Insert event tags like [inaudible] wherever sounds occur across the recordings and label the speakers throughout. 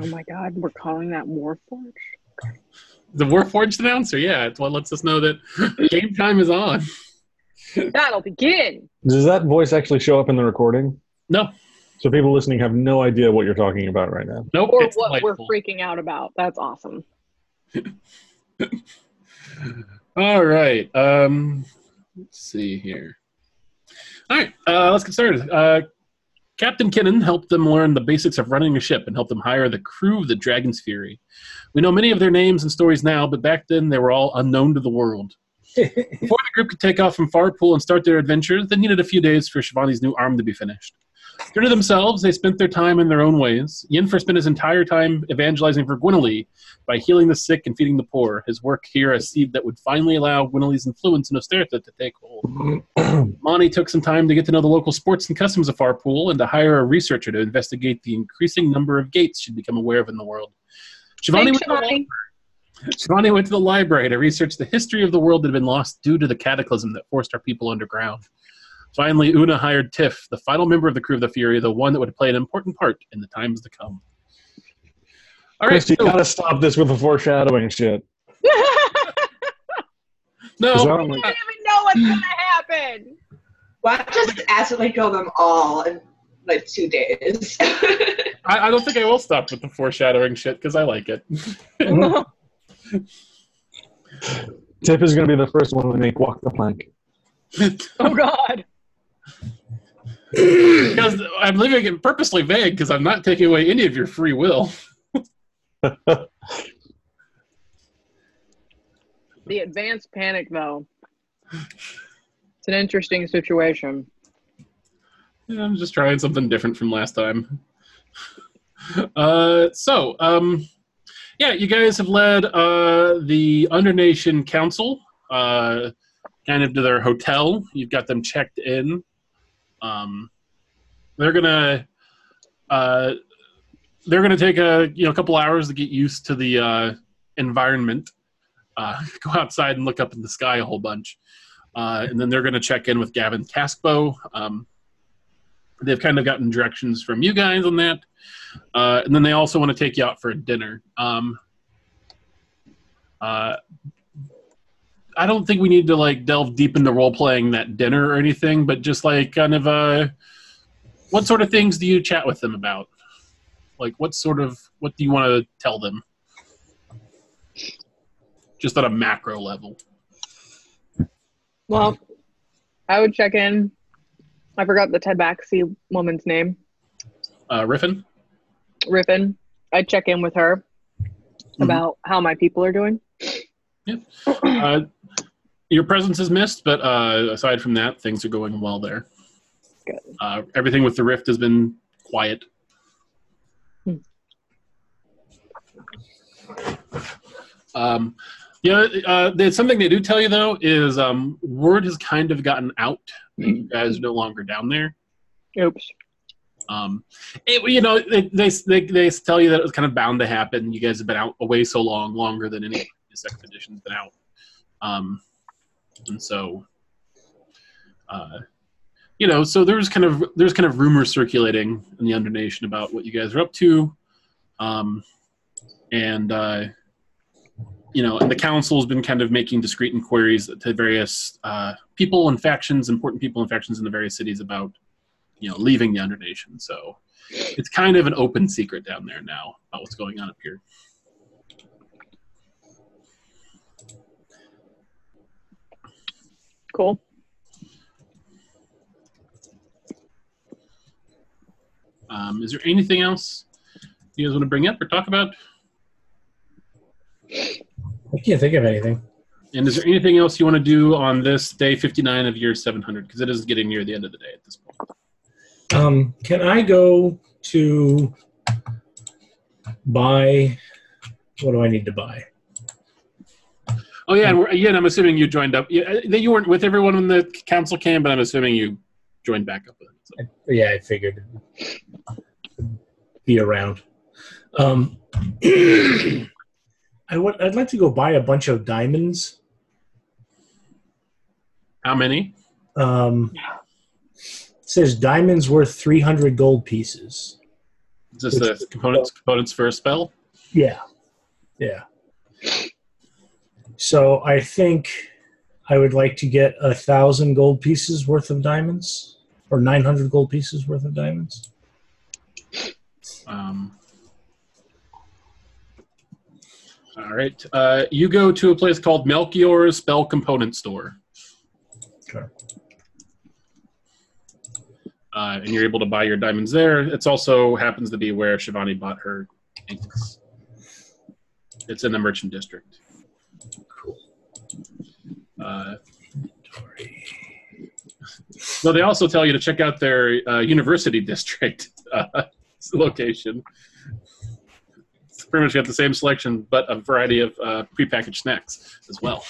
Speaker 1: Oh my god, we're calling that Warforged?
Speaker 2: The Warforged announcer, yeah, it's what lets us know that [gasps] game time is on. [laughs]
Speaker 1: That'll begin.
Speaker 3: Does that voice actually show up in the recording?
Speaker 2: No,
Speaker 3: So people listening have no idea what you're talking about right now.
Speaker 2: nope,
Speaker 1: Or
Speaker 2: it's
Speaker 1: what
Speaker 2: delightful.
Speaker 1: we're freaking out about. That's awesome. [laughs]
Speaker 2: All right. Um, let's see here. All right, uh, let's get started. Uh, Captain Kinnan helped them learn the basics of running a ship and helped them hire the crew of the Dragon's Fury. We know many of their names and stories now, but back then they were all unknown to the world. [laughs] Before the group could take off from Farpool and start their adventure, they needed a few days for Shivani's new arm to be finished. True to themselves, they spent their time in their own ways. Yinfer spent his entire time evangelizing for Gwynely by healing the sick and feeding the poor. His work here a seed that would finally allow Gwynely's influence in Ostertha to take hold. [clears throat] Monty took some time to get to know the local sports and customs of Farpool and to hire a researcher to investigate the increasing number of gates she'd become aware of in the world. Shivani
Speaker 1: Thanks,
Speaker 2: went, to the,
Speaker 1: Shivani. [laughs]
Speaker 2: Shivani went to the library to research the history of the world that had been lost due to the cataclysm that forced our people underground. Finally, Una hired Tiff, the final member of the crew of the Fury, the one that would play an important part in the times to come. All right,
Speaker 3: Chris, you
Speaker 2: so-
Speaker 3: gotta stop this with the foreshadowing shit. [laughs]
Speaker 2: no,
Speaker 3: 'Cause I
Speaker 1: I
Speaker 3: don't
Speaker 1: don't
Speaker 3: like-
Speaker 1: even know what's gonna happen.
Speaker 4: Why not just accidentally kill them all in like two days? [laughs]
Speaker 2: I, I don't think I will stop with the foreshadowing shit because I like it. [laughs]
Speaker 3: Tip is gonna be the first one to make walk the plank.
Speaker 1: oh god.
Speaker 2: Because I'm leaving it purposely vague because I'm not taking away any of your free will. [laughs]
Speaker 1: The advanced panic though. It's an interesting situation.
Speaker 2: Yeah, I'm just trying something different from last time. Uh, so, um, yeah, you guys have led uh, the Undernation Council uh, kind of to their hotel. You've got them checked in. Um, they're gonna uh, they're gonna take a you know a couple hours to get used to the uh, environment. Uh, [laughs] go outside and look up in the sky a whole bunch, uh, and then they're gonna check in with Gavin Caskbo. Um, they've kind of gotten directions from you guys on that, uh, and then they also want to take you out for a dinner. Um, uh, I don't think we need to like delve deep into role playing that dinner or anything, but just like kind of uh, what sort of things do you chat with them about? Like, what sort of what do you want to tell them? Just on a macro level.
Speaker 1: Well, I would check in. I forgot the Tabaxi woman's name.
Speaker 2: Uh, Riffin.
Speaker 1: Riffin. I'd check in with her
Speaker 2: Mhm.
Speaker 1: about how my people are doing.
Speaker 2: Uh, your presence is missed, but uh, aside from that, things are going well there.
Speaker 1: Good.
Speaker 2: Uh, everything with the rift has been quiet.
Speaker 1: Hmm.
Speaker 2: Um, yeah, uh, there's something they do tell you though is um, word has kind of gotten out. that You guys are no longer down there.
Speaker 1: Oops.
Speaker 2: Um, it, you know, they, they they they tell you that it was kind of bound to happen. You guys have been out away so long, longer than any previous expedition's been out, um, and so, uh, you know, so there's kind of there's kind of rumors circulating in the Undernation about what you guys are up to, um, and uh, you know, and the council's been kind of making discreet inquiries to various uh, people and factions, important people and factions in the various cities about you know leaving the undernation so it's kind of an open secret down there now about what's going on up here
Speaker 1: Cool.
Speaker 2: um, is there anything else you guys want to bring up or talk about
Speaker 5: I can't think of anything.
Speaker 2: and is there anything else you want to do on this day 59 of year 700 because it is getting near the end of the day at this point
Speaker 5: Um, can I go to buy? What do I need to buy?
Speaker 2: Oh yeah and we're, again i'm assuming you joined up yeah, you weren't with everyone when the council came but i'm assuming you joined back up with it so.
Speaker 5: I, yeah, I figured be around. Um, [clears throat] I would. I'd like to go buy a bunch of diamonds.
Speaker 2: how many
Speaker 5: Um, it says diamonds worth three hundred gold pieces.
Speaker 2: Is this the components components for a spell?
Speaker 5: Yeah. Yeah. So I think I would like to get a thousand gold pieces worth of diamonds, or nine hundred gold pieces worth of diamonds.
Speaker 2: Um, all right. Uh, you go to a place called Melchior's Spell Component Store. Uh, and you're able to buy your diamonds there. It's also happens to be where Shivani bought her inks. It's in the merchant district. Uh, they also tell you to check out their uh, university [laughs] district uh, location. It's pretty much got the same selection, but a variety of uh, prepackaged snacks as well.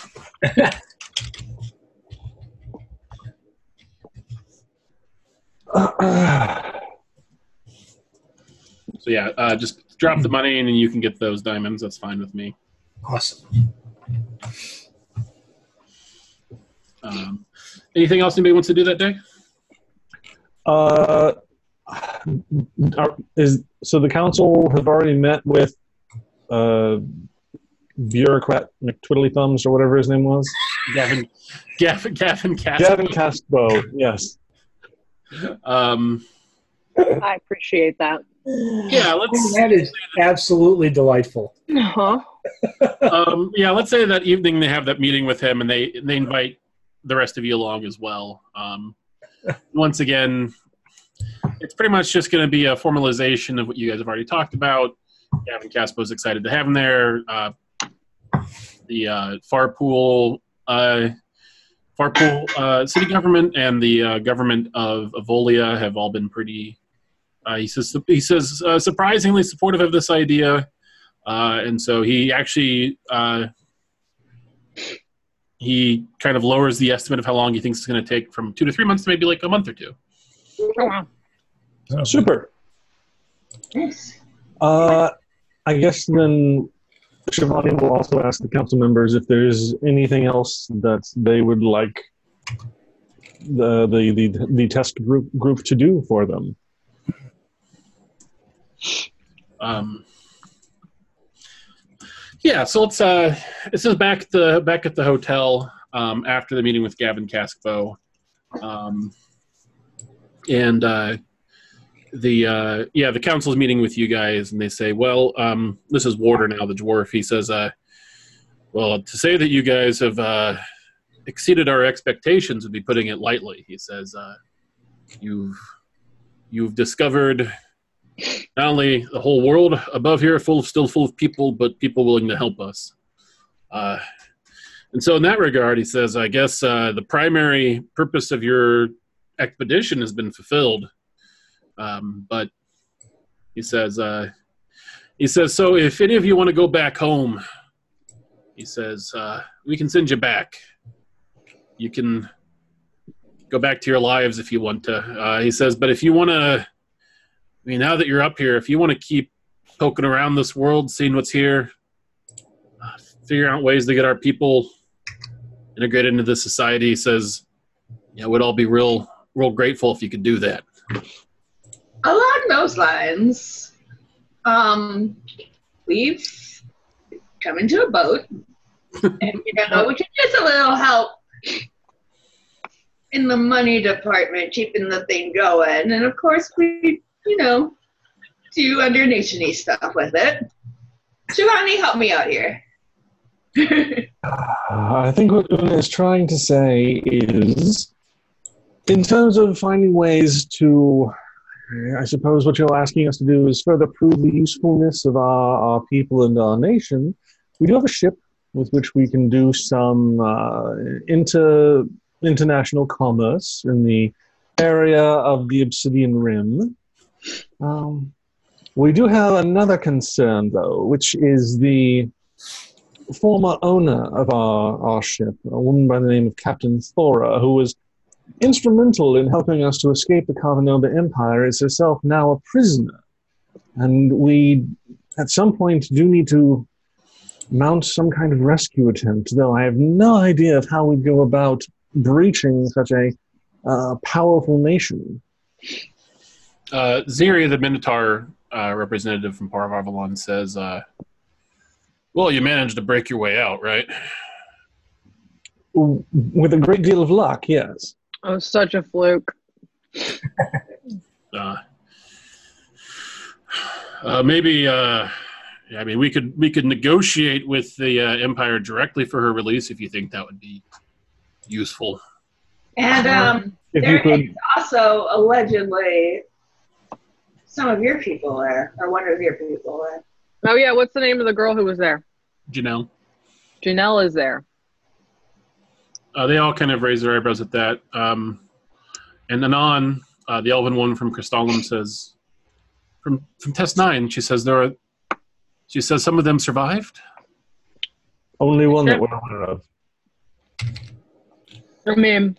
Speaker 2: So yeah, uh, just drop the money and you can get those diamonds. That's fine with me.
Speaker 5: Awesome.
Speaker 2: Um, anything else anybody wants to do that day?
Speaker 3: Uh, is so the council have already met with uh, bureaucrat McTwiddly Thumbs or whatever his name was.
Speaker 2: Gavin, Gavin, Gavin, Cass.
Speaker 3: Gavin Castbo. Yes.
Speaker 2: Um,
Speaker 1: I appreciate that.
Speaker 2: yeah, let's.
Speaker 5: That is absolutely delightful.
Speaker 1: Uh-huh.
Speaker 2: um, yeah, let's say that evening they have that meeting with him, and they they invite the rest of you along as well. Um, once again, it's pretty much just going to be a formalization of what you guys have already talked about. Gavin Caspo's excited to have him there. Uh, the uh, Farpool, uh, Farpool uh, city government and the uh, government of Avolia have all been pretty. Uh, he says he says uh, surprisingly supportive of this idea. And so he actually he kind of lowers the estimate of how long he thinks it's going to take from two to three months to maybe like a month or two.
Speaker 1: Oh, wow.
Speaker 3: Super.
Speaker 4: Nice.
Speaker 3: Uh, I guess then Shivani will also ask the council members if there's anything else that they would like the the the, the test group group to do for them.
Speaker 2: Um, yeah, so let's. Uh, this is back at the back at the hotel um, after the meeting with Gavin Caspo, um, and uh, the uh, yeah the council's meeting with you guys, and they say, well, um, this is Warder now, the dwarf. He says, uh, well, to say that you guys have uh, exceeded our expectations would be putting it lightly. He says, uh, you've you've discovered not only the whole world above here full of still full of people but people willing to help us. Uh, and so in that regard he says i guess uh, the primary purpose of your expedition has been fulfilled. Um, but he says uh, he says so if any of you want to go back home he says uh, we can send you back. You can go back to your lives if you want to. Uh, he says but if you want to I mean, now that you're up here, if you want to keep poking around this world, seeing what's here, uh, figuring out ways to get our people integrated into the society, says, yeah, we'd all be real, real grateful if you could do that.
Speaker 4: Along those lines, um, we've come into a boat, [laughs] and you know we could use a little help in the money department, keeping the thing going, and of course we, you know, do under nationy stuff with it. Shivani, help me out here.
Speaker 3: Uh, I think what Una is trying to say is, in terms of finding ways to, I suppose what you're asking us to do is further prove the usefulness of our, our people and our nation. We do have a ship with which we can do some uh, inter international commerce in the area of the Obsidian Rim. Um, we do have another concern, though, which is the former owner of our, our ship, a woman by the name of Captain Thora, who was instrumental in helping us to escape the Carvanova Empire, is herself now a prisoner. And we, at some point, do need to mount some kind of rescue attempt, though I have no idea of how we'd go about breaching such a uh, powerful nation.
Speaker 2: Uh, Ziri the Minotaur uh, representative from Paravarvalon says, uh, "Well, you managed to break your way out, right?"
Speaker 3: With a great deal of luck, yes.
Speaker 1: It was such a fluke. [laughs]
Speaker 2: Uh, uh, maybe, uh, I mean, we could we could negotiate with the uh, Empire directly for her release if you think that would be useful.
Speaker 4: And um,
Speaker 3: If
Speaker 4: there
Speaker 3: you could,
Speaker 4: is also allegedly some of your people there, or one of your people there.
Speaker 1: Oh yeah, what's the name of the girl who was there?
Speaker 2: Janelle.
Speaker 1: Janelle is there.
Speaker 2: Uh, they all kind of raise their eyebrows at that. Um, and Anon, uh, the elven one from Crystallum, says, "From from Test Nine, she says there are." She says some of them survived.
Speaker 3: only one that we're aware of.
Speaker 1: I mean,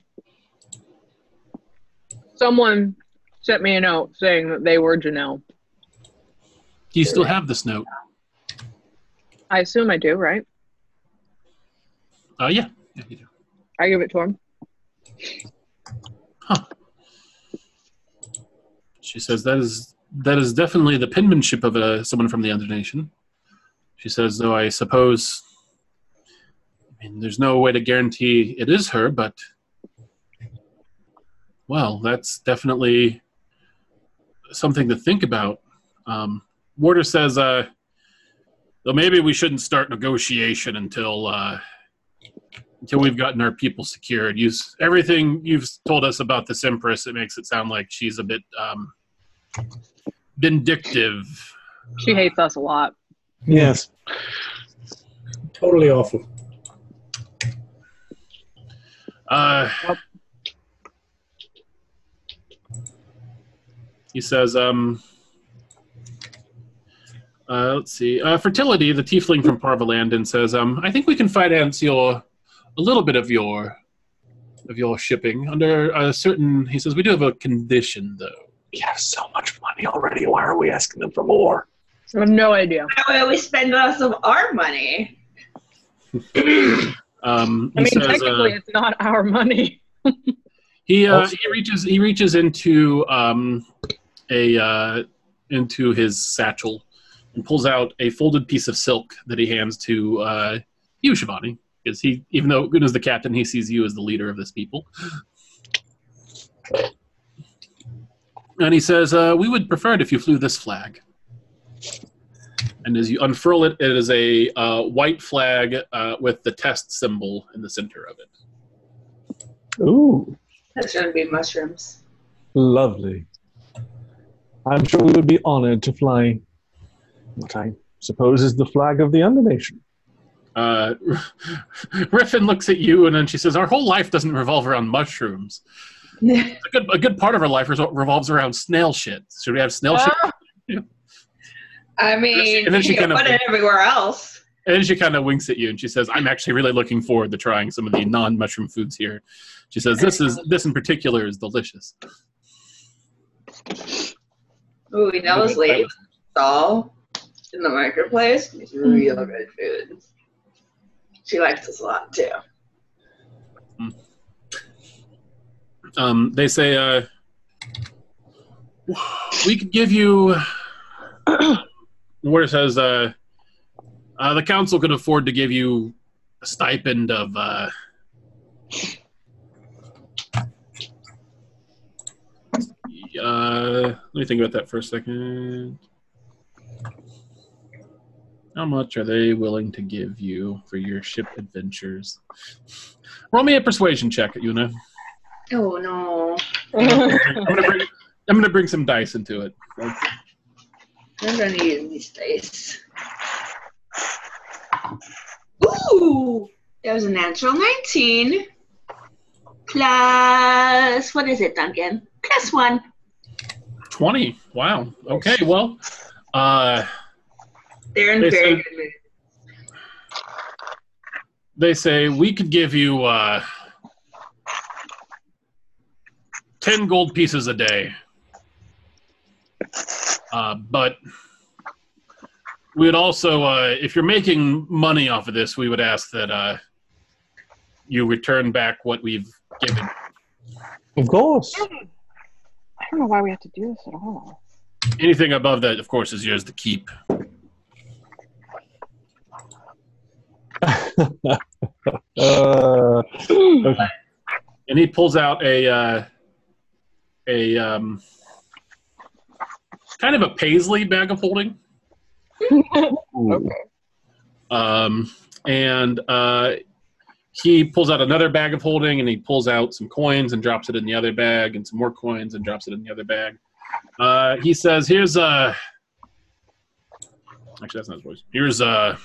Speaker 1: someone sent me a note saying that they were Janelle.
Speaker 2: Do you still have this note?
Speaker 1: I assume I do, right?
Speaker 2: Uh, yeah. yeah you do.
Speaker 1: I give it to him.
Speaker 2: Huh. She says that is that is definitely the penmanship of a, someone from the Under Nation. She says, though I suppose, I mean, there's no way to guarantee it is her, but well, that's definitely something to think about. Um, Warder says, uh, though maybe we shouldn't start negotiation until uh, until we've gotten our people secured. You, everything you've told us about this Empress, it makes it sound like she's a bit um, vindictive.
Speaker 1: She hates us a lot.
Speaker 3: Yes.
Speaker 5: Totally awful.
Speaker 2: Uh, he says, um, uh, let's see, uh, fertility, the tiefling from Parvalandon says, um, I think we can finance your a little bit of your of your shipping under a certain. He says we do have a condition though.
Speaker 3: We have so much money already. Why are we asking them for more?
Speaker 1: I have no idea.
Speaker 4: Why don't we spend less of our money? [clears throat]
Speaker 2: Um,
Speaker 1: I mean,
Speaker 2: says,
Speaker 1: technically,
Speaker 2: uh,
Speaker 1: it's not our money. [laughs]
Speaker 2: He uh, he reaches he reaches into um, a uh, into his satchel and pulls out a folded piece of silk that he hands to uh, you, Shivani, because he even though Gun is the captain, he sees you as the leader of this people. And he says, uh, "We would prefer it if you flew this flag." And as you unfurl it, it is a uh, white flag uh, with the test symbol in the center of it.
Speaker 3: Ooh,
Speaker 4: That shouldn't be mushrooms.
Speaker 3: lovely. I'm sure we would be honored to fly what I suppose is the flag of the Undernation.
Speaker 2: Uh, [laughs] Riffin looks at you and then she says, "Our whole life doesn't revolve around mushrooms. [laughs] A good, a good part of our life revolves around snail shit. Should we have snail shit?"
Speaker 4: I mean,
Speaker 2: And then she
Speaker 4: you can
Speaker 2: kind of-
Speaker 4: put it everywhere else.
Speaker 2: And then she kind of winks at you and she says, "I'm actually really looking forward to trying some of the non-mushroom foods here." She says, "This is this in particular is delicious."
Speaker 4: Ooh, we know this lady stall in the marketplace. It's real good food. She likes us a lot too.
Speaker 2: Um, they say, uh, "We could give you." [clears throat] Where it says, uh, uh, "The council could afford to give you a stipend of." Uh, let me think about that for a second. How much are they willing to give you for your ship adventures? Roll me a persuasion check, Una.
Speaker 4: Oh no.
Speaker 2: I'm gonna bring I'm gonna bring some dice into it.
Speaker 4: I'm gonna use these dice. Ooh! That was a natural 19. Plus, what is it, Duncan? Plus one.
Speaker 2: Twenty. Wow. Okay. Well, uh,
Speaker 4: They're in
Speaker 2: They
Speaker 4: very
Speaker 2: said-
Speaker 4: good mood.
Speaker 2: they say we could give you uh, ten gold pieces a day, uh, but we would also, uh, if you're making money off of this, we would ask that uh, you return back what we've given.
Speaker 3: Of course.
Speaker 1: I don't know why we have to do this at all.
Speaker 2: anything above that, of course, is yours to keep. [laughs]
Speaker 3: Uh, okay. [laughs]
Speaker 2: And he pulls out a uh, a um, kind of a paisley bag of holding. [laughs]
Speaker 3: Ooh.
Speaker 2: Um, and uh, he pulls out another bag of holding and he pulls out some coins and drops it in the other bag and some more coins and drops it in the other bag. Uh, he says, Here's a." actually that's not his voice. Here's a.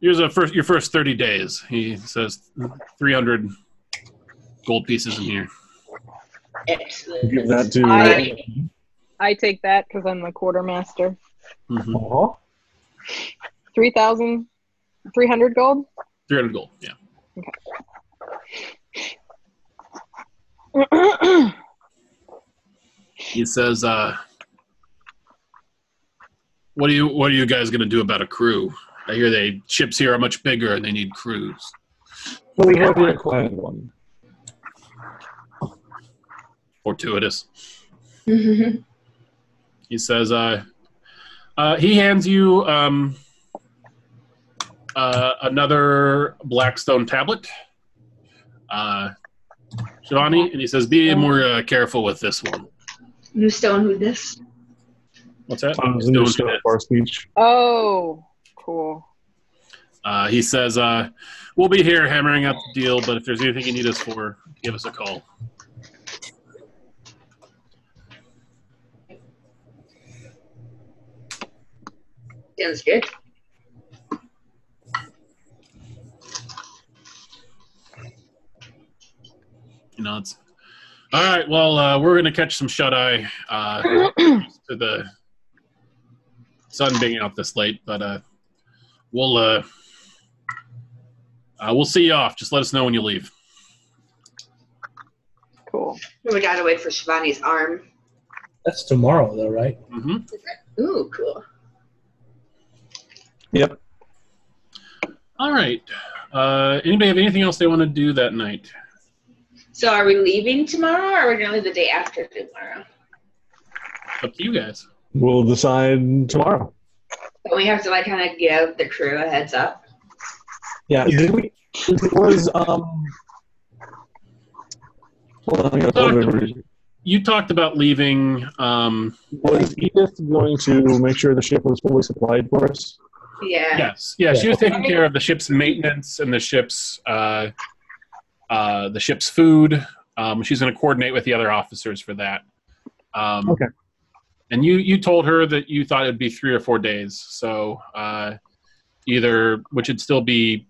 Speaker 2: here's a first your first 30 days. He says 300 gold pieces in here.
Speaker 4: Excellent.
Speaker 3: Give that to.
Speaker 1: I- I take that because I'm the quartermaster.
Speaker 2: Mhm.
Speaker 3: Aw.
Speaker 1: 3,300 gold?
Speaker 2: 300 gold. Yeah. Okay. [clears throat] He says, uh, "What are you What are you guys going to do about a crew? I hear they ships here are much bigger and they need crews."
Speaker 3: Well, we have acquired one.
Speaker 2: Fortuitous.
Speaker 4: Mhm.
Speaker 2: He says, uh, uh, he hands you um, uh, another blackstone tablet, uh, Shivani, and he says, "Be more uh, careful with this one."
Speaker 4: New stone with this.
Speaker 2: What's that?
Speaker 3: Um, the new stone of our speech.
Speaker 1: oh, cool.
Speaker 2: Uh, he says, uh, "We'll be here hammering out the deal, but if there's anything you need us for, give us a call."
Speaker 4: Sounds good.
Speaker 2: You all right. Well, uh, we're gonna catch some shut eye uh, to the sun being out this late, but uh, we'll uh, uh, we'll see you off. Just let us know when you leave.
Speaker 1: Cool.
Speaker 4: We gotta wait for Shivani's arm.
Speaker 5: That's tomorrow, though, right?
Speaker 2: Mm-hmm.
Speaker 4: Ooh, cool.
Speaker 3: Yep.
Speaker 2: All right. Uh, anybody have anything else they want to do that night?
Speaker 4: So are we leaving tomorrow or are we gonna leave the day after tomorrow?
Speaker 2: Up to you guys.
Speaker 3: We'll decide tomorrow.
Speaker 4: But we have to like kind of give the crew a heads up.
Speaker 3: Yeah. Did we? It was um. Hold on. I gotta pull it over.
Speaker 2: You talked about leaving. Um,
Speaker 3: Was Edith going to make sure the ship was fully supplied for us?
Speaker 4: Yeah.
Speaker 2: yes. Yeah, she was taking care of the ship's maintenance and the ship's uh, uh, the ship's food. Um, she's going to coordinate with the other officers for that. Um,
Speaker 3: Okay.
Speaker 2: And you you told her that you thought it'd be three or four days, so uh, either which would still be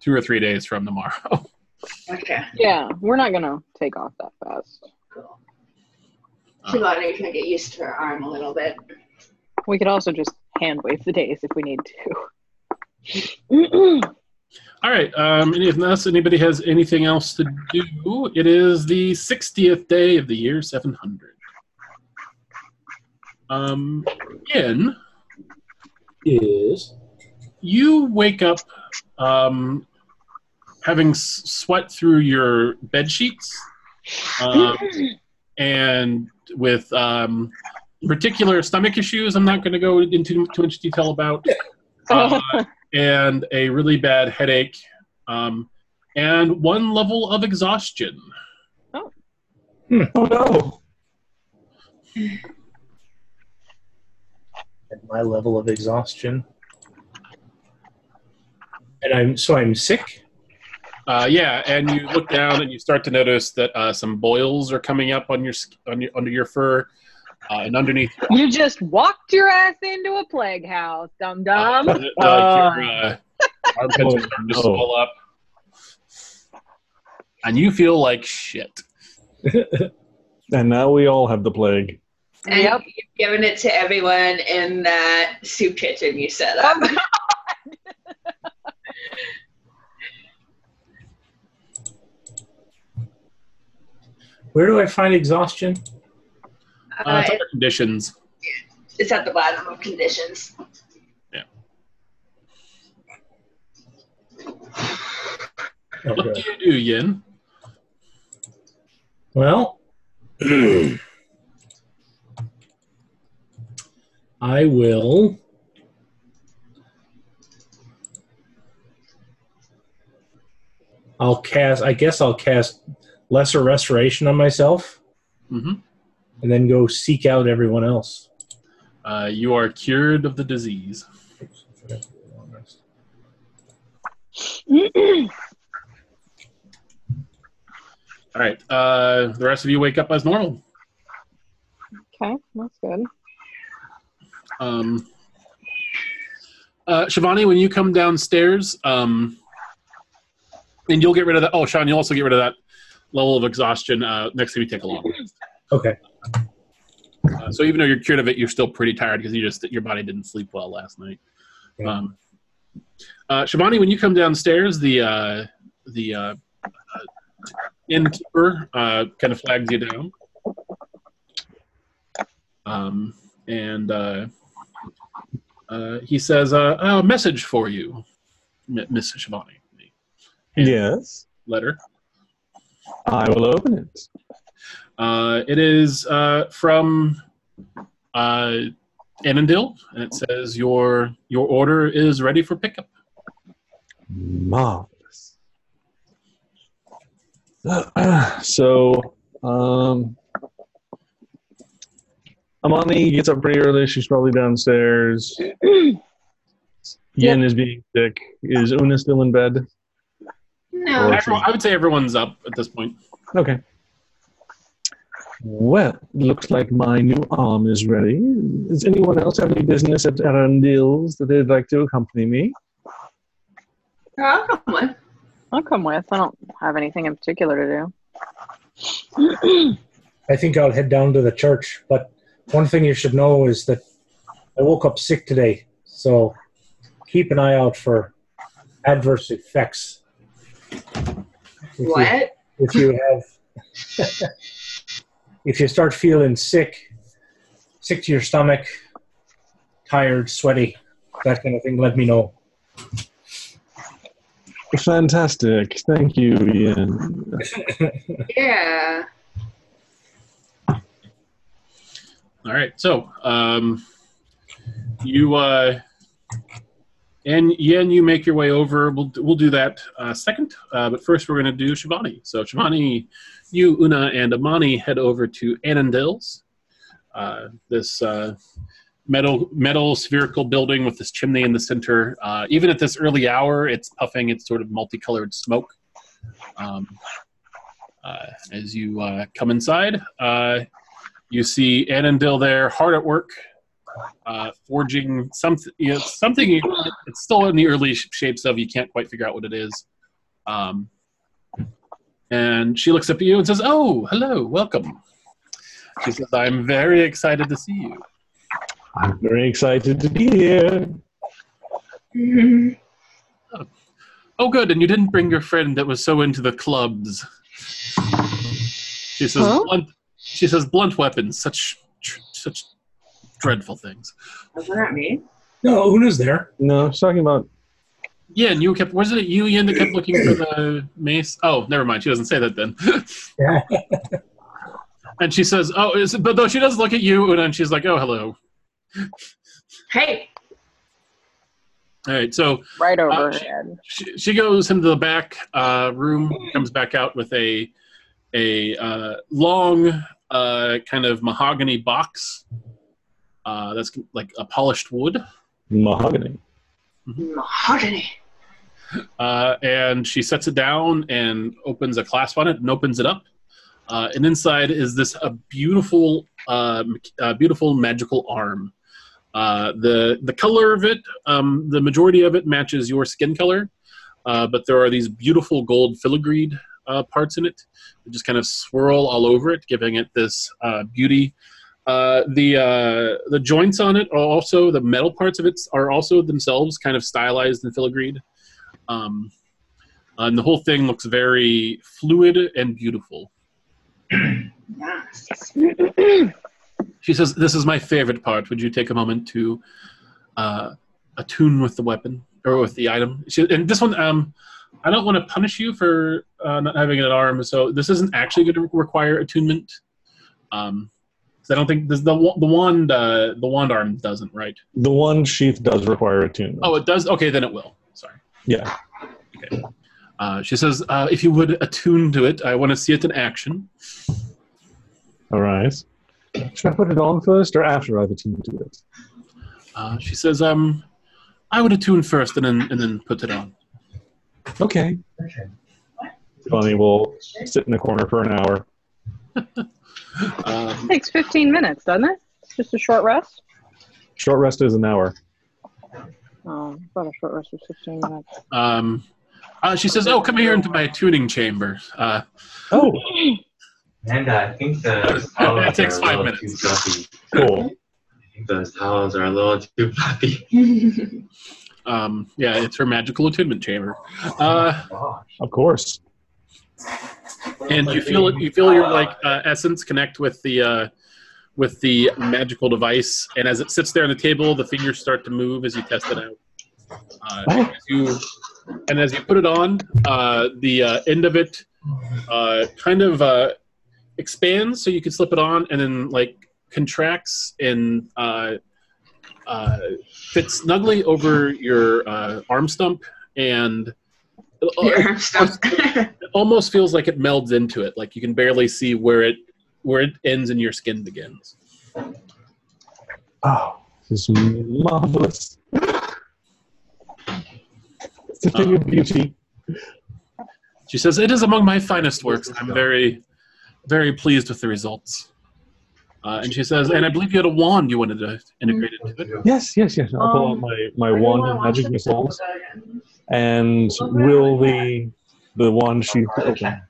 Speaker 2: two or three days from tomorrow. [laughs]
Speaker 4: Okay.
Speaker 1: Yeah, we're not going to take off that fast.
Speaker 4: Cool. Shivani can get used to her arm a little bit.
Speaker 1: We could also just hand wave the days if we need to. [clears throat]
Speaker 2: All right. Um, if unless anybody has anything else to do, it is the 60th day of the year 700. Um, in
Speaker 5: Is
Speaker 2: you wake up um, having s- sweat through your bed sheets um, [clears throat] and with um, particular stomach issues i'm not going to go into too much detail about [laughs] uh, and a really bad headache um, and one level of exhaustion.
Speaker 3: Oh. No!
Speaker 5: at my level of exhaustion, and I'm so I'm sick.
Speaker 2: uh, yeah and you look down and you start to notice that uh, some boils are coming up on your, on your under your fur uh, and underneath your
Speaker 1: you just walked your ass into a plague house, dum
Speaker 2: Uh,
Speaker 1: dum.
Speaker 2: uh, your armpits are starting to
Speaker 3: Oh,
Speaker 2: swell up, and you feel like shit. [laughs]
Speaker 3: And now we all have the plague.
Speaker 4: And
Speaker 1: Yep.
Speaker 4: you've given it to everyone in that soup kitchen you set up. [laughs]
Speaker 5: Where do I find exhaustion?
Speaker 2: Uh,
Speaker 4: Uh,
Speaker 2: it's under conditions.
Speaker 4: it's at the bottom of conditions. Yeah.
Speaker 2: What
Speaker 5: Okay.
Speaker 2: do you do, Yin?
Speaker 5: Well, I will. I'll cast. I guess I'll cast lesser restoration on myself,
Speaker 2: hmm
Speaker 5: and then go seek out everyone else.
Speaker 2: Uh, you are cured of the disease. [clears throat] All right. Uh, the rest of you wake up as normal.
Speaker 1: Okay, that's good.
Speaker 2: Um, uh, Shivani, when you come downstairs, um, and you'll get rid of that. Oh, Sean, you'll also get rid of that level of exhaustion uh, next time you take a long rest.
Speaker 5: Okay.
Speaker 2: Uh, so even though you're cured of it, you're still pretty tired because you just your body didn't sleep well last night.
Speaker 5: Yeah.
Speaker 2: Um, uh, Shivani, when you come downstairs, the uh, the uh, uh, innkeeper uh, kind of flags you down, um, and uh, uh, he says, uh, "A message for you, Miss Shivani."
Speaker 3: Yes,
Speaker 2: Letter.
Speaker 3: I will open it.
Speaker 2: Uh, it is uh, from uh, Annandale, and it says your your order is ready for pickup.
Speaker 3: Marvelous. [clears throat] so, um, Amani gets up pretty early. She's probably downstairs. Yen is being sick. Is Una still in bed?
Speaker 4: No.
Speaker 2: Everyone, I would say everyone's up at this point.
Speaker 3: Okay. Well, looks like my new arm is ready. Does anyone else have any business at Arundel's that they'd like to accompany me?
Speaker 4: I'll come with.
Speaker 1: I'll come with. I don't have anything in particular to do. [clears throat]
Speaker 5: I think I'll head down to the church. But one thing you should know is that I woke up sick today, so keep an eye out for adverse effects. If you-
Speaker 4: What?
Speaker 5: if you have [laughs] if you start feeling sick sick to your stomach tired sweaty that kind of thing let me know
Speaker 3: Fantastic. Thank you, Ian. [laughs]
Speaker 4: Yeah.
Speaker 2: All right, so um, you uh, and Yen, you make your way over. We'll we'll do that uh, second, uh, but first we're going to do Shivani. So Shivani, you, Una, and Amani head over to Annandale's. Uh, this uh, metal metal spherical building with this chimney in the center. Uh, even at this early hour, it's puffing its sort of multicolored smoke. Um, uh, as you come inside, you see Annandale there, hard at work, uh, forging something you know, something it's still in the early shapes of. You can't quite figure out what it is. Um, and she looks up at you and says, "Oh, hello, welcome." She says, "I'm very excited to see you."
Speaker 3: I'm very excited to be here.
Speaker 4: Mhm.
Speaker 2: Oh, good. And you didn't bring your friend that was so into the clubs. She says,
Speaker 1: Huh?
Speaker 2: "Blunt." She says, "Blunt weapons, such tr- such dreadful things."
Speaker 4: Wasn't that me?
Speaker 5: no una's there
Speaker 3: No, she's talking about.
Speaker 2: Yeah, and you kept. Wasn't it you, Ian, that kept looking for the mace? Oh, never mind. She doesn't say that then.
Speaker 5: Yeah.
Speaker 2: and she says, "Oh, is it, but though she does look at you, and then she's like, "Oh, hello."
Speaker 4: Hey.
Speaker 2: All right, so
Speaker 1: Right over
Speaker 2: Uh, she- she, she goes into the back uh, room, comes back out with a a uh, long uh, kind of mahogany box uh, that's like a polished wood,
Speaker 3: Mahogany.
Speaker 4: Mahogany.
Speaker 2: uh, and she sets it down and opens a clasp on it and opens it up. Uh, and inside is this a beautiful, uh, mech- uh, beautiful magical arm. Uh, the the color of it, um, the majority of it matches your skin color, uh, but there are these beautiful gold filigreed uh, parts in it that just kind of swirl all over it, giving it this uh, beauty. Uh, the uh, the joints on it are also the metal parts of it are also themselves kind of stylized and filigreed. Um, and the whole thing looks very fluid and beautiful. She says, "This is my favorite part. Would you take a moment to uh, attune with the weapon or with the item?" She, and this one, um, I don't want to punish you for uh, not having an arm, so this isn't actually going to require attunement. Um, 'cause I don't think this, the the wand uh, the wand arm doesn't right.
Speaker 3: The one sheath does require attunement.
Speaker 2: Oh, it does. Okay, then it will. Sorry.
Speaker 3: yeah.
Speaker 2: Uh, she says, uh, "If you would attune to it, I want to see it in action."
Speaker 3: All right. Should I put it on first or after I've attuned to it?
Speaker 2: Uh, she says, "Um, I would attune first, and then and then put it on."
Speaker 3: Okay. Bunny will sit in the corner for an hour. [laughs]
Speaker 2: Um,
Speaker 1: takes 15 minutes, doesn't it? It's just a short rest.
Speaker 3: Short rest is an hour.
Speaker 1: Oh, I thought a short rest was 15 minutes.
Speaker 2: um, uh, she says, "Oh, come here into my tuning chamber." Uh,
Speaker 3: Oh,
Speaker 6: And I think the [laughs]
Speaker 2: That
Speaker 6: towels
Speaker 2: takes
Speaker 6: are a
Speaker 2: five
Speaker 6: little
Speaker 2: minutes.
Speaker 6: too fluffy.
Speaker 3: cool.
Speaker 6: I think those towels are a little too fluffy. [laughs]
Speaker 2: um, yeah, it's her magical attunement chamber. Uh,
Speaker 6: Gosh.
Speaker 3: Of course.
Speaker 2: And you feel you feel your like uh, essence connect with the uh, with the magical device and as it sits there on the table the fingers start to move as you test it out uh,
Speaker 3: Oh.
Speaker 2: as you, and as you put it on uh, the uh, end of it uh, kind of uh, expands so you can slip it on and then like contracts and uh, uh, fits snugly over your uh, arm stump and
Speaker 4: Your arm stops.
Speaker 2: It almost feels like it melds into it. Like you can barely see where it where it ends and your skin begins.
Speaker 3: Oh, this is marvelous. It's a thing of beauty.
Speaker 2: she says it is among my finest works. I'm very very pleased with the results. Uh, and she says and i believe you had a wand you wanted to integrate into it.
Speaker 3: Yes, yes, yes. I'll pull out
Speaker 4: Um,
Speaker 3: my, my wand of magic missiles and will the the wand sheath open.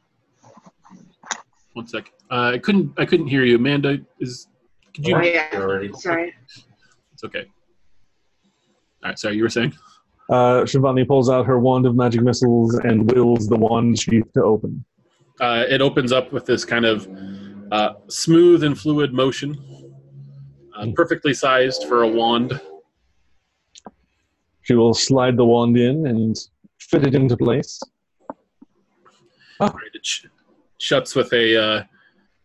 Speaker 2: one sec uh, i couldn't i couldn't hear you amanda is could you
Speaker 4: Oh, yeah.
Speaker 6: Already.
Speaker 4: Sorry.
Speaker 2: it's okay all right sorry you were saying
Speaker 3: Uh, Shivani pulls out her wand of magic missiles and wills the wand sheath to open.
Speaker 2: uh, it opens up with this kind of uh, smooth and fluid motion, uh, perfectly sized for a wand.
Speaker 3: She will slide the wand in and fit it into place.
Speaker 2: Right, it sh- shuts with a uh,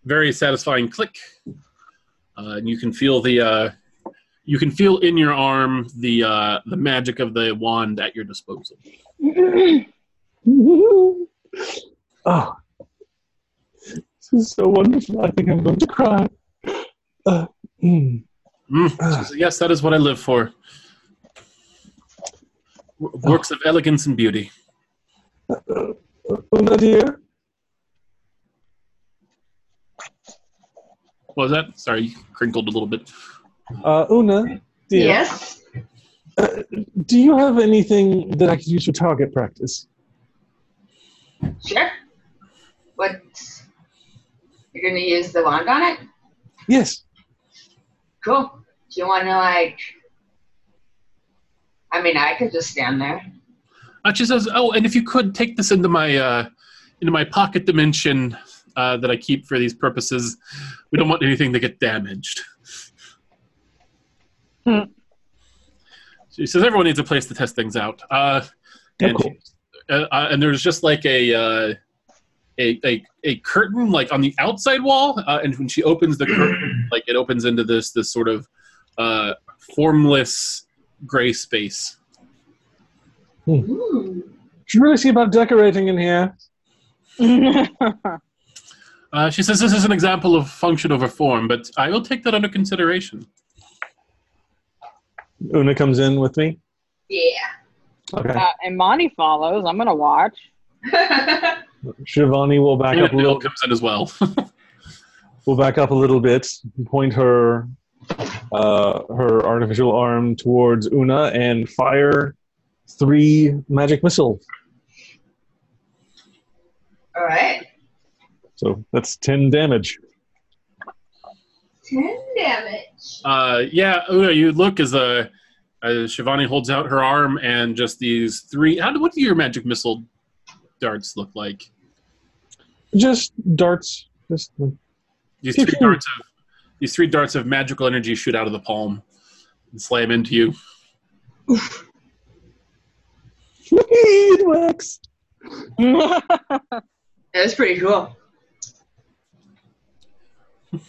Speaker 2: very satisfying click, uh, and you can feel the uh, you can feel in your arm the uh, the magic of the wand at your disposal.
Speaker 3: oh, [laughs] this is so wonderful. I think I'm going to cry. Uh, mm.
Speaker 2: Mm, says, yes, that is what I live for. W- works of elegance and beauty.
Speaker 3: Uh, Una dear,
Speaker 2: What was that? Sorry, you crinkled a little bit.
Speaker 3: uh, Una dear,
Speaker 4: Yes.
Speaker 3: uh, do you have anything that I could use for target practice?
Speaker 4: Sure. What? You're gonna use the wand on it?
Speaker 3: Yes.
Speaker 4: Cool. Do you want to like? I mean, I could just stand there.
Speaker 2: Uh, she says, "Oh, and if you could take this into my uh, into my pocket dimension uh, that I keep for these purposes, we don't want anything to get damaged."
Speaker 1: Hmm.
Speaker 2: She says, "Everyone needs a place to test things out." Uh, and,
Speaker 3: course.
Speaker 2: uh, uh, and there's just like a, uh, a a a curtain like on the outside wall, uh, and when she opens the curtain, [clears throat] like it opens into this this sort of uh, formless gray space.
Speaker 4: Ooh.
Speaker 3: Should really see about decorating in here. [laughs]
Speaker 2: Uh, she says this is an example of function over form, but I will take that under consideration.
Speaker 3: Una comes in with me.
Speaker 4: Yeah.
Speaker 3: Okay.
Speaker 1: uh, and Monty follows. I'm gonna watch. [laughs]
Speaker 3: Shivani will back up a
Speaker 2: Bill
Speaker 3: little.
Speaker 2: comes in as well. [laughs]
Speaker 3: We'll back up a little bit. Point her uh, her artificial arm towards Una and fire three magic missiles.
Speaker 4: All right.
Speaker 3: So that's ten damage.
Speaker 4: Ten damage.
Speaker 2: uh, yeah, Una, you look as uh, Shivani holds out her arm, and just these three. How do what do your magic missile darts look like?
Speaker 3: Just darts. Just
Speaker 2: These
Speaker 3: Pew,
Speaker 2: three darts of these three darts of magical energy shoot out of the palm and slam into you.
Speaker 3: it works. [laughs]
Speaker 4: That's pretty cool. [laughs]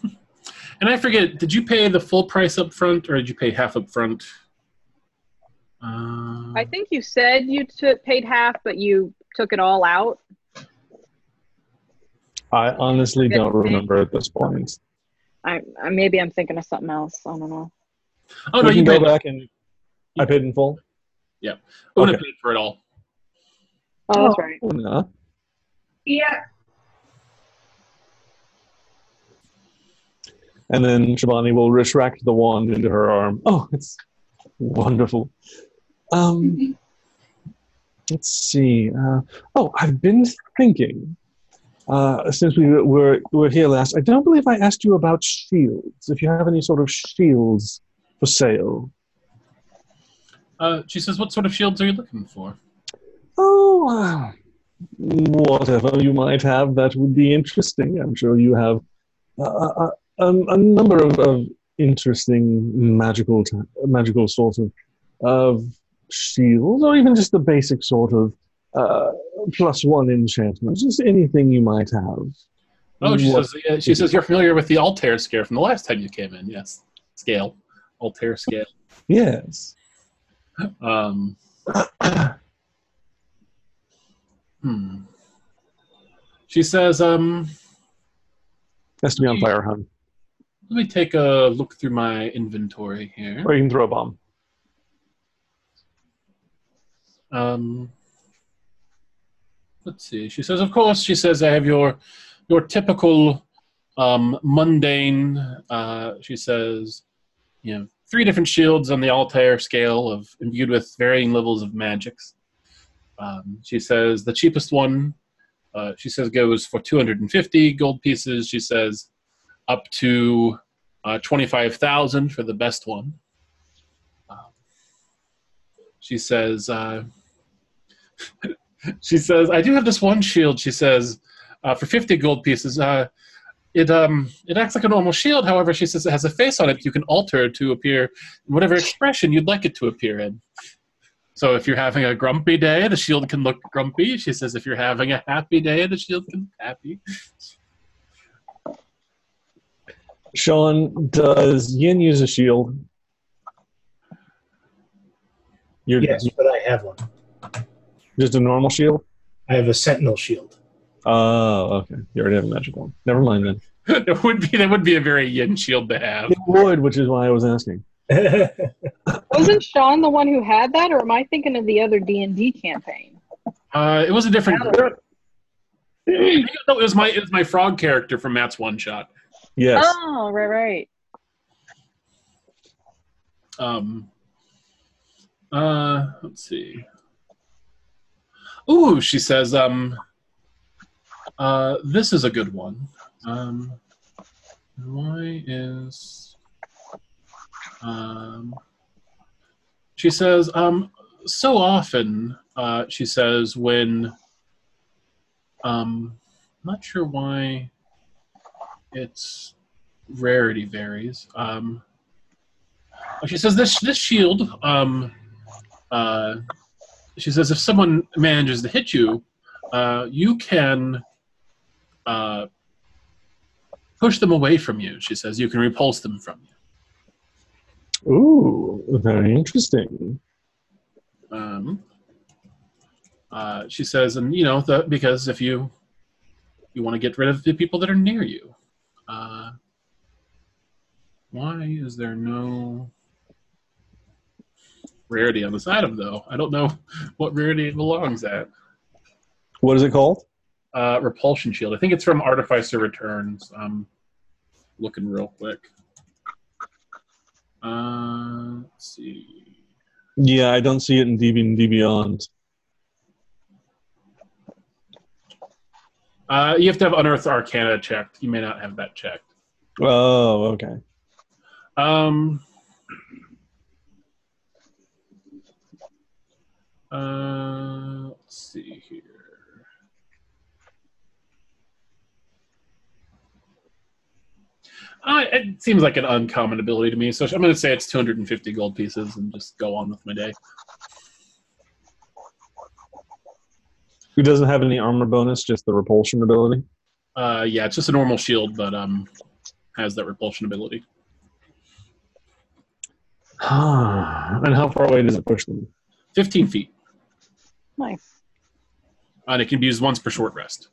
Speaker 2: And I forget, did you pay the full price up front or did you pay half up front? Uh,
Speaker 1: I think you said you took paid half, but you took it all out.
Speaker 3: I honestly don't remember at this point.
Speaker 1: I, I maybe I'm thinking of something else. I don't know.
Speaker 2: oh, no,
Speaker 3: we
Speaker 2: you
Speaker 3: can go back and I paid in full.
Speaker 2: Yeah, Una
Speaker 3: okay.
Speaker 2: paid for it all.
Speaker 1: Oh, that's right.
Speaker 3: Oh, no.
Speaker 4: Yeah.
Speaker 3: And then Shivani will retract the wand into her arm. Oh, it's wonderful. Um, [laughs] let's see. Uh, oh, I've been thinking. Uh, since we were were here last, I don't believe I asked you about shields. If you have any sort of shields for sale.
Speaker 2: Uh, she says, What sort of shields are you looking for?
Speaker 3: Oh, uh, whatever you might have that would be interesting. I'm sure you have a, a, a number of, of interesting magical t- magical sort of of shields, or even just the basic sort of uh, plus one enchantments. Just anything you might have.
Speaker 2: Oh, she
Speaker 3: What-
Speaker 2: says, yeah, she says, You're familiar with the Altair scale from the last time you came in. Yes. Scale. Altair scale.
Speaker 3: Yes.
Speaker 2: Um, [coughs] hmm. She says, um,
Speaker 3: Has to be on fire, hun.
Speaker 2: let me take a look through my inventory here.
Speaker 3: Or you can throw a bomb.
Speaker 2: Um, let's see. She says, of course. She says, I have your your typical um, mundane. Uh, she says, you know, three different shields on the Altair scale of imbued with varying levels of magics. Um, she says the cheapest one. Uh, she says goes for 250 gold pieces. She says up to uh, 25,000 for the best one. Um, she says. [laughs] [laughs] She says, "I do have this one shield." She says, uh, "For fifty gold pieces, uh, it um it acts like a normal shield. However, she says it has a face on it you can alter to appear in whatever expression you'd like it to appear in. So if you're having a grumpy day, the shield can look grumpy. She says if you're having a happy day, the shield can look happy.
Speaker 3: Sean, does Yin use a shield? You're
Speaker 5: Yes, but I have one.
Speaker 3: Just a normal shield?
Speaker 5: I have a sentinel shield.
Speaker 3: Oh, okay. You already have a magic one. Never mind then. [laughs]
Speaker 2: it would be that would be a very yin shield to have.
Speaker 3: It would, which is why I was asking. [laughs]
Speaker 1: Wasn't Sean the one who had that, or am I thinking of the other D and D campaign?
Speaker 2: Uh, it was a different. No, it was my it was my frog character from Matt's one shot.
Speaker 3: Yes.
Speaker 1: Oh, right, right.
Speaker 2: Um, uh, let's see. Ooh, she says, um, uh, this is a good one. Um, why is, um, she says, um, so often, uh, she says, when, um, I'm not sure why its rarity varies. Um, she says this this shield. Um, uh, she says if someone manages to hit you, uh, you can uh, push them away from you. She says you can repulse them from you.
Speaker 3: Ooh, very interesting.
Speaker 2: Um, uh, she says, and you know, the, because if you you want to get rid of the people that are near you, uh, why is there no rarity on this item though? I don't know [laughs] what rarity it belongs at.
Speaker 3: What is it called?
Speaker 2: Uh, repulsion shield. I think it's from Artificer Returns. Um, looking real quick. Uh, let's see.
Speaker 3: Yeah, I don't see it in DB and D Beyond.
Speaker 2: Uh, you have to have Unearthed Arcana checked. You may not have that checked.
Speaker 3: Oh, okay.
Speaker 2: Um, uh, let's see here. Uh, it seems like an uncommon ability to me, so I'm going to say it's 250 gold pieces and just go on with my day.
Speaker 3: Who doesn't have any armor bonus, just the repulsion ability?
Speaker 2: Uh, yeah, it's just a normal shield, but um, has that repulsion ability. [sighs]
Speaker 3: and how far away does it push them?
Speaker 2: 15 feet.
Speaker 1: Nice.
Speaker 2: And it can be used once per short rest.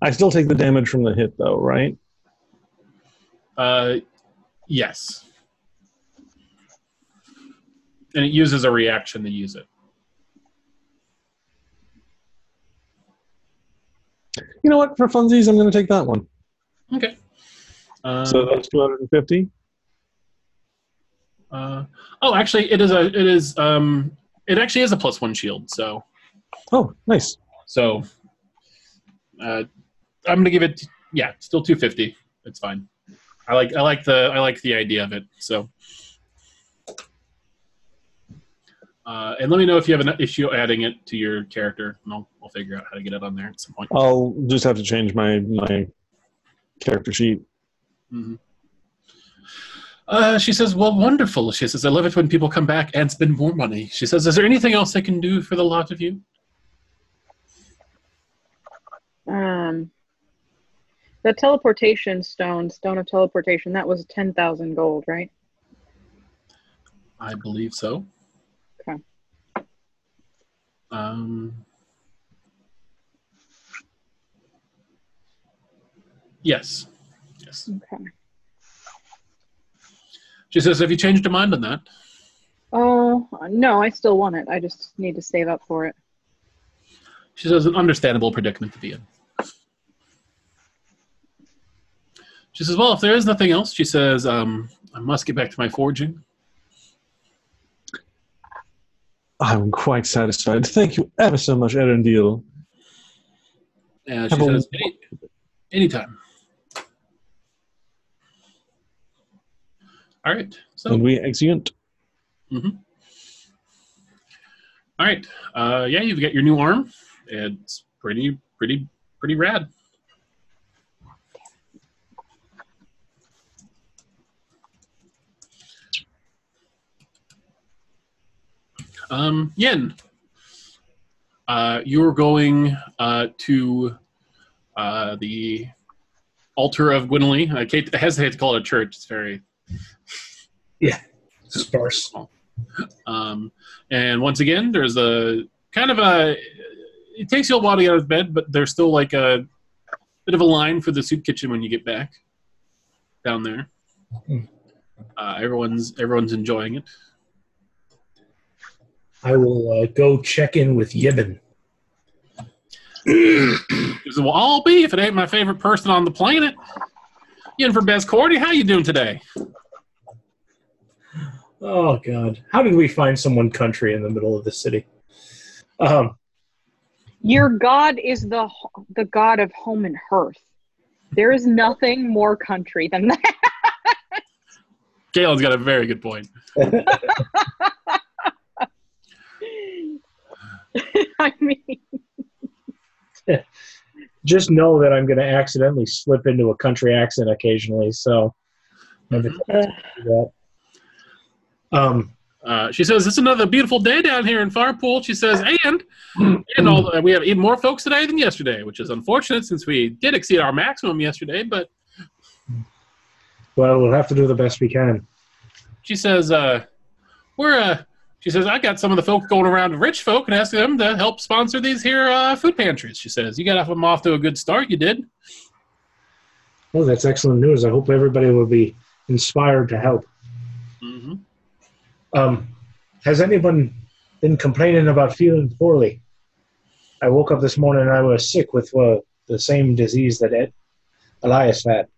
Speaker 3: I still take the damage from the hit, though, right?
Speaker 2: Uh, yes. And it uses a reaction to use it.
Speaker 3: You know what? For funsies, I'm going to take that one.
Speaker 2: Okay. Um,
Speaker 3: So that's 250.
Speaker 2: Uh, oh, actually, it is a it is um it actually is a plus one shield. So
Speaker 3: Oh, nice.
Speaker 2: so uh, I'm gonna give it yeah, still 250. It's fine. I like I like the I like the idea of it. So. Uh, and let me know if you have an issue adding it to your character, and I'll, I'll figure out how to get it on there at some point.
Speaker 3: I'll just have to change my my character sheet.
Speaker 2: Mhm. Uh, she says, "Well, wonderful." She says, "I love it when people come back and spend more money." She says, "Is there anything else I can do for the lot of you?"
Speaker 1: Um, the teleportation stone, stone of teleportation, that was 10,000 gold, right?
Speaker 2: I believe so.
Speaker 1: Okay.
Speaker 2: Um. Yes. Yes.
Speaker 1: Okay.
Speaker 2: She says, "Have you changed your mind on that?"
Speaker 1: Oh, no, I still want it. I just need to save up for it.
Speaker 2: She says, "An understandable predicament to be in." She says, "Well, if there is nothing else," she says, um, "I must get back to my forging."
Speaker 3: I'm quite satisfied. Thank you ever so much, Erendil.
Speaker 2: And she
Speaker 3: Have a-
Speaker 2: Any, anytime. All right. So,
Speaker 3: And we exeunt.
Speaker 2: all right. Uh, yeah, you've got your new arm. It's pretty, pretty, pretty rad. Um, Yin, uh, you're going uh, to uh, the altar of can't- I hesitate to call it a church. It's very Yeah,
Speaker 5: sparse.
Speaker 2: Um, and once again, there's a kind of a. It takes you a while to get out of bed, but there's still like a bit of a line for the soup kitchen when you get back down there. Uh, everyone's everyone's enjoying it.
Speaker 5: I will uh, go check in with Yibin.
Speaker 2: He says, well, I'll be if it ain't my favorite person on the planet. In for Best Cordy, how you doing today?
Speaker 5: Oh God, how did we find someone country in the middle of the city? Um,
Speaker 1: Your god is the the god of home and hearth. There is nothing more country than that.
Speaker 2: Galen's got a very good point. [laughs]
Speaker 1: I mean,
Speaker 5: just know that I'm going to accidentally slip into a country accent occasionally, so [sighs] never
Speaker 2: Mhm.
Speaker 5: do that. Um,
Speaker 2: Uh, she says it's another beautiful day down here in Farpool. She says, and and all the, we have even more folks today than yesterday, which is unfortunate since we did exceed our maximum yesterday. But
Speaker 5: well, we'll have to do the best we can.
Speaker 2: she says, uh, we're uh, she says I got some of the folk going around to rich folk and asking them to help sponsor these here uh, food pantries. She says you got them off to a good start. You did.
Speaker 5: Well, that's excellent news. I hope everybody will be inspired to help. Um, has anyone been complaining about feeling poorly? I woke up this morning and I was sick with uh, the same disease that Ed, Elias had.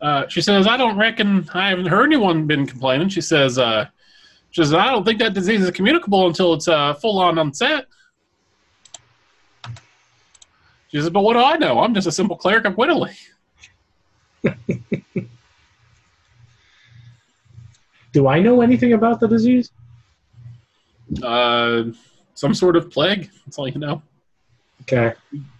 Speaker 2: Uh, she says I don't reckon I haven't heard anyone been complaining. She says. Uh, she says, I don't think that disease is communicable until it's uh, full on on set. She says, but what do I know? I'm just a simple cleric of Whittly. [laughs]
Speaker 5: Do I know anything about the disease?
Speaker 2: Uh, some sort of plague. That's all you know.
Speaker 5: Okay.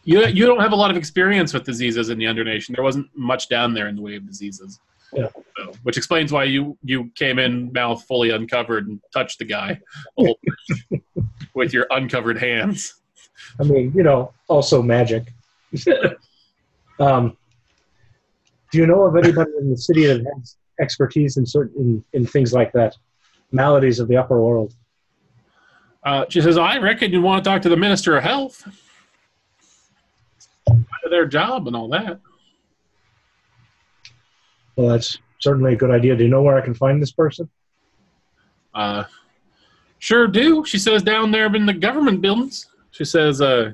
Speaker 2: You, you don't have a lot of experience with diseases in the Undernation. There wasn't much down there in the way of diseases.
Speaker 5: Yeah.
Speaker 2: So, which explains why you, you came in mouth fully uncovered and touched the guy a whole bunch with your uncovered hands.
Speaker 5: I mean, you know, also magic. [laughs] um, do you know of anybody in the city that has expertise in certain in, in things like that, maladies of the upper world?
Speaker 2: Uh, she says, I reckon you want to talk to the Minister of Health. Their job and all that.
Speaker 5: Well, that's certainly a good idea. Do you know where I can find this person?
Speaker 2: Uh, sure do. She says down there in the government buildings. She says, uh,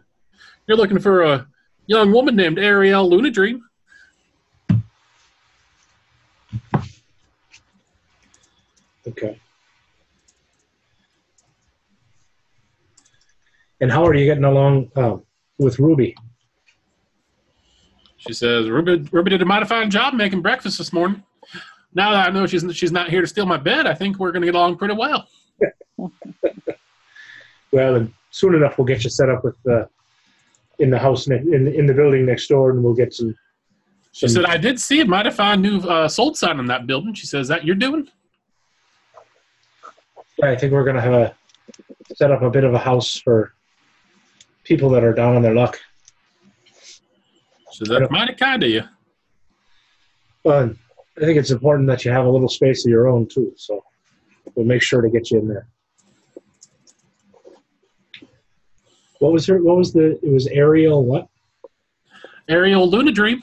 Speaker 2: you're looking for a young woman named Ariel Lunadream.
Speaker 5: Okay. And how are you getting along uh, with Ruby?
Speaker 2: She says, Ruby, Ruby did a mighty fine job making breakfast this morning. Now that I know she's, she's not here to steal my bed, I think we're going to get along pretty well. [laughs]
Speaker 5: Well, and soon enough we'll get you set up with uh, in the house ne- in in the building next door, and we'll get some.
Speaker 2: She said, I did see a mighty fine new uh, sold sign on that building. She says, that you're doing?
Speaker 5: I think we're gonna have a set up a bit of a house for people that are down on their luck.
Speaker 2: So that's mighty kind of you.
Speaker 5: But I think it's important that you have a little space of your own too. So we'll make sure to get you in there. What was her? What was the? It was Ariel. What?
Speaker 2: Ariel Lunadream.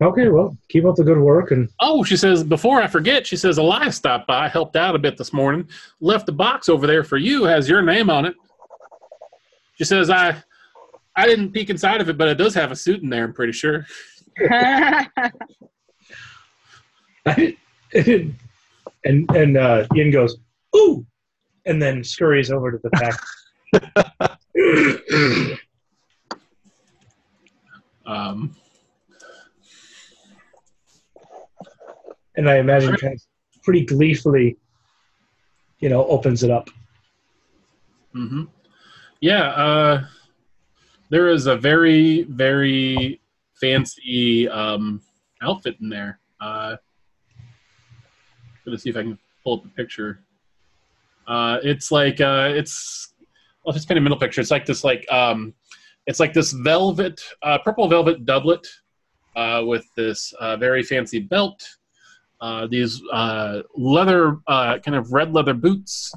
Speaker 5: Okay, well, keep up the good work, and
Speaker 2: Oh, she says, before I forget, she says, Elias stopped by, helped out a bit this morning, left a box over there for you, has your name on it. She says, I I didn't peek inside of it, but it does have a suit in there, I'm pretty sure. [laughs]
Speaker 5: and and uh, Ian goes, "Ooh," and then scurries over to the back. [laughs] [laughs]
Speaker 2: Um,
Speaker 5: and I imagine kind of pretty gleefully, you know, opens it up.
Speaker 2: hmm Yeah, uh, there is a very, very fancy um, outfit in there. Uh, gonna see if I can pull up a picture. Uh, it's like uh, it's I'll just paint a middle picture. It's like this like um, it's like this velvet, uh, purple velvet doublet uh, with this uh, very fancy belt. Uh, these uh, leather, uh, kind of red leather boots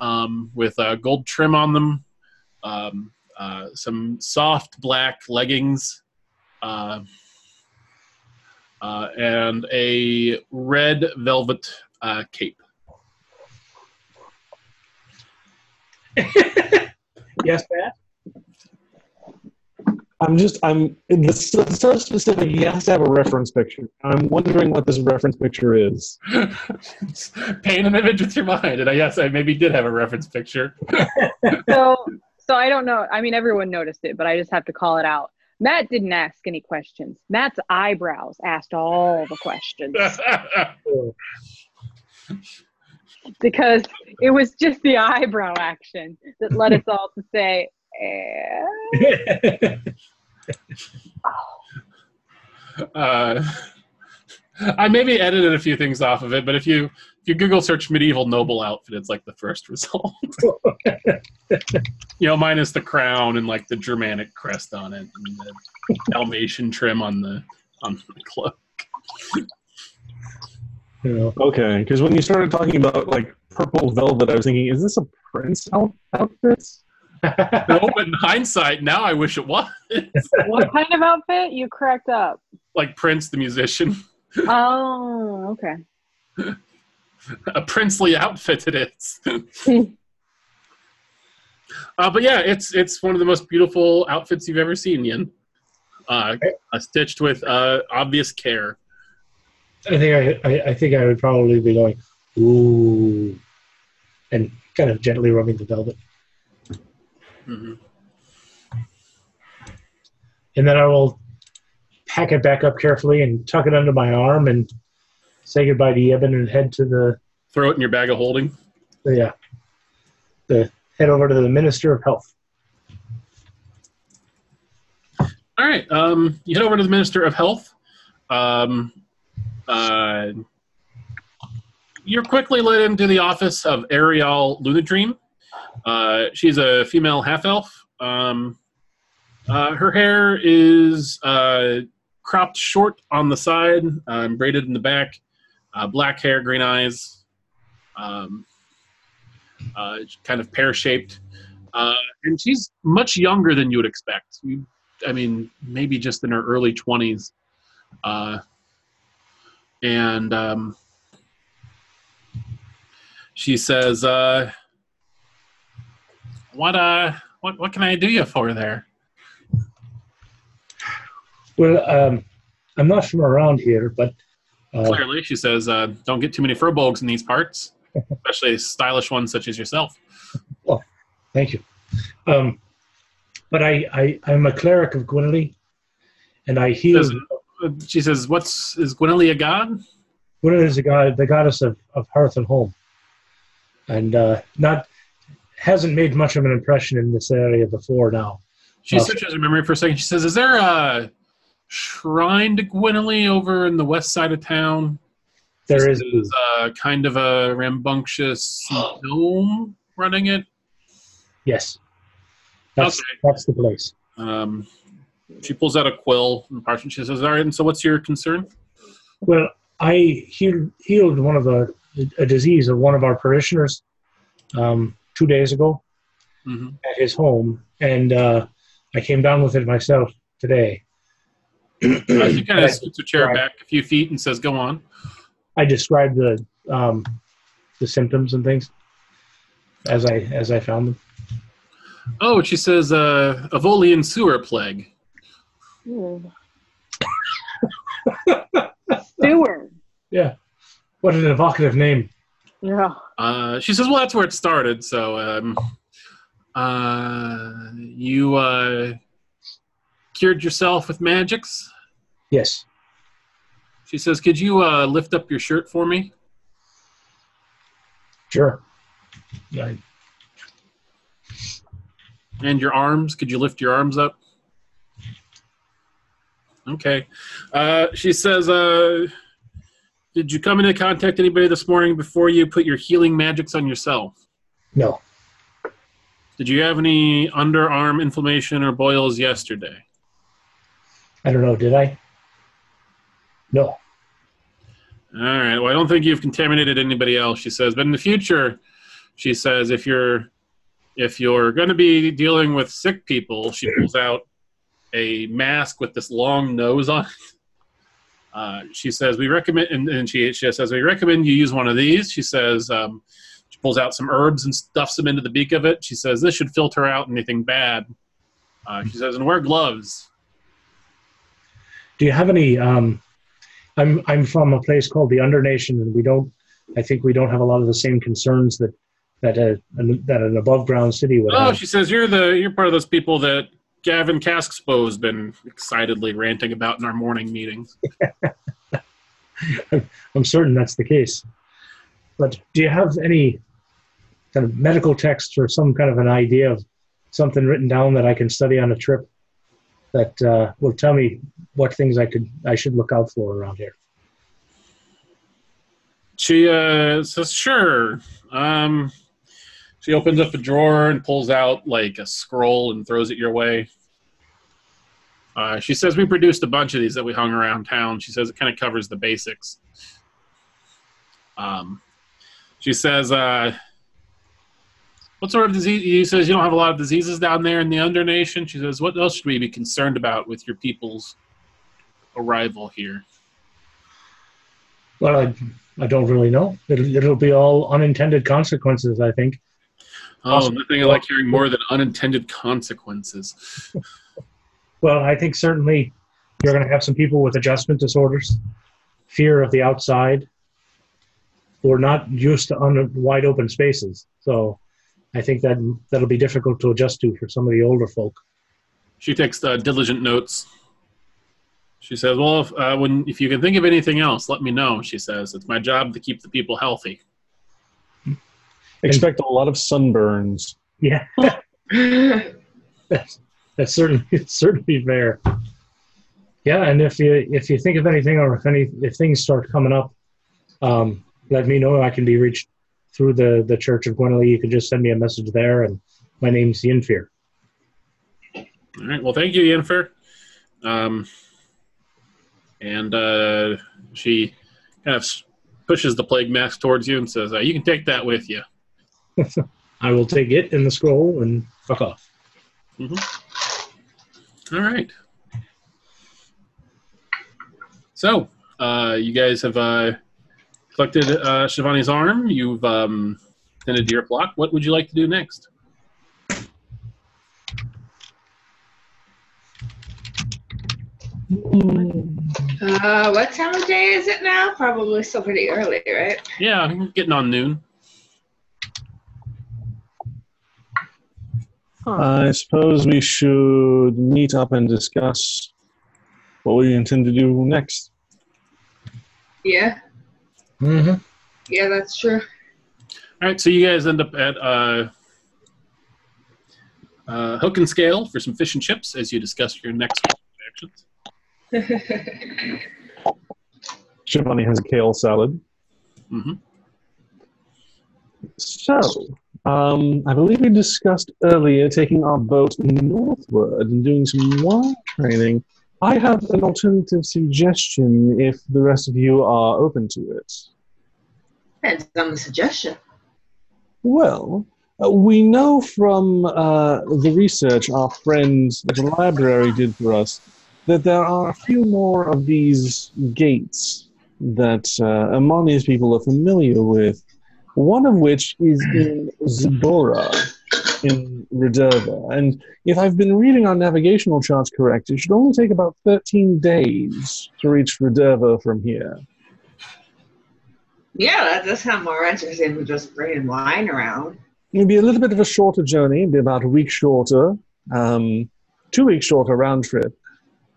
Speaker 2: um, with uh, gold trim on them. Um, uh, some soft black leggings. And a red velvet cape. [laughs]
Speaker 5: Yes, Pat.
Speaker 3: I'm just I'm it's so specific. He has to have a reference picture. I'm wondering what this reference picture is. [laughs]
Speaker 2: Paint an image with your mind, and I yes, I maybe did have a reference picture. [laughs] [laughs]
Speaker 1: so so I don't know. I mean, everyone noticed it, but I just have to call it out. Matt didn't ask any questions. Matt's eyebrows asked all the questions because it was just the eyebrow action that led us all to say, eh.
Speaker 2: Uh, I maybe edited a few things off of it, but if you if you Google search medieval noble outfit, it's like the first [laughs] result. you know, minus the crown and like the Germanic crest on it, and the Dalmatian trim on the on the cloak.
Speaker 5: know,
Speaker 3: Okay, because when you started talking about like purple velvet, I was thinking, is this a prince out- outfit?
Speaker 2: No, but in hindsight, now I wish it was
Speaker 1: what kind of outfit? You cracked up.
Speaker 2: like Prince the musician,
Speaker 1: Oh, okay.
Speaker 2: a princely outfit it is. Uh, but yeah, it's it's one of the most beautiful outfits you've ever seen, Yin. Uh, uh, stitched with uh, obvious care.
Speaker 5: I think I, I I think I would probably be going, ooh, and kind of gently rubbing the velvet,
Speaker 2: Mhm.
Speaker 5: and then I will pack it back up carefully and tuck it under my arm and say goodbye to Yebin and head to the
Speaker 2: Throw it in your bag of holding.
Speaker 5: yeah, the head over to the Minister of Health.
Speaker 2: All right, um, you head over to the Minister of Health. Um, uh, you're quickly led into the office of Ariel Lunadream. Uh, she's a female half elf. Um, uh, her hair is uh, cropped short on the side, um, braided in the back, uh, black hair, green eyes, um, uh, kind of pear shaped. Uh, and she's much younger than you would expect. You, I mean, maybe just in her early 20s. Uh, and um, she says, uh, "What uh, what what can I do you for there?"
Speaker 5: Well, um, I'm not from around here, but uh,
Speaker 2: Clearly, she says, uh, "Don't get too many furbolgs in these parts, [laughs] especially stylish ones such as yourself."
Speaker 5: Well, thank you. Um, but I, I, I'm a cleric of Gwynely, and I heal.
Speaker 2: Does- Uh, She says, "What's is Gwynely a god?"
Speaker 5: Gwynely is a god, the goddess of, of hearth and home, and uh, not hasn't made much of an impression in this area before now.
Speaker 2: She
Speaker 5: Okay.
Speaker 2: searches her memory for a second. She says, "Is there a shrine to Gwynely over in the west side of town?"
Speaker 5: There is
Speaker 2: This uh, kind of a rambunctious gnome running it.
Speaker 5: yes, that's
Speaker 2: Okay.
Speaker 5: that's the place.
Speaker 2: Um, she pulls out a quill and parchment. She says, "All right, and so what's your concern?"
Speaker 5: Well, I healed, healed one of the a disease of one of our parishioners um, two days ago
Speaker 2: hmm
Speaker 5: at his home, and uh, I came down with it myself today.
Speaker 2: She kind
Speaker 5: I-
Speaker 2: of scoots her chair back a few feet and says, "Go on."
Speaker 5: I described the um, the symptoms and things as I as I found them.
Speaker 2: Oh, she says, uh, "Avolian sewer plague." [laughs]
Speaker 1: Sewer. [laughs]
Speaker 5: Yeah, what an evocative name.
Speaker 1: Yeah.
Speaker 2: Uh, she says, "Well, that's where it started." So, um, uh, you uh, cured yourself with magics.
Speaker 5: Yes,
Speaker 2: She says, "Could you uh, lift up your shirt for me?"
Speaker 5: sure. I,
Speaker 2: And your arms? Could you lift your arms up? Okay. Uh, she says, uh, "Did you come into contact anybody this morning before you put your healing magics on yourself?
Speaker 5: no,
Speaker 2: Did you have any underarm inflammation or boils yesterday?"
Speaker 5: I don't know. Did I? No.
Speaker 2: All right. Well, I don't think you've contaminated anybody else. She says, but in the future, she says, if you're if you're going to be dealing with sick people, she pulls out a mask with this long nose on. Uh, she says, we recommend, and, and she she says, we recommend you use one of these. She says, um, she pulls out some herbs and stuffs them into the beak of it. She says, this should filter out anything bad. Uh, she says, and wear gloves.
Speaker 5: Do you have any? Um, I'm I'm from a place called the Undernation, and we don't. I think we don't have a lot of the same concerns that that a, an, that an above ground city would
Speaker 2: Oh,
Speaker 5: have.
Speaker 2: she says you're the you're part of those people that Gavin Caskspo has been excitedly ranting about in our morning meetings. [laughs]
Speaker 5: I'm certain that's the case. But do you have any kind of medical text or some kind of an idea of something written down that I can study on a trip that uh, will tell me what things I could I should look out for around here?
Speaker 2: She uh, says, "Sure." Um, she opens up a drawer and pulls out like a scroll and throws it your way. Uh, she says, "We produced a bunch of these that we hung around town." She says it kind of covers the basics. Um, she says, uh, "What sort of disease?" He says, "You don't have a lot of diseases down there in the Undernation." She says, "What else should we be concerned about with your people's arrival here?"
Speaker 5: Well, I, I don't really know. It'll, it'll be all unintended consequences, I think.
Speaker 2: Oh, nothing I like hearing more than unintended consequences. [laughs]
Speaker 5: Well, I think certainly you're going to have some people with adjustment disorders, fear of the outside, are not used to un- wide open spaces. So I think that that'll be difficult to adjust to for some of the older folk.
Speaker 2: She takes uh, diligent notes. She says, "Well, if, uh, when if you can think of anything else, let me know." She says, "It's my job to keep the people healthy."
Speaker 3: Expect a lot of sunburns.
Speaker 5: Yeah, that's, [laughs] that's certainly it's certainly fair. Yeah, and if you if you think of anything or if any if things start coming up, um, let me know. I can be reached through the, the Church of Gwenley. You can just send me a message there, and my name's Yinfir.
Speaker 2: All right. Well, thank you, Yinfir. Um, and uh, she kind of pushes the plague mask towards you and says, uh, "You can take that with you." [laughs]
Speaker 5: I will take it in the scroll and fuck off.
Speaker 2: All right. So, uh, you guys have uh, collected uh, Shivani's arm. You've um, tended to your flock. What would you like to do next?
Speaker 4: Uh, what time of day is it now? Probably still pretty early, right?
Speaker 2: Yeah, I'm getting on noon.
Speaker 3: I suppose we should meet up and discuss what we intend to do next.
Speaker 4: Yeah,
Speaker 5: Mm-hmm.
Speaker 4: yeah, that's true.
Speaker 2: All right, so you guys end up at uh, uh, Hook and Scale for some fish and chips as you discuss your next actions.
Speaker 3: Shivani has a kale salad.
Speaker 2: hmm
Speaker 3: So, um, I believe we discussed earlier taking our boat northward and doing some wine training. I have an alternative suggestion if the rest of you are open to it.
Speaker 4: Depends on the suggestion.
Speaker 3: Well, uh, we know from uh, the research our friends at the library did for us that there are a few more of these gates that uh, Amani's people are familiar with. One of which is in Zabora, in Rederva. And if I've been reading our navigational charts correct, it should only take about 13 days to reach Rederva from here.
Speaker 4: Yeah, that does sound more interesting than just bringing wine around.
Speaker 3: It'd be a little bit of a shorter journey, it'd be about a week shorter, um, two weeks shorter round trip.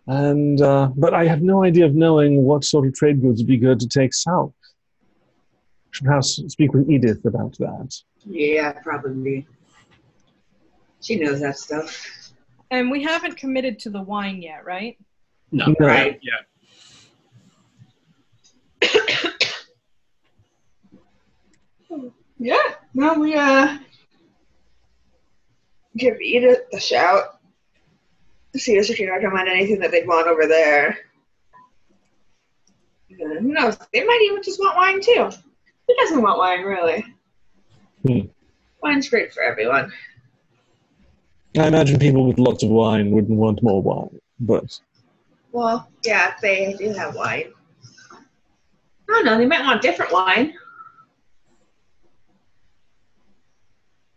Speaker 3: And uh, but I have no idea of knowing what sort of trade goods would be good to take south. Should have speak with Edith about that.
Speaker 4: Yeah, probably. She knows that stuff.
Speaker 7: And we haven't committed to the wine yet, right?
Speaker 2: No,
Speaker 3: No.
Speaker 4: Right.
Speaker 2: yeah.
Speaker 4: Yeah, no, we uh give Edith a shout. See if she can recommend anything that they'd want over there. And who knows? They might even just want wine too. Who doesn't want wine, really?
Speaker 3: Hmm.
Speaker 4: Wine's great for everyone.
Speaker 3: I imagine people with lots of wine wouldn't want more wine, but
Speaker 4: Well, yeah, they do have wine. I don't know, they might want different wine.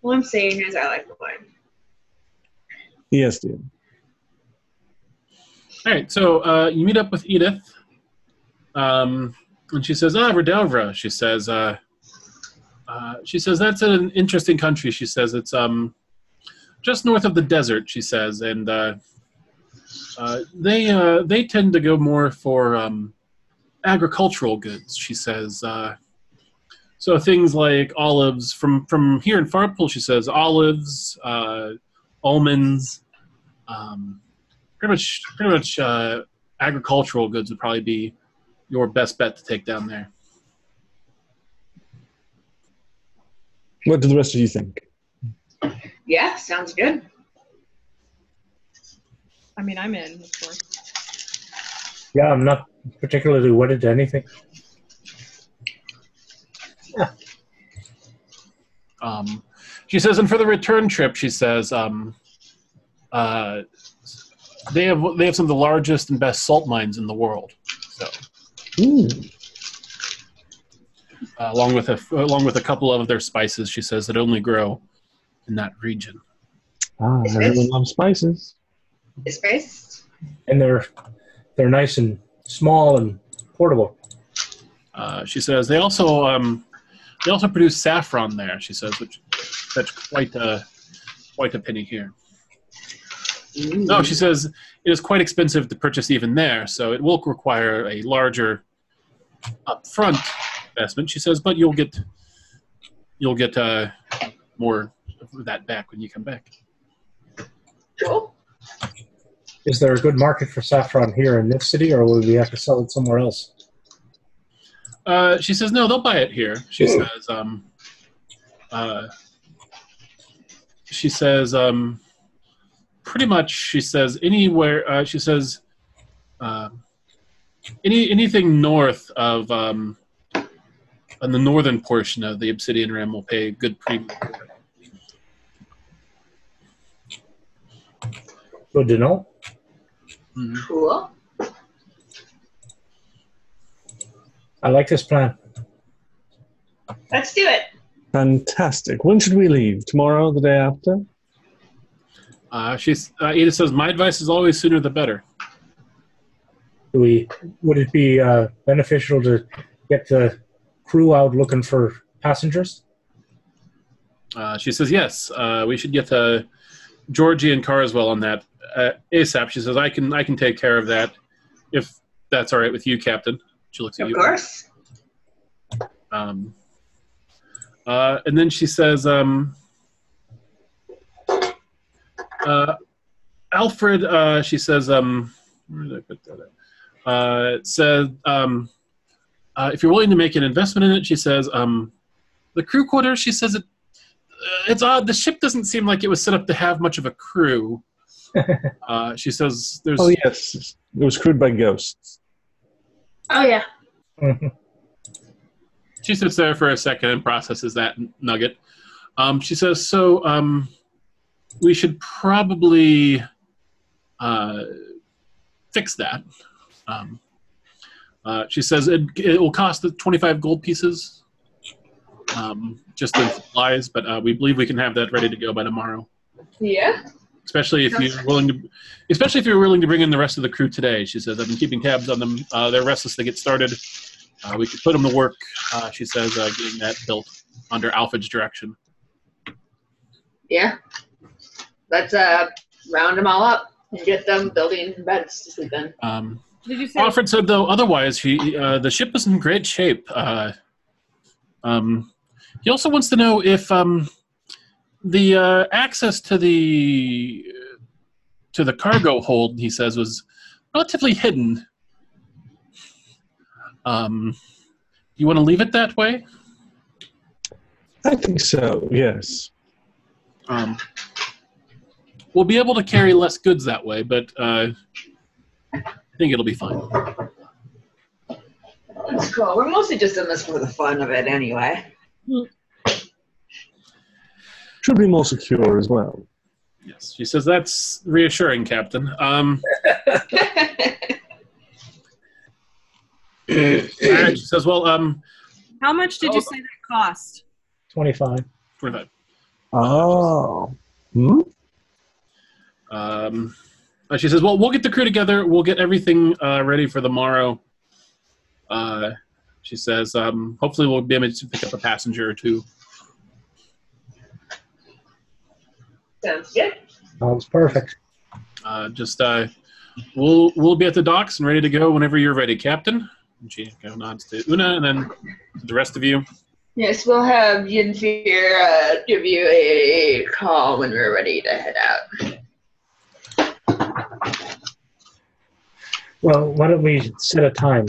Speaker 4: All I'm saying is I like the wine.
Speaker 3: yes, dear.
Speaker 2: All right, so uh, you meet up with Edith, um, and she says, "Ah, Redelvra." She says, uh, uh, "She says that's an interesting country." She says it's um, just north of the desert. She says, and uh, uh, they uh, they tend to go more for um, agricultural goods. She says, uh, so things like olives from from here in Farpool. She says olives, almonds. Um, pretty much pretty much agricultural goods would probably be your best bet to take down there.
Speaker 3: What do the rest of you think?
Speaker 4: Yeah, sounds good.
Speaker 7: I mean, I'm in, of course.
Speaker 5: Yeah, I'm not particularly wedded to anything. Yeah.
Speaker 2: Um, she says, and for the return trip, she says, um, uh, they have they have some of the largest and best salt mines in the world. So, Uh, along with a along with a couple of their spices, she says that only grow in that region.
Speaker 3: Ah, everyone loves spices.
Speaker 4: His face.
Speaker 5: And they're they're nice and small and portable.
Speaker 2: Uh, she says they also um, they also produce saffron there. She says, which that's quite a quite a penny here. No, she says it is quite expensive to purchase even there, so it will require a larger upfront investment. She says, but you'll get you'll get uh, more of that back when you come back.
Speaker 4: Cool.
Speaker 5: Is there a good market for saffron here in this city, or will we have to sell it somewhere else?
Speaker 2: Uh, she says, no, they'll buy it here. She says, um, uh, she says, um, pretty much, she says, anywhere, uh, she says, uh, any anything north of, um, on the northern portion of the Obsidian Rim will pay good premium. for it.
Speaker 5: Good to know.
Speaker 2: Mhm.
Speaker 4: Cool.
Speaker 5: I like this plan.
Speaker 4: Let's do it.
Speaker 3: Fantastic. When should we leave? Tomorrow, the day after?
Speaker 2: Uh, she's, uh, Edith says, my advice is always sooner the better.
Speaker 5: Do we? Would it be uh, beneficial to get the crew out looking for passengers?
Speaker 2: Uh, she says, yes, uh, we should get uh, Georgie and Carswell on that uh, ASAP. She says, I can, I can take care of that if that's all right with you, Captain. She looks at
Speaker 4: Of
Speaker 2: you.
Speaker 4: course.
Speaker 2: Um, uh, and then she says, um, uh, Alfred, uh, she says, um, where did I put that? At? Uh, it said, um, uh, if you're willing to make an investment in it, she says, um, the crew quarters, she says, it, uh, it's odd. The ship doesn't seem like it was set up to have much of a crew. [laughs] uh, she says, there's,
Speaker 3: Oh, yes. It was crewed by ghosts.
Speaker 4: Oh yeah. [laughs]
Speaker 2: She sits there for a second and processes that nugget. Um, she says, "So um, we should probably uh, fix that." Um, uh, she says it, it will cost the twenty-five gold pieces, um, just in supplies, but uh, we believe we can have that ready to go by tomorrow.
Speaker 4: Yeah.
Speaker 2: Especially if you're willing to, especially if you're willing to bring in the rest of the crew today. She says, "I've been keeping tabs on them. Uh, they're restless to get started. Uh, we could put them to work." Uh, she says, uh, "Getting that built under Alfred's direction."
Speaker 4: Yeah. Let's uh round them all up and get them building beds to sleep in.
Speaker 2: Um,
Speaker 1: Did you say?
Speaker 2: Alfred said, though, otherwise, he uh, the ship is in great shape. Uh, um, he also wants to know if um, the uh, access to the to the cargo hold, he says, was relatively hidden. Um, you want to leave it that way?
Speaker 3: I think so, yes.
Speaker 2: Um, we'll be able to carry less goods that way, but uh, I think it'll be fine.
Speaker 4: That's cool. We're mostly just in this for the fun of it anyway.
Speaker 3: Should be more secure as well.
Speaker 2: Yes, she says that's reassuring, Captain. Um, and she says, "Well, um,
Speaker 8: How much did you say that cost?
Speaker 5: 25.
Speaker 2: what about,
Speaker 3: Oh. Hmm?
Speaker 2: um, uh, she says, "Well, we'll get the crew together. We'll get everything uh, ready for the morrow." Uh, she says, um, "Hopefully, we'll be able to pick up a passenger or two.
Speaker 4: Sounds good.
Speaker 5: Sounds perfect.
Speaker 2: Uh, just uh, we'll we'll be at the docks and ready to go whenever you're ready, Captain." And she kind of nods to Una, and then to the rest of you.
Speaker 4: Yes, we'll have Yinfir uh, give you a call when we're ready to head out.
Speaker 5: Well, why don't we set a time?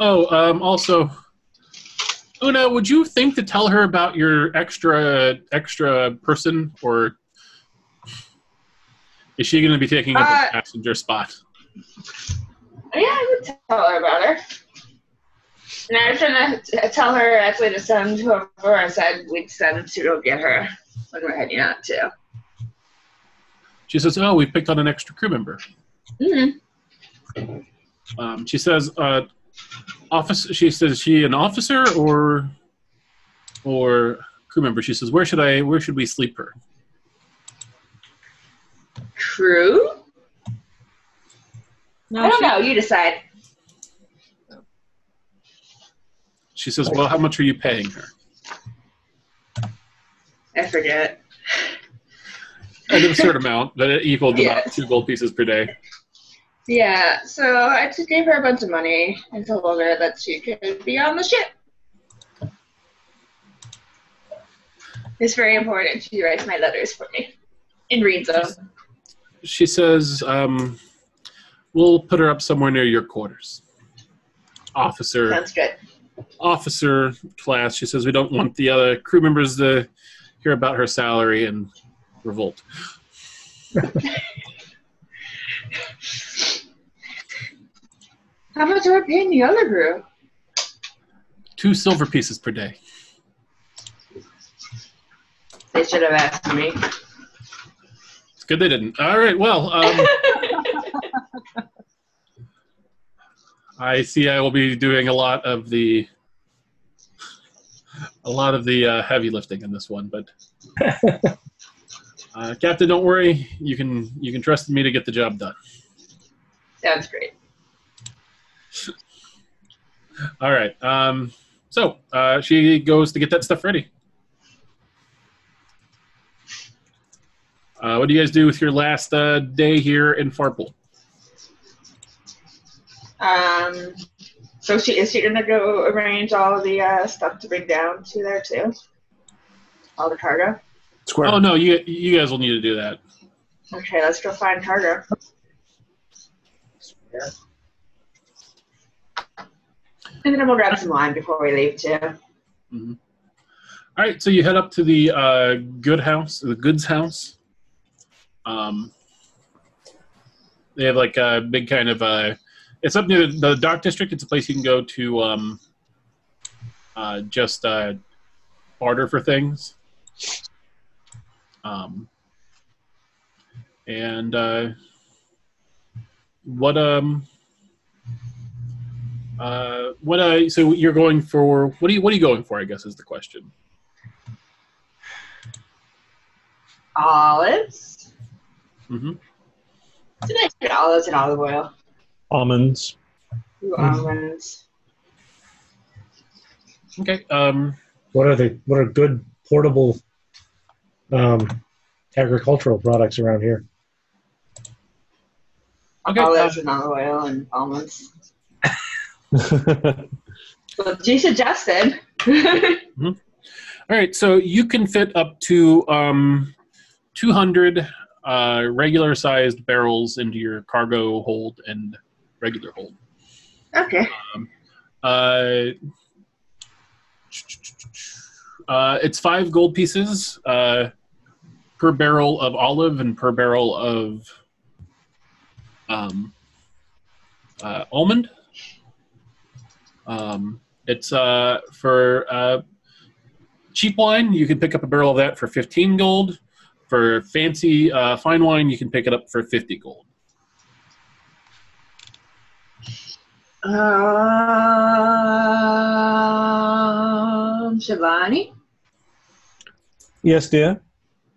Speaker 2: Oh, um, also, Una, would you think to tell her about your extra extra person, or is she going to be taking up
Speaker 4: Uh,
Speaker 2: a passenger spot?
Speaker 4: Yeah, I would tell her about her. And I was gonna tell her actually to send whoever I said we'd send to go get her when we're heading out too.
Speaker 2: She says, "Oh, we picked on an extra crew member."
Speaker 4: Mm-hmm.
Speaker 2: Um, she says, uh, "Office." She says, "She an officer or or crew member?" She says, "Where should I? Where should we sleep her?"
Speaker 4: True?
Speaker 8: No,
Speaker 4: I don't
Speaker 8: she-
Speaker 4: know. You decide.
Speaker 2: She says, "Well, how much are you paying her?"
Speaker 4: I forget.
Speaker 2: An absurd amount, that it equaled
Speaker 4: Yeah.
Speaker 2: about two gold pieces per day.
Speaker 4: Yeah, so I just gave her a bunch of money and told her that she could be on the ship. It's very important. She writes my letters for me and reads them.
Speaker 2: She says, um, we'll put her up somewhere near your quarters. Officer,
Speaker 4: Sounds good.
Speaker 2: officer class. She says we don't want the other crew members to hear about her salary and revolt.
Speaker 4: How much are we paying the other group?
Speaker 2: Two silver pieces per day.
Speaker 4: They should have asked me.
Speaker 2: It's good they didn't. All right. Well, um, I see. I will be doing a lot of the a lot of the uh, heavy lifting in this one, but [laughs] uh, Captain, don't worry. You can you can trust me to get the job done.
Speaker 4: Sounds great. [laughs]
Speaker 2: All right. Um, so uh, she goes to get that stuff ready. Uh, what do you guys do with your last uh, day here in Farpool?
Speaker 4: Um, so she is she gonna go arrange all of the uh, stuff to bring down to there too? All the cargo.
Speaker 3: Square.
Speaker 2: Oh no, you you guys will need to do that.
Speaker 4: Okay, let's go find cargo. And then we'll grab some wine before we leave too.
Speaker 2: All right, so you head up to the uh, good house, the goods house. Um, they have like a big kind of uh It's up near the, the dock district. It's a place you can go to um, uh, just uh, barter for things. Um, and uh, what um uh what uh so you're going for what are you what are you going for? I guess is the question.
Speaker 4: Olives.
Speaker 2: Mm-hmm.
Speaker 4: Did I get olives and olive oil?
Speaker 3: Almonds.
Speaker 4: Ooh, almonds.
Speaker 2: Okay. Um,
Speaker 5: What are the what are good portable um, agricultural products around here?
Speaker 2: okay. uh,
Speaker 4: Olives and olive oil and almonds. [laughs] What you suggested.
Speaker 2: All right, so you can fit up to um, 200 uh, regular sized barrels into your cargo hold and regular hold.
Speaker 4: okay.
Speaker 2: Uh, [tsk] uh, it's five gold pieces uh, per barrel of olive and per barrel of um, uh, almond. Um, it's uh, for uh, cheap wine, you can pick up a barrel of that for 15 gold. For fancy uh, fine wine, you can pick it up for 50 gold.
Speaker 4: Um, Shivani,
Speaker 3: yes, dear.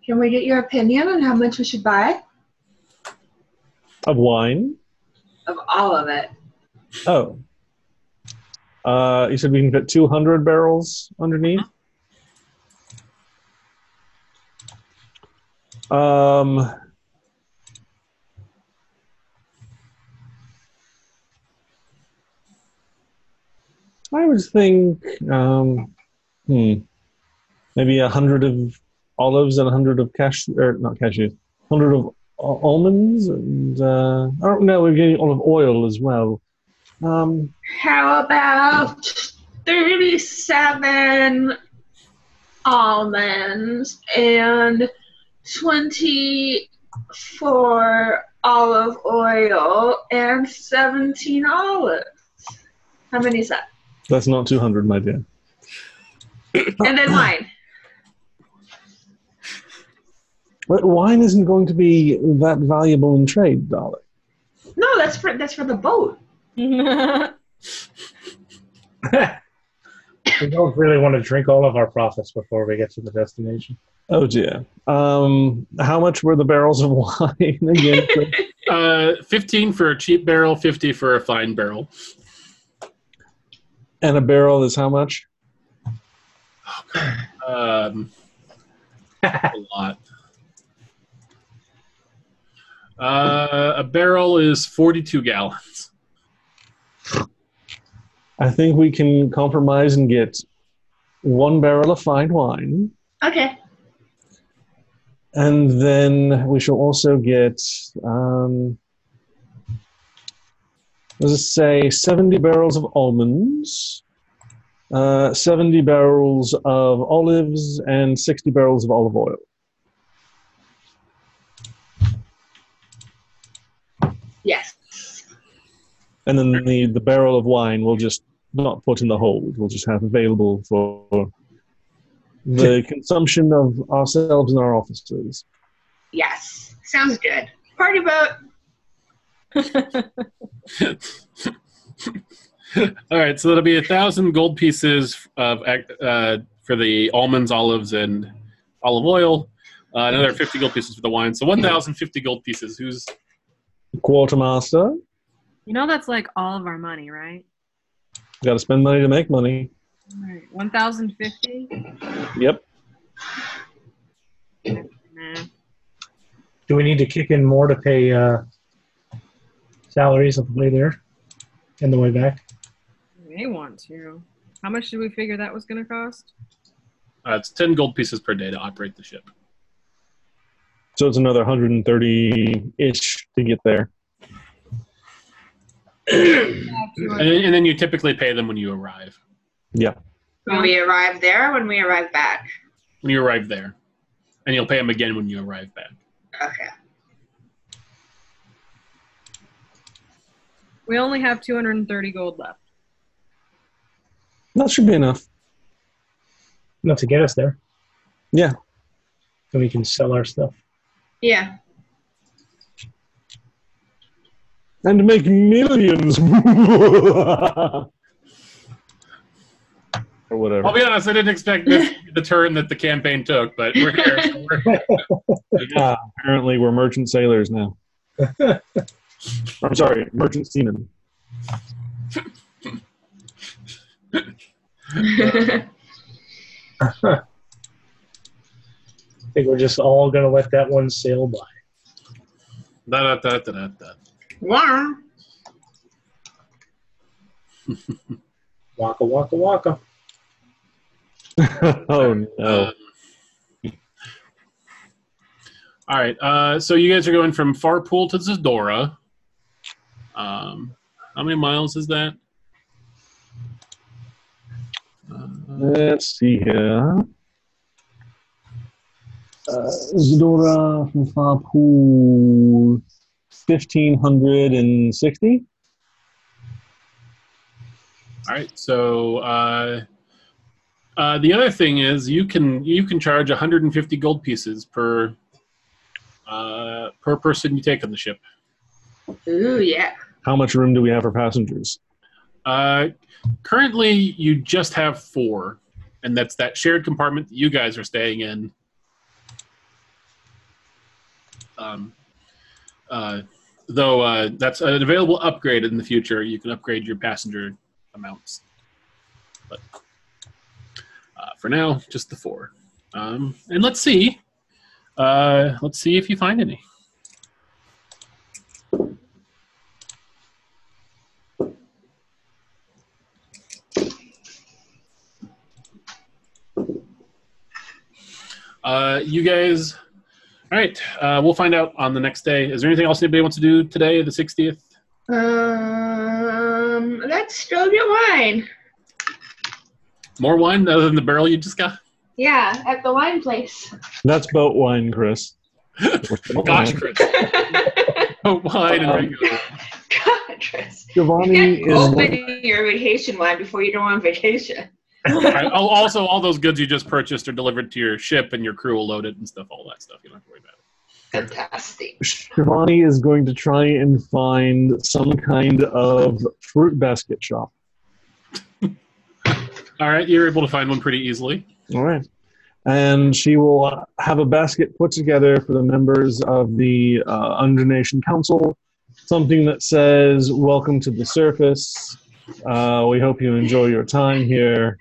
Speaker 4: Can we get your opinion on how much we should buy
Speaker 3: Of wine.
Speaker 4: of all of it?
Speaker 3: Oh. Uh, you said we can fit 200 barrels underneath? Um, I would think, um, hmm, maybe a hundred of olives and a hundred of cashew, or not cashews, hundred of almonds, and uh, don't know, we're getting olive oil as well. Um,
Speaker 4: How about 37 almonds and 24 olive oil and 17 olives? How many is that?
Speaker 3: that's not 200, my dear.
Speaker 4: And then wine.
Speaker 3: But wine isn't going to be that valuable in trade, darling.
Speaker 4: No, that's for that's for the boat. [laughs]
Speaker 5: We don't really want to drink all of our profits before we get to the destination.
Speaker 3: Oh dear. Um, how much were the barrels of [laughs] wine again? [laughs]
Speaker 2: Uh, 15 for a cheap barrel, 50 for a fine barrel.
Speaker 3: and a barrel is how much?
Speaker 2: Um, a lot. Uh, a barrel is 42 gallons.
Speaker 3: I think we can compromise and get one barrel of fine wine,
Speaker 4: Okay.
Speaker 3: and then we shall also get um, Let's say 70 barrels of almonds, uh, 70 barrels of olives, and 60 barrels of olive oil.
Speaker 4: Yes.
Speaker 3: And then the, the barrel of wine we'll just not put in the hold. We'll just have available for the [laughs] consumption of ourselves and our officers.
Speaker 4: Yes. Sounds good. Party boat. [laughs]
Speaker 2: All right, so that'll be a thousand gold pieces of uh, for the almonds, olives, and olive oil. Uh, another fifty gold pieces for the wine. So one thousand fifty gold pieces. Who's
Speaker 3: Quartermaster,
Speaker 8: You know that's like all of our money, right?
Speaker 3: We got to spend money to make money.
Speaker 8: All right. 1,050?
Speaker 3: Yep.
Speaker 8: Nah.
Speaker 5: Do we need to kick in more to pay uh, salaries on the way there and the way back?
Speaker 8: We may want to. How much did we figure that was going to cost?
Speaker 2: uh, it's ten gold pieces per day to operate the ship.
Speaker 3: So it's another 130 ish to get there.
Speaker 2: And, and then you typically pay them when you arrive.
Speaker 3: Yeah.
Speaker 4: When we arrive there, when we arrive back.
Speaker 2: When you arrive there, and you'll pay them again when you arrive back.
Speaker 4: Okay.
Speaker 8: We only have 230 gold left.
Speaker 3: That should be enough.
Speaker 5: Not to get us there.
Speaker 3: Yeah.
Speaker 5: So we can sell our stuff.
Speaker 4: Yeah.
Speaker 3: And make millions. [laughs] or whatever.
Speaker 2: I'll be honest, I didn't expect this to be the turn that the campaign took, but we're here. so we're-
Speaker 3: Ah, [laughs] apparently, we're merchant sailors now. I'm sorry, merchant seamen. [laughs]
Speaker 5: I think we're just all going to let that one sail by.
Speaker 2: da, da, da,
Speaker 4: Wow.
Speaker 5: Waka, waka, waka. [laughs]
Speaker 3: oh no.
Speaker 2: Um, all right. Uh, so you guys are going from Farpool to Zadora. Um, how many miles is that? Uh,
Speaker 3: Let's see here. Uh, Zadora from Farpool, 1560.
Speaker 2: all right. So uh, uh, the other thing is you can you can charge 150 gold pieces per uh, per person you take on the ship.
Speaker 4: Ooh, yeah.
Speaker 3: How much room do we have for passengers?
Speaker 2: Uh, currently, you just have four, and that's that shared compartment that you guys are staying in. Um, uh, though uh, that's an available upgrade in the future. You can upgrade your passenger amounts, but uh, for now, just the four. Um, and let's see. Uh, let's see if you find any. Uh, you guys, all right. Uh, we'll find out on the next day. Is there anything else anybody wants to do today, the 60th?
Speaker 4: Um, let's still get wine.
Speaker 2: More wine other than the barrel you just got?
Speaker 4: Yeah, at the wine place.
Speaker 3: That's boat wine, Chris. [laughs]
Speaker 2: Gosh, Chris. [laughs] Oh, wine and regular.
Speaker 4: God, Chris.
Speaker 3: Shivani
Speaker 4: You can't
Speaker 3: is
Speaker 4: open your vacation wine before you go on vacation.
Speaker 2: All right. Oh, also, all those goods you just purchased are delivered to your ship, and your crew will load it and stuff. All that stuff. You don't have to worry about it.
Speaker 4: Fantastic.
Speaker 3: Shivani is going to try and find some kind of fruit basket shop.
Speaker 2: All right, you're able to find one pretty easily.
Speaker 3: All right. And she will uh, have a basket put together for the members of the uh, Undernation Council. Something that says, Welcome to the surface. Uh, we hope you enjoy your time here.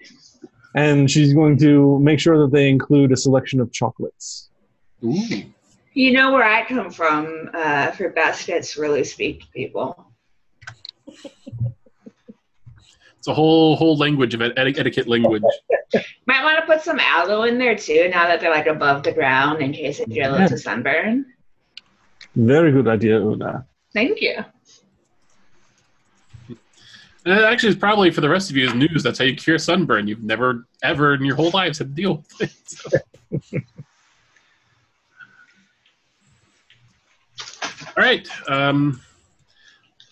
Speaker 3: And she's going to make sure that they include a selection of chocolates.
Speaker 2: Ooh.
Speaker 4: You know where I come from uh, for baskets really speak to people.
Speaker 2: It's a whole whole language of et- etiquette language. [laughs]
Speaker 4: Might want to put some aloe in there too, now that they're like above the ground in case they get a little sunburn.
Speaker 3: Very good idea, Una.
Speaker 4: Thank you.
Speaker 2: And that actually is probably for the rest of you is news. That's how you cure sunburn. You've never ever in your whole lives had to deal with it. So. [laughs] All right. Um,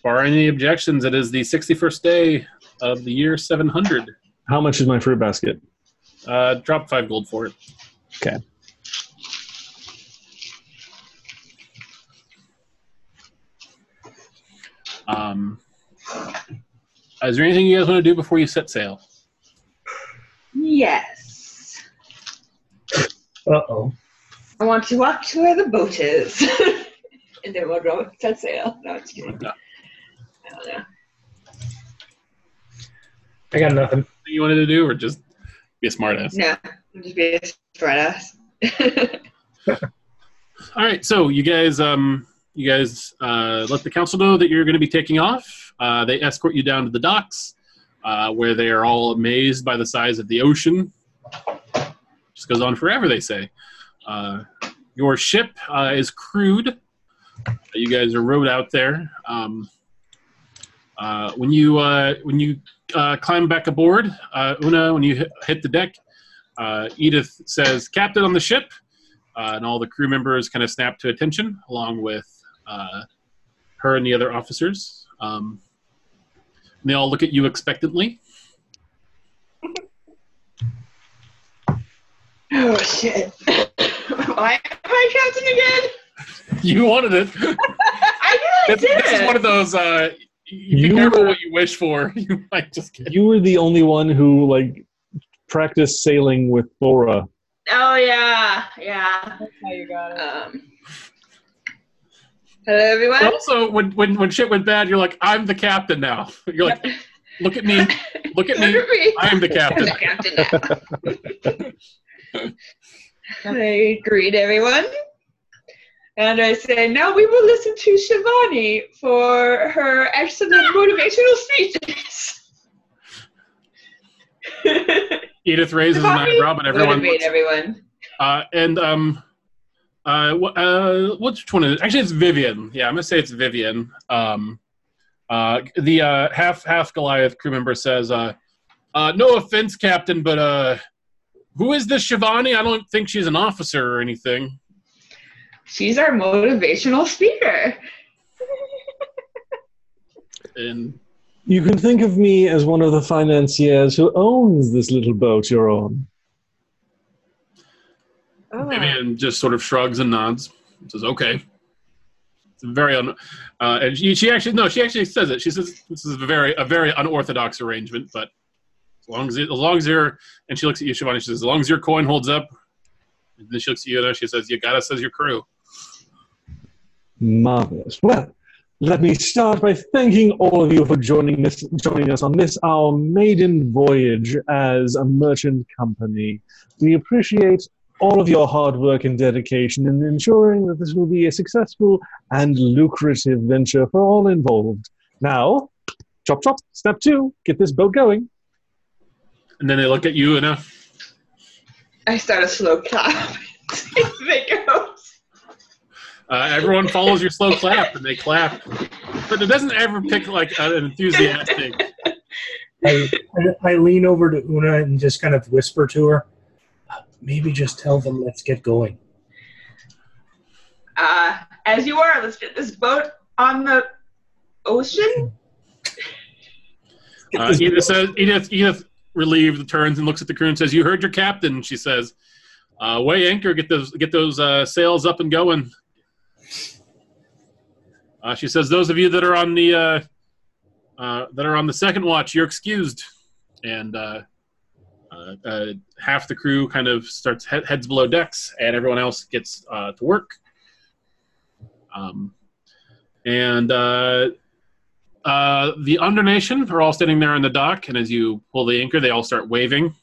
Speaker 2: bar any objections, it is the 61st day of the year 700.
Speaker 3: How much is my fruit basket?
Speaker 2: Uh, drop five gold for it.
Speaker 3: Okay.
Speaker 2: Um, is there anything you guys want to do before you set sail?
Speaker 4: Yes.
Speaker 5: Uh oh.
Speaker 4: I want to walk to where the boat is. [laughs] and then we'll go set sail. No, it's kidding.
Speaker 2: No.
Speaker 4: I don't know.
Speaker 5: I got nothing.
Speaker 2: You wanted to do, or just be a smartass?
Speaker 4: No, just being a smartass. [laughs]
Speaker 2: All right, so you guys, um, you guys uh, let the council know that you're going to be taking off. Uh, they escort you down to the docks, uh, where they are all amazed by the size of the ocean. Just goes on forever, they say. Uh, your ship uh, is crewed. You guys are rowed out there. Um, uh, when you uh, when you climb back aboard, Una, when you hit, the deck, Edith says, "Captain on the ship." and all the crew members kind of snap to attention, along with her and the other officers. Um, and they all look at you expectantly.
Speaker 4: oh, shit. Why am I captain again?
Speaker 2: You wanted it.
Speaker 4: I really
Speaker 2: this,
Speaker 4: did.
Speaker 2: this is one of those. Uh, you be careful
Speaker 3: were-
Speaker 2: what you wish for. [laughs] You might just get.
Speaker 3: You were the only one who like practiced sailing with Thora.
Speaker 4: oh, yeah. Yeah.
Speaker 1: That's how you got it.
Speaker 4: Um, hello, everyone.
Speaker 2: But also, when, when when shit went bad, you're like, I'm the captain now. [laughs] You're like, look at me, look at me. [laughs]
Speaker 4: Look at me.
Speaker 2: I am the
Speaker 4: I'm
Speaker 2: captain.
Speaker 4: the captain now. [laughs] I greet everyone. And I say, now we will listen to Shivani for her excellent motivational speeches.
Speaker 2: Edith raises an
Speaker 4: Shivani,
Speaker 2: eyebrow, but everyone.
Speaker 4: motivate
Speaker 2: looks-
Speaker 4: everyone.
Speaker 2: Uh, and um, uh, uh, which one is it? Actually, it's Vivian. Yeah, I'm gonna say it's Vivian. Um, uh, the uh, half half Goliath crew member says, uh, uh, "No offense, Captain, but uh, who is this Shivani? I don't think she's an officer or anything."
Speaker 4: She's our motivational speaker. [laughs]
Speaker 2: And
Speaker 3: You can think of me as one of the financiers who owns this little boat you're on.
Speaker 1: Oh.
Speaker 2: Vivian just sort of shrugs and nods. and Says, "Okay." It's very un. Uh, and she, she actually no, she actually says it. She says this is a very a very unorthodox arrangement, but as long as it, as long as you're and she looks at you, Shivani. She says, "As long as your coin holds up." And then she looks at you and she says, "You got us as your crew."
Speaker 3: Marvelous. Well, let me start by thanking all of you for joining this, joining us on this our maiden voyage as a merchant company. We appreciate all of your hard work and dedication in ensuring that this will be a successful and lucrative venture for all involved. Now, chop chop. Step two: get this boat going.
Speaker 2: And then they look at you and uh,
Speaker 4: I start a slow clap. [laughs] they go.
Speaker 2: uh, everyone follows your slow clap and they clap, but it doesn't ever pick like an enthusiastic. [laughs]
Speaker 5: I, I, I lean over to Una and just kind of whisper to her, "Uh, maybe just tell them let's get going.
Speaker 4: Uh, as you are, let's get this boat on the ocean.
Speaker 2: Uh, Edith says, Edith, Edith, relieved, turns and looks at the crew and says, "You heard your captain." She says, uh, "Weigh anchor, get those get those uh, sails up and going." Uh, she says, "Those of you that are on the uh, uh, that are on the second watch, you're excused." And uh, uh, half the crew kind of starts he- heads below decks, and everyone else gets uh, to work. Um, and uh, uh, the undernation are all standing there on the dock, and as you pull the anchor, they all start waving.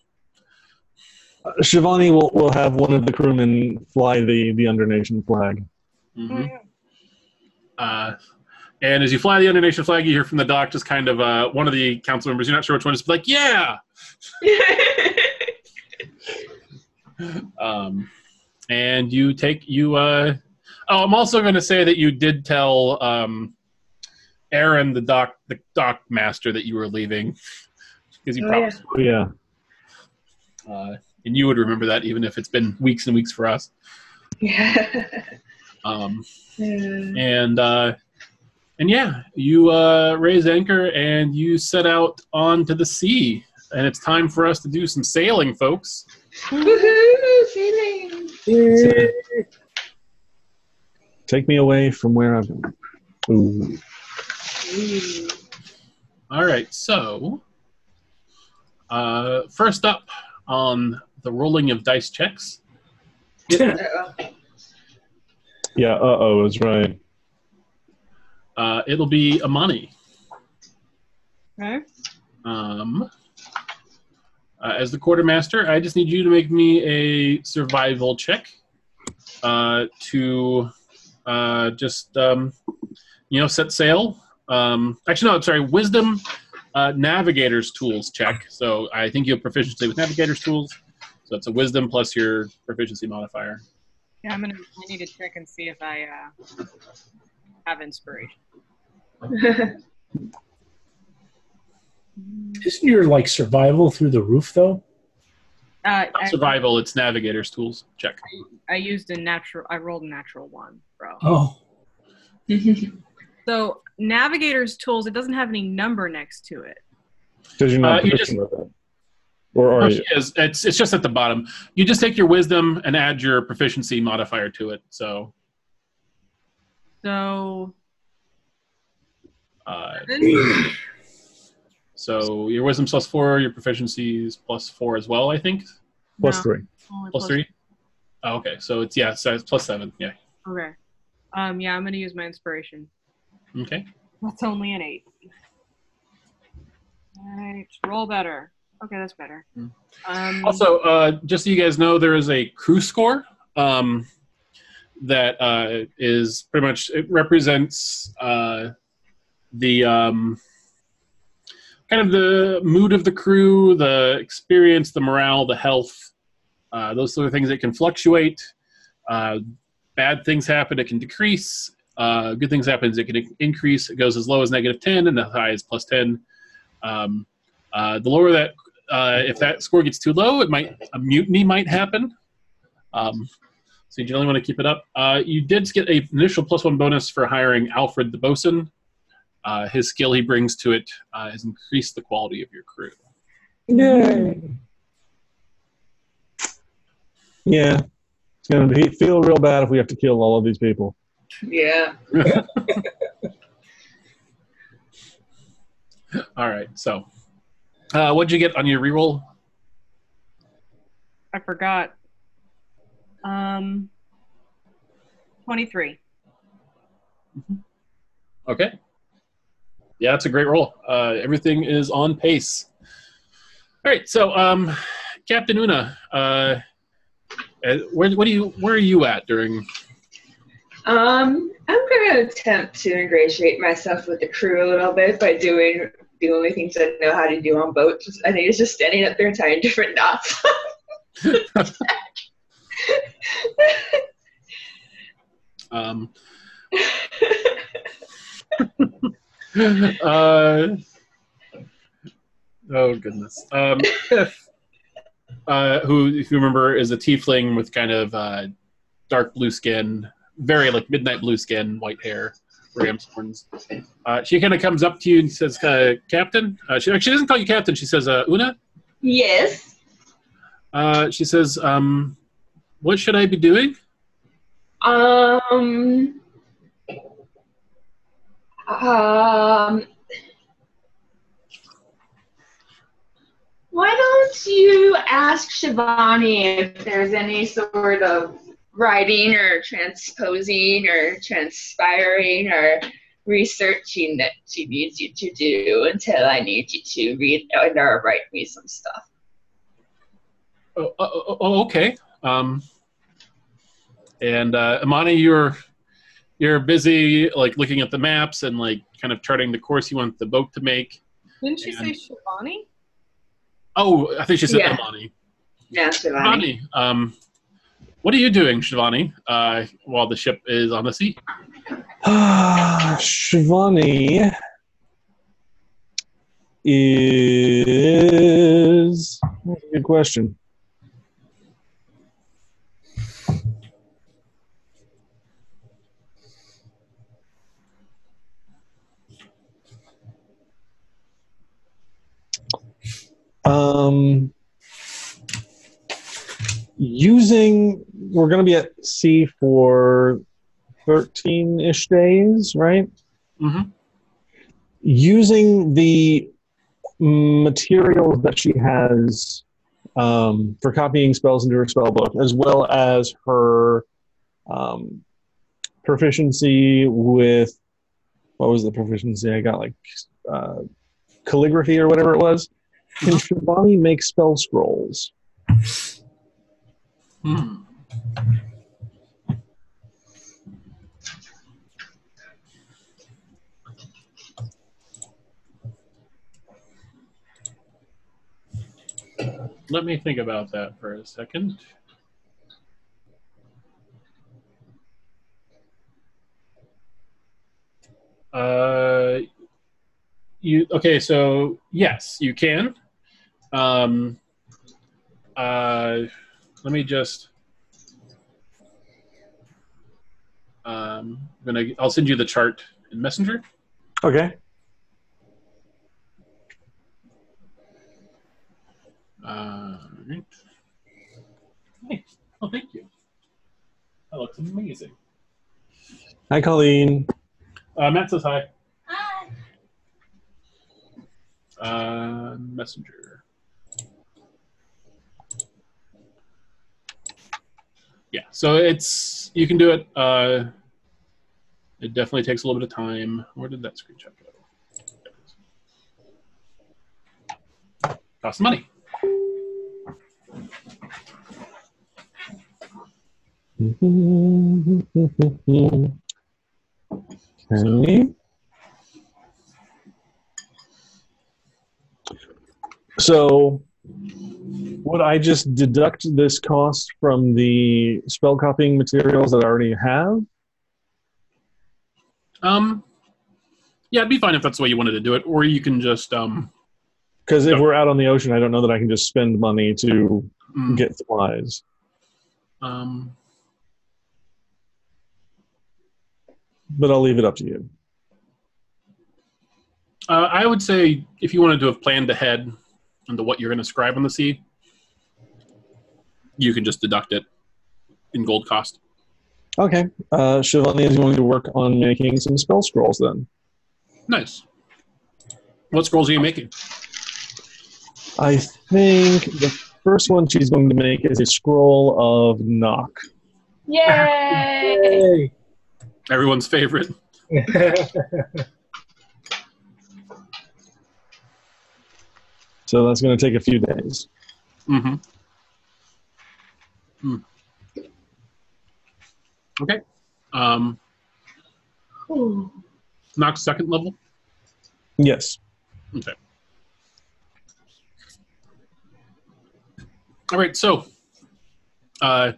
Speaker 3: Uh, Shivani will, will have one of the crewmen fly the, the undernation flag.
Speaker 2: Mhm. Uh, and as you fly the undernation flag, you hear from the dock just kind of uh, one of the council members. You're not sure which one is like, yeah. [laughs] Um, and you take you. Uh, oh, I'm also going to say that you did tell um, Aaron, the dock, the dock master that you were leaving, because you
Speaker 4: Oh,
Speaker 2: promised,
Speaker 3: Oh, yeah.
Speaker 2: uh, and you would remember that even if it's been weeks and weeks for us.
Speaker 4: Yeah. [laughs]
Speaker 2: Um,
Speaker 4: Mm.
Speaker 2: and uh, and yeah, you uh, raise anchor and you set out onto the sea, and it's time for us to do some sailing, folks.
Speaker 4: Woohoo! Sailing.
Speaker 3: Take me away from where I've been. Ooh.
Speaker 4: Ooh.
Speaker 2: All right, so uh, first up on the rolling of dice checks,
Speaker 4: Uh-oh.
Speaker 3: Yeah, uh oh, is right.
Speaker 2: uh, it'll be Amani.
Speaker 8: Okay.
Speaker 2: Um, uh, as the quartermaster, I just need you to make me a survival check uh, to uh, just um, you know set sail. Um, actually, no, I'm sorry, wisdom uh, navigator's tools check. So I think you have proficiency with navigator's tools. So it's a wisdom plus your proficiency modifier.
Speaker 8: Yeah, I'm gonna. I need to check and see if I uh, have inspiration. [laughs]
Speaker 5: Isn't your like survival through the roof though?
Speaker 8: Uh,
Speaker 2: Not
Speaker 8: I,
Speaker 2: survival, it's navigator's tools check.
Speaker 8: I used a natural. I rolled a natural one, bro.
Speaker 5: Oh, [laughs]
Speaker 8: So navigator's tools. It doesn't have any number next to it.
Speaker 3: Because you're not
Speaker 2: Uh, you
Speaker 3: proficient with it. Or
Speaker 2: Oh,
Speaker 3: are
Speaker 2: she
Speaker 3: you?
Speaker 2: is. It's it's just at the bottom. You just take your wisdom and add your proficiency modifier to it. So
Speaker 8: So
Speaker 2: uh,
Speaker 8: seven?
Speaker 2: So your wisdom's plus four, your proficiency is plus four as well. I think
Speaker 3: Plus
Speaker 8: No,
Speaker 3: three.
Speaker 8: only
Speaker 2: plus three. Oh, okay, so it's yeah, so it's plus seven. Yeah.
Speaker 8: Okay. Um. Yeah, I'm gonna use my inspiration.
Speaker 2: Okay.
Speaker 8: That's only an eight. Alright, roll better. Okay, that's better.
Speaker 2: Hmm.
Speaker 8: Um,
Speaker 2: Also, uh, just so you guys know, there is a crew score um, that uh, is pretty much it represents uh, the um, kind of the mood of the crew, the experience, the morale, the health. Uh, those sort of things that can fluctuate. Uh, bad things happen, it can decrease. Uh, good things happen, it can increase. It goes as low as negative 10 and as high as plus 10. Um, uh, the lower that uh, if that score gets too low, it might a mutiny might happen. Um, so you generally want to keep it up. Uh, you did get a initial plus one bonus for hiring Alfred the bosun. Uh, his skill he brings to it uh, has increased the quality of your crew.
Speaker 3: Yay. Yeah. It's going to be, feel real bad if we have to kill all of these people.
Speaker 4: yeah. [laughs]
Speaker 2: All right, so uh, what'd you get on your reroll?
Speaker 8: I forgot. Um, twenty-three.
Speaker 2: Okay. Yeah, it's a great roll. Uh, everything is on pace. All right, so um, Captain Una, uh, uh, where, what do you, where are you at during?
Speaker 4: Um, I'm gonna attempt to ingratiate myself with the crew a little bit by doing the only things I know how to do on boats. I think it's just standing up there and tying different knots. [laughs]
Speaker 2: Um, [laughs] [laughs] uh, oh goodness. Um, [laughs] uh, who, if you remember, is a tiefling with kind of uh, dark blue skin, very like midnight blue skin, white hair, ram's horns. Uh, she kind of comes up to you and says, uh, "Captain." Uh, she actually doesn't call you captain. She says, uh, "Una."
Speaker 4: yes.
Speaker 2: Uh, she says, um, "What should I be doing?"
Speaker 4: Um. Um. Why don't you ask Shivani if there's any sort of writing or transposing or transpiring or researching that she needs you to do until I need you to read or write me some stuff.
Speaker 2: Oh, oh, oh okay. Um, and uh, Amani, you're you're busy like looking at the maps and like kind of charting the course you want the boat to make.
Speaker 8: Didn't she
Speaker 2: And-
Speaker 8: say Shivani?
Speaker 2: Oh, I think she said
Speaker 4: Yeah.
Speaker 2: Amani.
Speaker 4: Yeah, Shivani.
Speaker 2: Shivani, um, what are you doing, Shivani, uh, while the ship is on the sea? [sighs]
Speaker 3: Shivani is that's a good question. Um, using, we're going to be at sea for 13 ish days, right?
Speaker 2: Mhm.
Speaker 3: Using the materials that she has um, for copying spells into her spell book, as well as her um, proficiency with what was the proficiency I got? Like uh, calligraphy or whatever it was. Can Shivani make spell scrolls?
Speaker 2: Hmm. Let me think about that for a second. Uh, you okay? So yes, you can. Um, uh, let me just. Um, I'm gonna. I'll send you the chart in Messenger.
Speaker 3: Okay.
Speaker 2: Uh, right. Hey. Oh, thank you. That looks amazing.
Speaker 3: Hi, Colleen.
Speaker 2: Uh, Matt says hi. Uh, messenger. Yeah, so it's you can do it. Uh, it definitely takes a little bit of time. Where did that screenshot go? Is. Money.
Speaker 3: Okay. So, would I just deduct this cost from the spell copying materials that I already have?
Speaker 2: Um, yeah, it'd be fine if that's the way you wanted to do it, or you can just um,
Speaker 3: Because if we're out on the ocean, I don't know that I can just spend money to
Speaker 2: mm,
Speaker 3: get supplies.
Speaker 2: um,
Speaker 3: But I'll leave it up to you.
Speaker 2: Uh, I would say if you wanted to have planned ahead into what you're going to scribe on the sea, you can just deduct it in gold cost.
Speaker 3: Okay. Uh, Shivani is going to work on making some spell scrolls then.
Speaker 2: Nice. What scrolls are you making?
Speaker 3: I think the first one she's going to make is a scroll of knock.
Speaker 4: Yay!
Speaker 2: Everyone's favorite. [laughs]
Speaker 3: So that's going to take a few days.
Speaker 2: Mm-hmm. Hmm. Okay. Um, knock second level.
Speaker 3: Yes.
Speaker 2: Okay. All right. So, uh,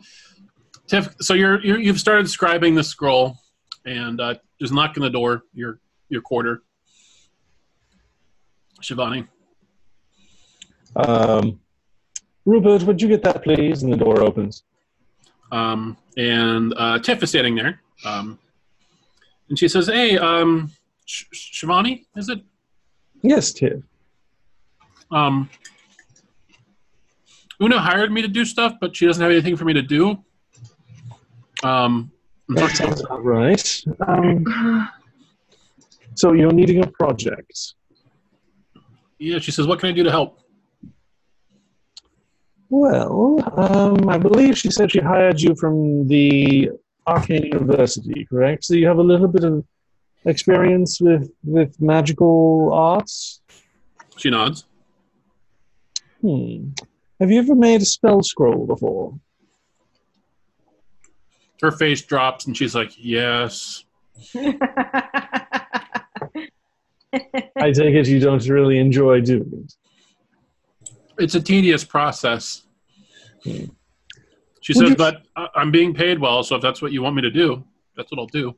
Speaker 2: Tiff, so you're, you're you've started scribing the scroll, and uh, just knocking the door. Your your quarter. Shivani.
Speaker 3: Um, Rupert, would you get that, please? And the door opens.
Speaker 2: Um, and uh, Tiff is standing there. Um, and she says, "Hey, um, Sh- Shivani, is it?
Speaker 3: Yes, Tiff.
Speaker 2: Um, Una hired me to do stuff, but she doesn't have anything for me to do. Um,
Speaker 3: That sounds about right. Um, so you're needing a project.
Speaker 2: yeah, she says, "What can I do to help?"
Speaker 3: Well, um, I believe she said she hired you from the Arcane University, correct? So you have a little bit of experience with, with magical arts?
Speaker 2: She nods.
Speaker 3: Hmm. Have you ever made a spell scroll before?
Speaker 2: Her face drops, and she's like, "Yes." [laughs]
Speaker 3: I take it you don't really enjoy doing it.
Speaker 2: It's a tedious process. She
Speaker 3: Would
Speaker 2: says,
Speaker 3: you-
Speaker 2: "But I'm being paid well, so if that's what you want me to do, that's what I'll do."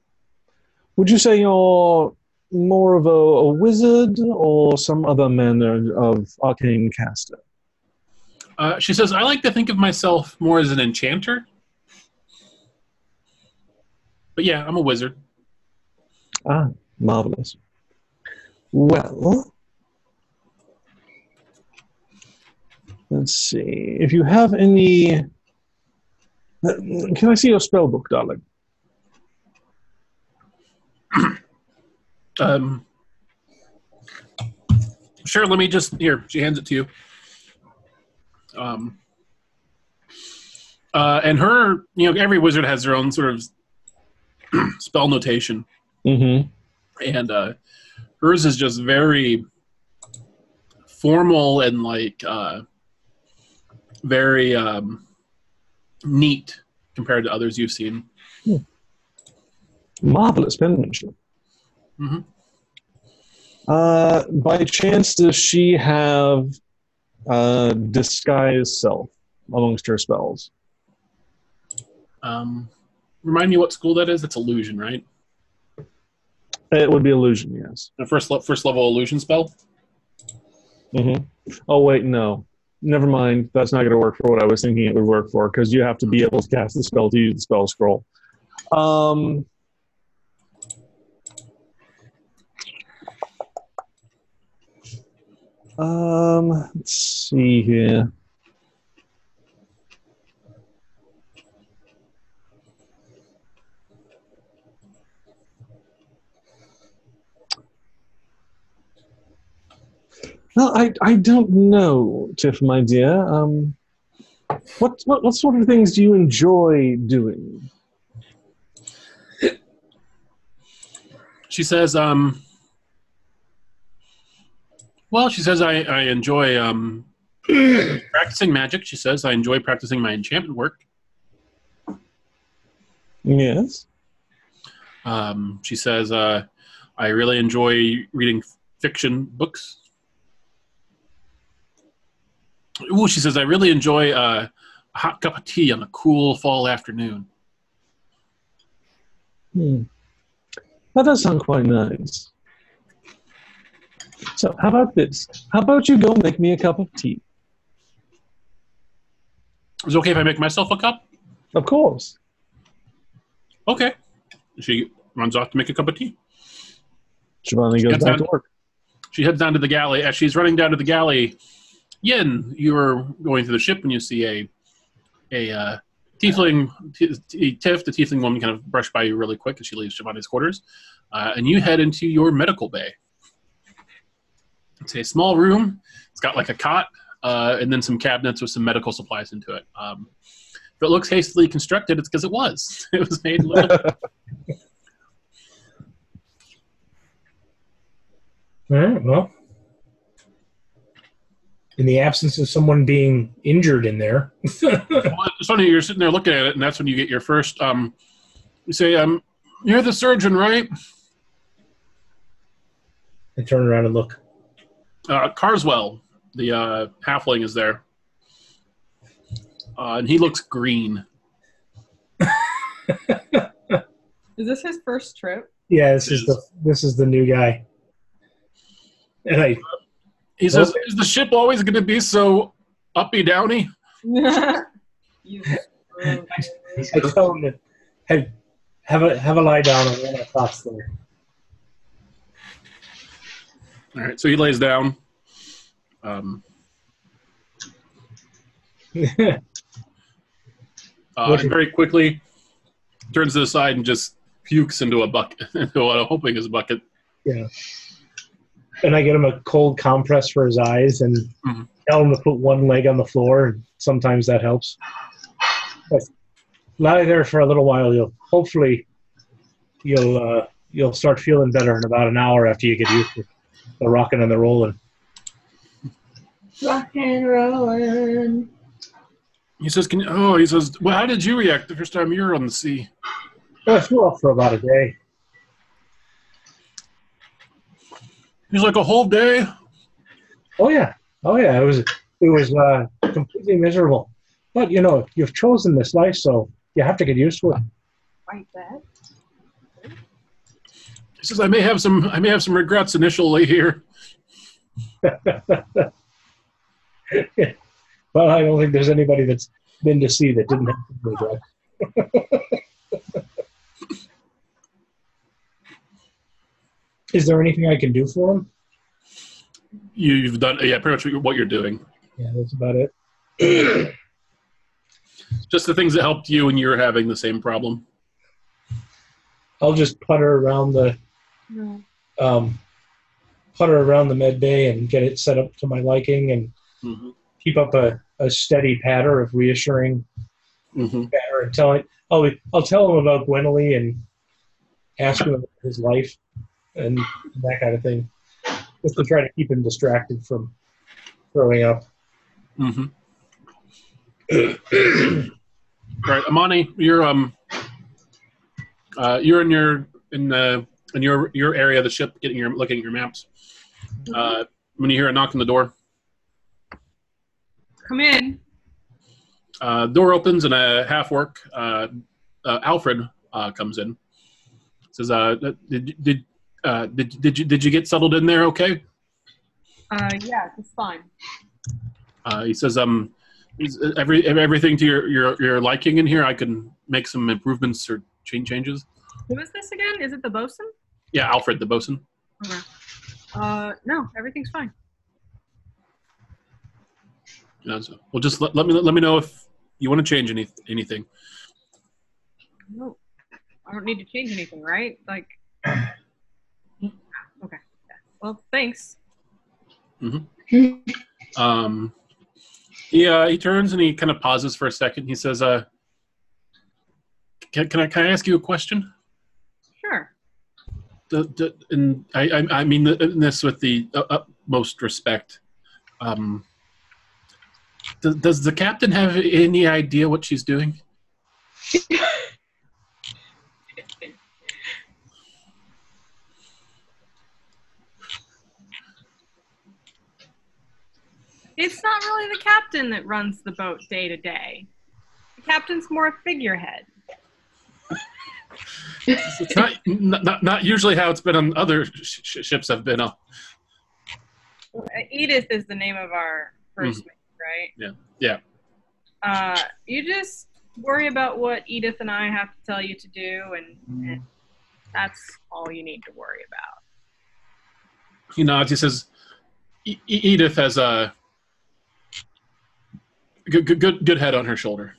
Speaker 3: Would you say you're more of a, a wizard or some other manner of arcane caster?
Speaker 2: Uh, she says, I like to think of myself more as an enchanter. But yeah, I'm a wizard.
Speaker 3: Ah, marvelous. Well, let's see. If you have any. Can I see your spell book, darling?
Speaker 2: Um, sure, let me just. Here, she hands it to you. Um, uh, and her, you know, every wizard has their own sort of [clears throat] spell notation.
Speaker 3: Mm-hmm.
Speaker 2: and uh, hers is just very formal and like uh, very um, neat compared to others you've seen.
Speaker 3: Marvelous penmanship.
Speaker 2: Mhm.
Speaker 3: Uh, by chance, does she have uh, disguise self amongst her spells?
Speaker 2: Um, remind me what school that is. It's illusion, right?
Speaker 3: It would be illusion, yes.
Speaker 2: First le- first level illusion spell.
Speaker 3: hmm Oh wait, no. Never mind. That's not going to work for what I was thinking it would work for because you have to be able to cast the spell to use the spell scroll. Um. Um. Let's see here. Well, I, I don't know, Tiff, my dear. Um, what, what what sort of things do you enjoy doing?
Speaker 2: She says, um, well, she says I, I enjoy um, [clears throat] practicing magic. She says I enjoy practicing my enchantment work.
Speaker 3: Yes.
Speaker 2: Um, she says uh, I really enjoy reading fiction books. Ooh, she says I really enjoy uh, a hot cup of tea on a cool fall afternoon.
Speaker 3: Hmm. That does sound quite nice. So, how about this? How about you go make me a cup of tea?
Speaker 2: Is it okay if I make myself a cup?
Speaker 3: Of course.
Speaker 2: Okay. She runs off to make a cup of tea.
Speaker 3: Shivani goes back
Speaker 2: I'm-
Speaker 3: to work.
Speaker 2: She heads down to the galley. As she's running down to the galley, Yin, you are going through the ship when you see a a uh, tiefling, t- t- Tiff, the tiefling woman, kind of brush by you really quick as she leaves Shivani's quarters, uh, and you head into your medical bay. It's a small room. It's got like a cot uh, and then some cabinets with some medical supplies into it. Um, if it looks hastily constructed, it's because it was. [laughs] It was made. Little, [laughs]
Speaker 5: All right. Well, in the absence of someone being injured in there, [laughs]
Speaker 2: Well, it's funny you're sitting there looking at it, and that's when you get your first. Um, you say, um, "You're the surgeon, right?"
Speaker 5: I turn around and look.
Speaker 2: Uh, Carswell, the uh, halfling, is there, uh, and he looks green. [laughs]
Speaker 8: Is this his first trip?
Speaker 5: Yeah, this is the this is the new guy. And I
Speaker 2: He says, "Is the ship always going to be so uppy downy?"
Speaker 8: You.
Speaker 5: I tell him to have have a have a lie down and run across there.
Speaker 2: All right, so he lays down. Um, [laughs] uh, and very quickly turns to the side and just pukes into a bucket, [laughs] into what I'm hoping is a bucket.
Speaker 5: yeah. And I get him a cold compress for his eyes and
Speaker 2: Mhm.
Speaker 5: tell him to put one leg on the floor, and sometimes that helps. But lie there for a little while. You'll hopefully you'll uh, you'll start feeling better in about an hour after you get used to the rocking and the rolling.
Speaker 4: Rock and rolling.
Speaker 2: He says, "Can you, oh?" He says, "Well, how did you react the first time you were on the sea?"
Speaker 5: Well, I flew up for about a day.
Speaker 2: He's like a whole day.
Speaker 5: Oh yeah, oh yeah. It was it was uh, completely miserable. But you know, you've chosen this life, so you have to get used to it.
Speaker 8: Like that.
Speaker 2: He says, "I may have some. I may have some regrets initially here." [laughs]
Speaker 5: well, I don't think there's anybody that's been to sea that didn't have some regret. [laughs] Is there anything I can do for him?
Speaker 2: You, you've done, yeah, pretty much what you're doing.
Speaker 5: Yeah, that's about it. [clears throat]
Speaker 2: Just the things that helped you when you were having the same problem.
Speaker 5: I'll just putter around the um, putter around the med bay and get it set up to my liking and
Speaker 2: Mm-hmm.
Speaker 5: keep up a, a steady patter of reassuring
Speaker 2: Mm-hmm.
Speaker 5: patter and telling I'll I'll tell him about Gwenly and ask him about his life and that kind of thing. Just to try to keep him distracted from throwing up.
Speaker 2: Mm-hmm. [clears throat] All right, Amani, you're um, uh, you're in your in the in your your area of the ship, getting your looking at your maps. Uh, when you hear a knock on the door,
Speaker 8: Come in.
Speaker 2: uh, door opens and a half-orc. uh, uh, Alfred, uh, comes in. Says, uh, "Did did uh, did did you did you get settled in there? Okay."
Speaker 8: Uh, yeah, it's fine.
Speaker 2: Uh, he says, "Um, is every everything to your, your your liking in here? I can make some improvements or change changes."
Speaker 8: Who is this again? Is it the bosun?
Speaker 2: Yeah, Alfred, the bosun.
Speaker 8: Okay. Uh, no, everything's fine.
Speaker 2: You know, so, well, just let, let me let me know if you want to change any anything.
Speaker 8: No, I don't need to change anything, right? Like, okay. Yeah. [clears throat] Well, thanks.
Speaker 2: Um, he uh, he turns and he kind of pauses for a second. He says, "Uh, can, can I can I ask you a question?"
Speaker 8: Sure.
Speaker 2: The, the, and I, I I mean this with the utmost respect. Um, does, does the captain have any idea what she's doing? [laughs]
Speaker 8: It's not really the captain that runs the boat day to day. The captain's more a figurehead. [laughs]
Speaker 2: It's not, not not usually how it's been on other sh- sh- ships I've been on.
Speaker 8: Uh, Edith is the name of our first mate, right?
Speaker 2: Yeah. Yeah.
Speaker 8: Uh, you just worry about what Edith and I have to tell you to do, and, and that's all you need to worry about.
Speaker 2: He nods. He says, "E- "Edith has a good, good, good, good head on her shoulder."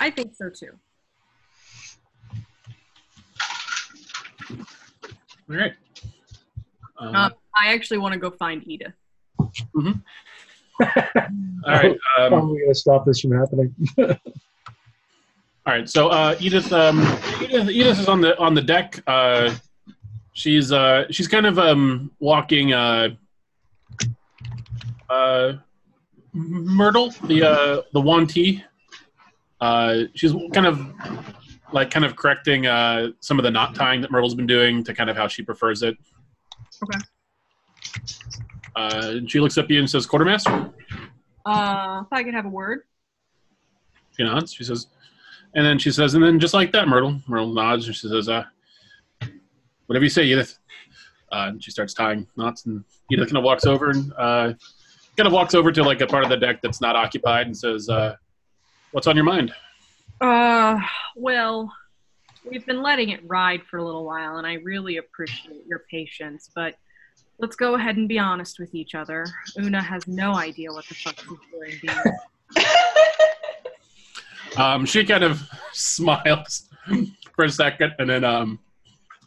Speaker 8: I think so too.
Speaker 2: All right. Um,
Speaker 8: Uh, I actually want to go find Edith. [laughs]
Speaker 2: all right.
Speaker 5: How
Speaker 2: Um,
Speaker 5: are we going to stop this from happening? [laughs]
Speaker 2: all right. So uh, Edith, um, Edith, Edith is on the on the deck. Uh, she's uh, she's kind of um, walking. Uh, uh, Myrtle, the uh, the Wanti. Uh, she's kind of like kind of correcting uh, some of the knot tying that Myrtle's been doing to kind of how she prefers it.
Speaker 8: Okay.
Speaker 2: Uh, she looks up at you and says, "Quartermaster."
Speaker 8: Uh, if I could have a word.
Speaker 2: She nods. She says, and then she says, and then just like that, Myrtle. Myrtle nods and she says, uh, whatever you say, Edith. Uh, and she starts tying knots, and Edith kind of walks over and uh, kind of walks over to like a part of the deck that's not occupied and says, uh, "What's on your mind?"
Speaker 8: Uh, well, we've been letting it ride for a little while, and I really appreciate your patience, but let's go ahead and be honest with each other. Una has no idea what the fuck she's doing. [laughs]
Speaker 2: Um, she kind of [laughs] smiles for a second, and then um,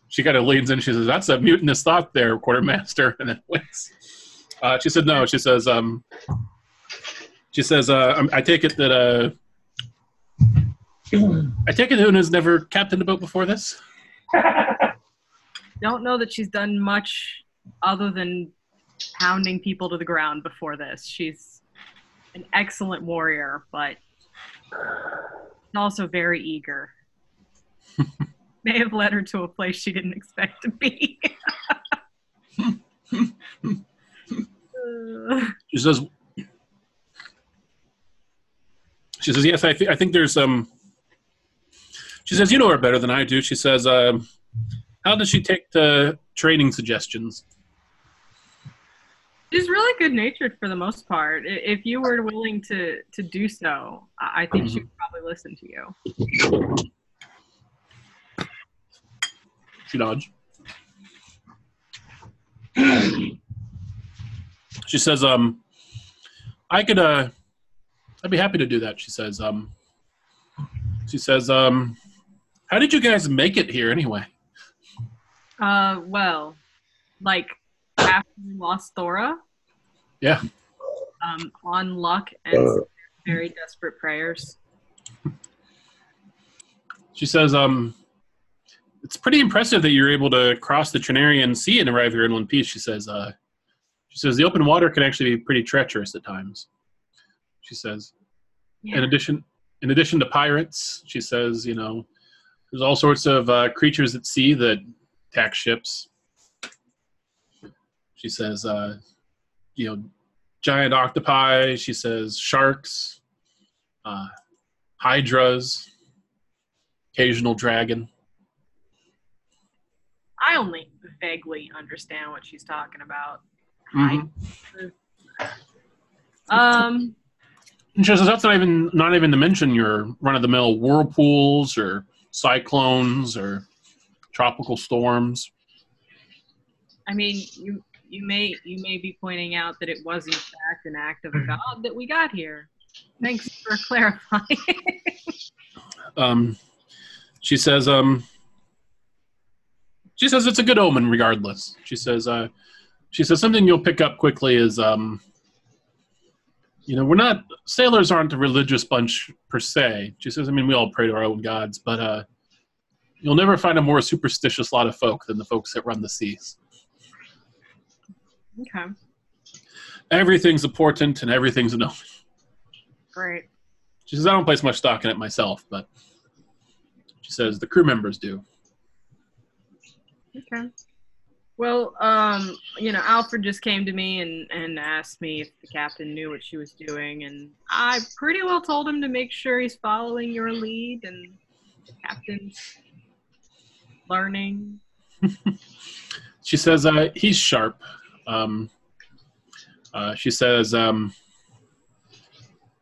Speaker 2: she kind of leans in. She says, "That's a mutinous thought, there, quartermaster," [laughs] and then winks. Uh, she said, "No." She says, um, "She says, uh, um, I take it that uh, I take it Una's never captained a boat before this." [laughs]
Speaker 8: don't know that she's done much other than pounding people to the ground before this. She's an excellent warrior, but also very eager. [laughs] May have led her to a place she didn't expect to be. [laughs]
Speaker 2: She says, "She says, yes, I, th- I think there's um." She says, "You know her better than I do." She says, um, How does she take to training suggestions?
Speaker 8: She's really good natured for the most part. If you were willing to to do so, I I think she would probably listen to you.
Speaker 2: She nods. [clears throat] she says, um, I could, uh, I'd be happy to do that. She says, um, she says, um, how did you guys make it here anyway?
Speaker 8: Uh, well, like after we lost Thora,
Speaker 2: Yeah.
Speaker 8: um, on luck and very desperate prayers.
Speaker 2: She says, um, it's pretty impressive that you're able to cross the Trinarian Sea and arrive here in one piece. She says, uh, she says the open water can actually be pretty treacherous at times. She says, in addition, in addition to pirates, she says, you know, there's all sorts of uh, creatures at sea that attack ships. She says, uh, you know, giant octopi. She says sharks, uh, hydras, occasional dragon.
Speaker 8: I only vaguely understand what she's talking about. Um,
Speaker 2: And she says that's not even not even to mention your run of the mill whirlpools or cyclones or tropical storms.
Speaker 8: I mean, you you may you may be pointing out that it was in fact an act of a god that we got here. Thanks for [laughs] clarifying.
Speaker 2: Um, she says, um, she says it's a good omen regardless. She says, uh, she says something you'll pick up quickly is, um, you know, we're not sailors aren't a religious bunch per se. She says, I mean, we all pray to our own gods, but uh, you'll never find a more superstitious lot of folk than the folks that run the seas.
Speaker 8: okay,
Speaker 2: Everything's a portent and everything's an omen.
Speaker 8: great.
Speaker 2: She says, I don't place much stock in it myself, but she says the crew members do.
Speaker 8: Okay. Well, um, you know, Alfred just came to me and, and asked me if the captain knew what she was doing, and I pretty well told him to make sure he's following your lead and the captain's learning. [laughs]
Speaker 2: She says uh, he's sharp. Um, uh, she says um,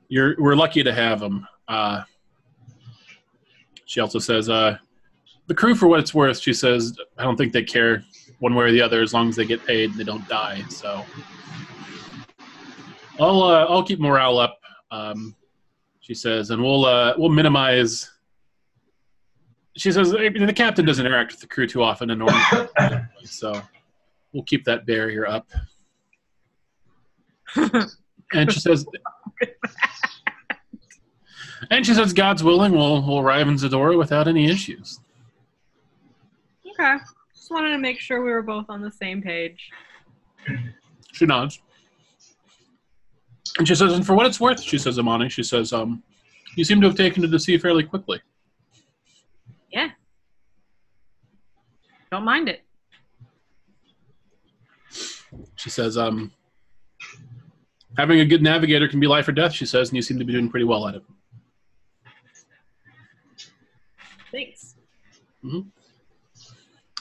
Speaker 2: you're we're lucky to have him. Uh, she also says uh, the crew, for what it's worth, she says I don't think they care one way or the other as long as they get paid and they don't die. So I'll uh, I'll keep morale up. Um, she says, and we'll uh, we'll minimize. She says the captain doesn't interact with the crew too often in normal, [coughs] so we'll keep that barrier up. and she says, and she says, God's willing, we'll we'll arrive in Zadora without any issues.
Speaker 8: Okay. Just wanted to make sure we were both on the same page.
Speaker 2: She nods. And she says, and for what it's worth, she says, Amani, she says, um, you seem to have taken to the sea fairly quickly.
Speaker 8: Yeah. Don't mind it.
Speaker 2: She says, um, having a good navigator can be life or death, she says, and you seem to be doing pretty well at it.
Speaker 8: Thanks.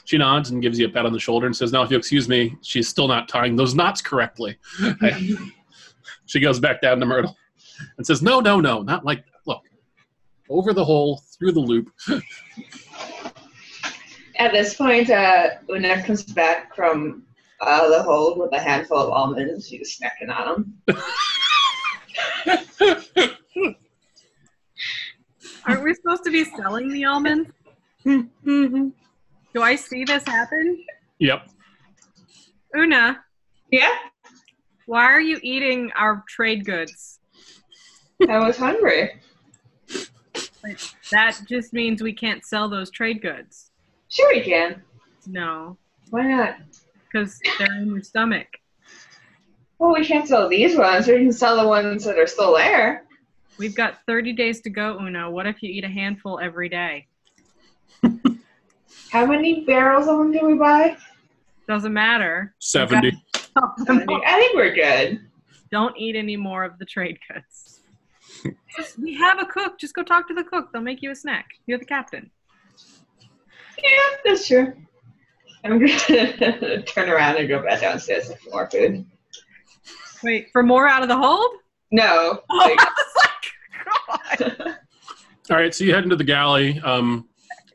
Speaker 2: She nods and gives you a pat on the shoulder and says, Now, if you'll excuse me, she's still not tying those knots correctly. [laughs] [laughs] she goes back down to Myrtle and says, No, no, no, not like that. Look, over the hole, through the loop. [laughs]
Speaker 4: At this point, uh, Una comes back from uh, the hold with a handful of almonds. She's snacking on them.
Speaker 8: Aren't we supposed to be selling the almonds? Do I see this happen?
Speaker 2: Yep.
Speaker 8: Una,
Speaker 4: Yeah,
Speaker 8: why are you eating our trade goods?
Speaker 4: I was hungry.
Speaker 8: That just means we can't sell those trade goods.
Speaker 4: Sure, you can.
Speaker 8: No,
Speaker 4: Why not?
Speaker 8: because they're in your stomach.
Speaker 4: Well, we can't sell these ones. We can sell the ones that are still there.
Speaker 8: We've got 30 days to go, Una. What if you eat a handful every day? [laughs]
Speaker 4: How many barrels of them do we buy?
Speaker 8: Doesn't matter.
Speaker 2: 70.
Speaker 4: I think we're good.
Speaker 8: Don't eat any more of the trade goods. Just- we have a cook. Just go talk to the cook. They'll make you a snack. You're the captain.
Speaker 4: Yeah, that's true. I'm gonna [laughs] turn around and go back downstairs for more food.
Speaker 8: Wait, for more out of the hold?
Speaker 4: No.
Speaker 8: Oh, [laughs]
Speaker 4: like-
Speaker 8: I was like, [laughs] God.
Speaker 2: All right, so you head into the galley. Um,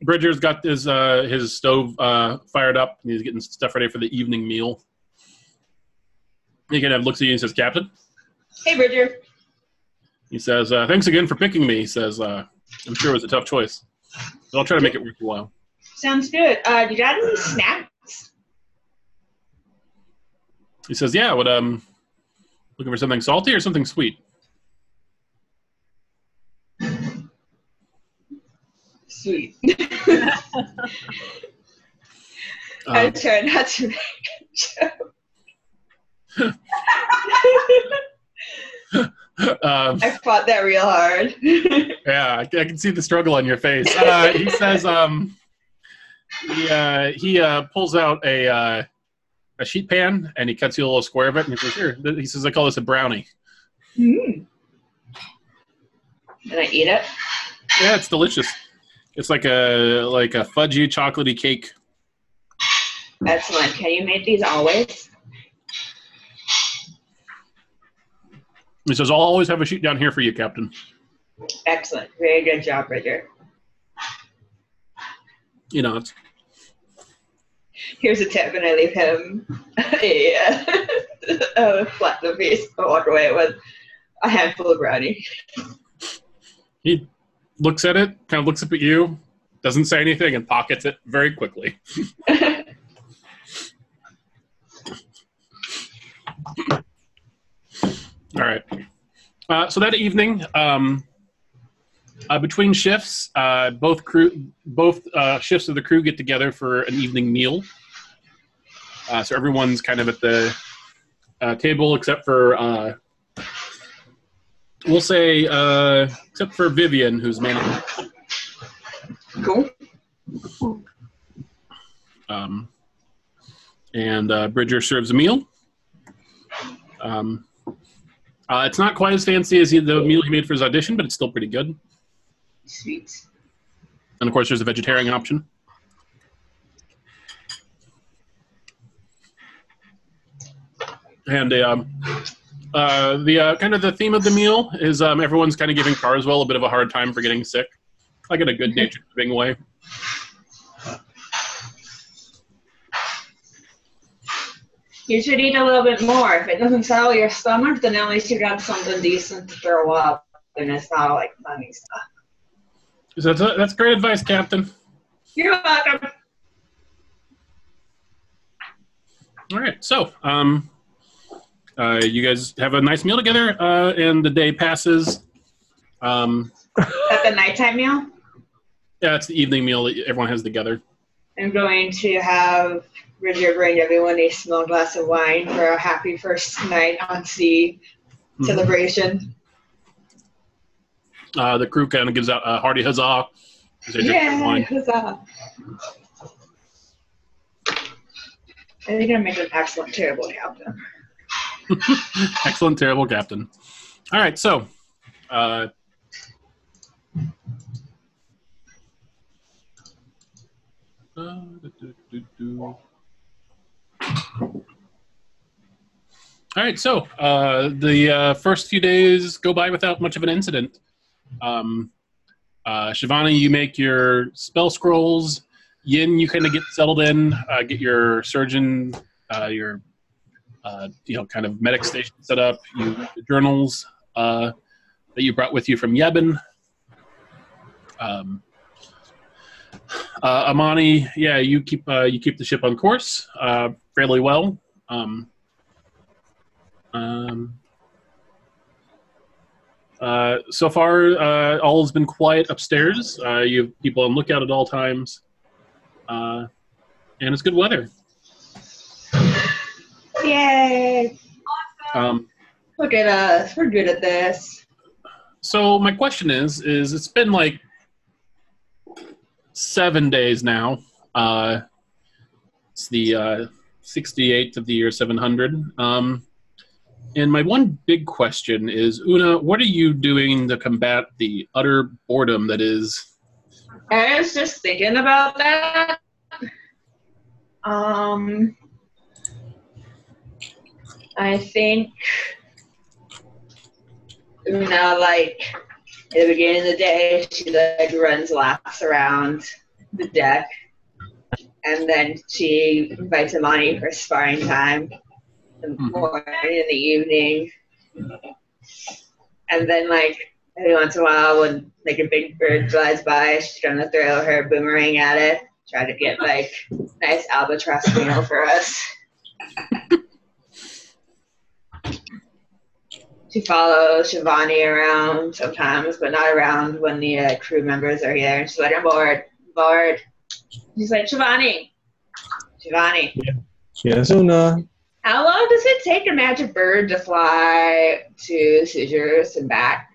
Speaker 2: Bridger's got his uh, his stove uh, fired up, and he's getting stuff ready for the evening meal. He kind of looks at you and says, "Captain."
Speaker 4: hey, Bridger.
Speaker 2: He says, uh, "Thanks again for picking me." He says, uh, "I'm sure it was a tough choice, but I'll try to make it worth your while."
Speaker 4: Sounds good. Uh, you got any snacks?
Speaker 2: He says, "Yeah, what um, looking for something salty or something sweet?"
Speaker 4: Sweet. [laughs] I
Speaker 2: Um,
Speaker 4: try not to make a joke. [laughs]
Speaker 2: um,
Speaker 4: I fought that real hard. [laughs]
Speaker 2: Yeah, I I can see the struggle on your face. Uh, he says, um, he uh, he uh, pulls out a uh, a sheet pan and he cuts you a little square of it, and he says, "Here." He says, "I call this a brownie."
Speaker 4: mm. And I eat it.
Speaker 2: Yeah, it's delicious. It's like a like a fudgy, chocolatey cake.
Speaker 4: Excellent. Can you make these always?
Speaker 2: He says, "I'll always have a sheet down here for you, Captain."
Speaker 4: Excellent. Very good job, Bridger.
Speaker 2: You know, it's
Speaker 4: Here's a tip, and I leave him [laughs] a, uh, [laughs] a platinum piece. I walk away with a handful of brownie.
Speaker 2: he looks at it, kind of looks up at you, doesn't say anything, and pockets it very quickly. [laughs] All right. Uh, so that evening, um, uh, between shifts, uh, both crew, both uh, shifts of the crew get together for an evening meal. Uh, so everyone's kind of at the uh, table, except for we'll say, uh, except for Vivian, who's managing.
Speaker 4: cool.
Speaker 2: Um, and uh, Bridger serves a meal. Um, uh, it's not quite as fancy as he, the meal he made for his audition, but it's still pretty good.
Speaker 4: Sweet.
Speaker 2: And of course, there's a vegetarian option. And um, uh, the uh, kind of the theme of the meal is um, everyone's kind of giving Carswell a bit of a hard time for getting sick, like in a good natured giving way.
Speaker 4: You should eat a little bit more. If it doesn't settle your stomach, then at least you got something decent to throw up, and it's not like funny stuff.
Speaker 2: So that's, that's great advice, Captain.
Speaker 4: You're welcome.
Speaker 2: All right, so um, uh, you guys have a nice meal together, uh, and the day passes. Um,
Speaker 4: At the nighttime meal,
Speaker 2: yeah, it's the evening meal that everyone has together.
Speaker 4: I'm going to have Bridger bring everyone a small glass of wine for a happy first night on sea celebration.
Speaker 2: Uh, the crew kind of gives out a hearty huzzah as they drink their
Speaker 4: Yeah, huzzah. I think I make an excellent terrible captain. [laughs]
Speaker 2: Excellent, terrible captain. All right, so uh. All right, so uh, the uh, first few days go by without much of an incident. Um, uh, Shivani, you make your spell scrolls. Yin, you kind of get settled in, uh, get your surgeon, uh, your uh, you know, kind of medic station set up. You journals uh, that you brought with you from Yebin. Um, uh, Amani, yeah, you keep uh, you keep the ship on course uh, fairly well. Um, um, uh, so far, uh, all has been quiet upstairs. Uh, you have people on lookout at all times, uh, and it's good weather.
Speaker 4: Yay!
Speaker 2: Um,
Speaker 4: Look at us. We're good at this.
Speaker 2: So my question is, is it's been like seven days now. Uh, it's the uh, 68th of the year 700. Um, and my one big question is, Una, what are you doing to combat the utter boredom that is?
Speaker 4: I was just thinking about that. Um, I think you know, like at the beginning of the day, she like runs laps around the deck, and then she invites Amani for sparring time in the
Speaker 2: Mhm.
Speaker 4: morning in the evening, and then like every once in a while when like a big bird flies by, she's gonna throw her boomerang at it, try to get like nice albatross meal for us. [laughs] She follows Shivani around sometimes, but not around when the uh, crew members are here. She's like, I'm bored, bored. She's like, Shivani, Shivani,
Speaker 3: Yes, Una.
Speaker 4: how long does it take a magic bird to fly to Scissors and back?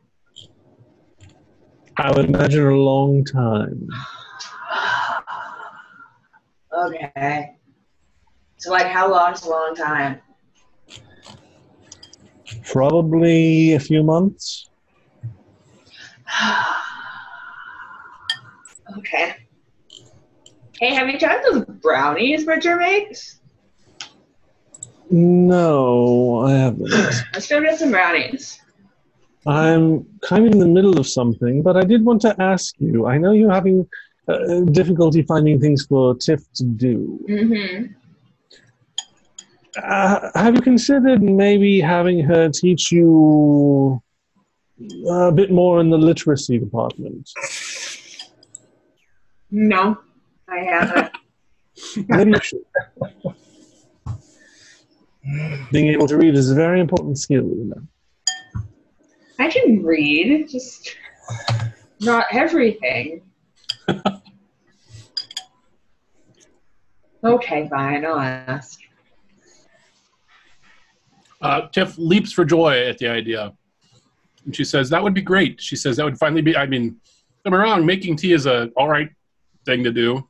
Speaker 3: I would imagine a long time. [sighs]
Speaker 4: okay. So, like, how long is a long time?
Speaker 3: Probably a few months. [sighs]
Speaker 4: okay. Hey, have you tried those brownies Bridger makes?
Speaker 3: No, I haven't. [clears throat]
Speaker 4: Let's go get some brownies.
Speaker 3: I'm kind of in the middle of something, but I did want to ask you. I know you're having uh, difficulty finding things for Tiff to do.
Speaker 4: Mm-hmm.
Speaker 3: Uh, have you considered maybe having her teach you a bit more in the literacy department?
Speaker 4: No, I haven't. [laughs]
Speaker 3: Maybe you should. Being able to read is a very important skill, you know.
Speaker 4: I can read, just not everything. [laughs] okay, fine, I'll ask.
Speaker 2: Uh, Tiff leaps for joy at the idea. And she says, That would be great. She says, That would finally be, I mean, don't get me wrong, making tea is a all right thing to do.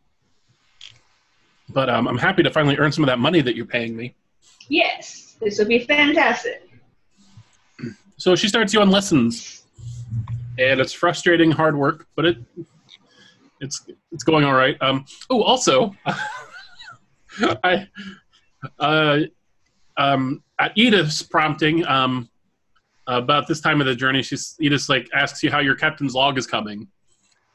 Speaker 2: But um, I'm happy to finally earn some of that money that you're paying me.
Speaker 4: Yes, this would be fantastic.
Speaker 2: So she starts you on lessons. And it's frustrating, hard work, but it it's it's going all right. Um, oh, also, [laughs] I uh, um, at Edith's prompting, um, about this time of the journey, she's Edith like asks you how your captain's log is coming.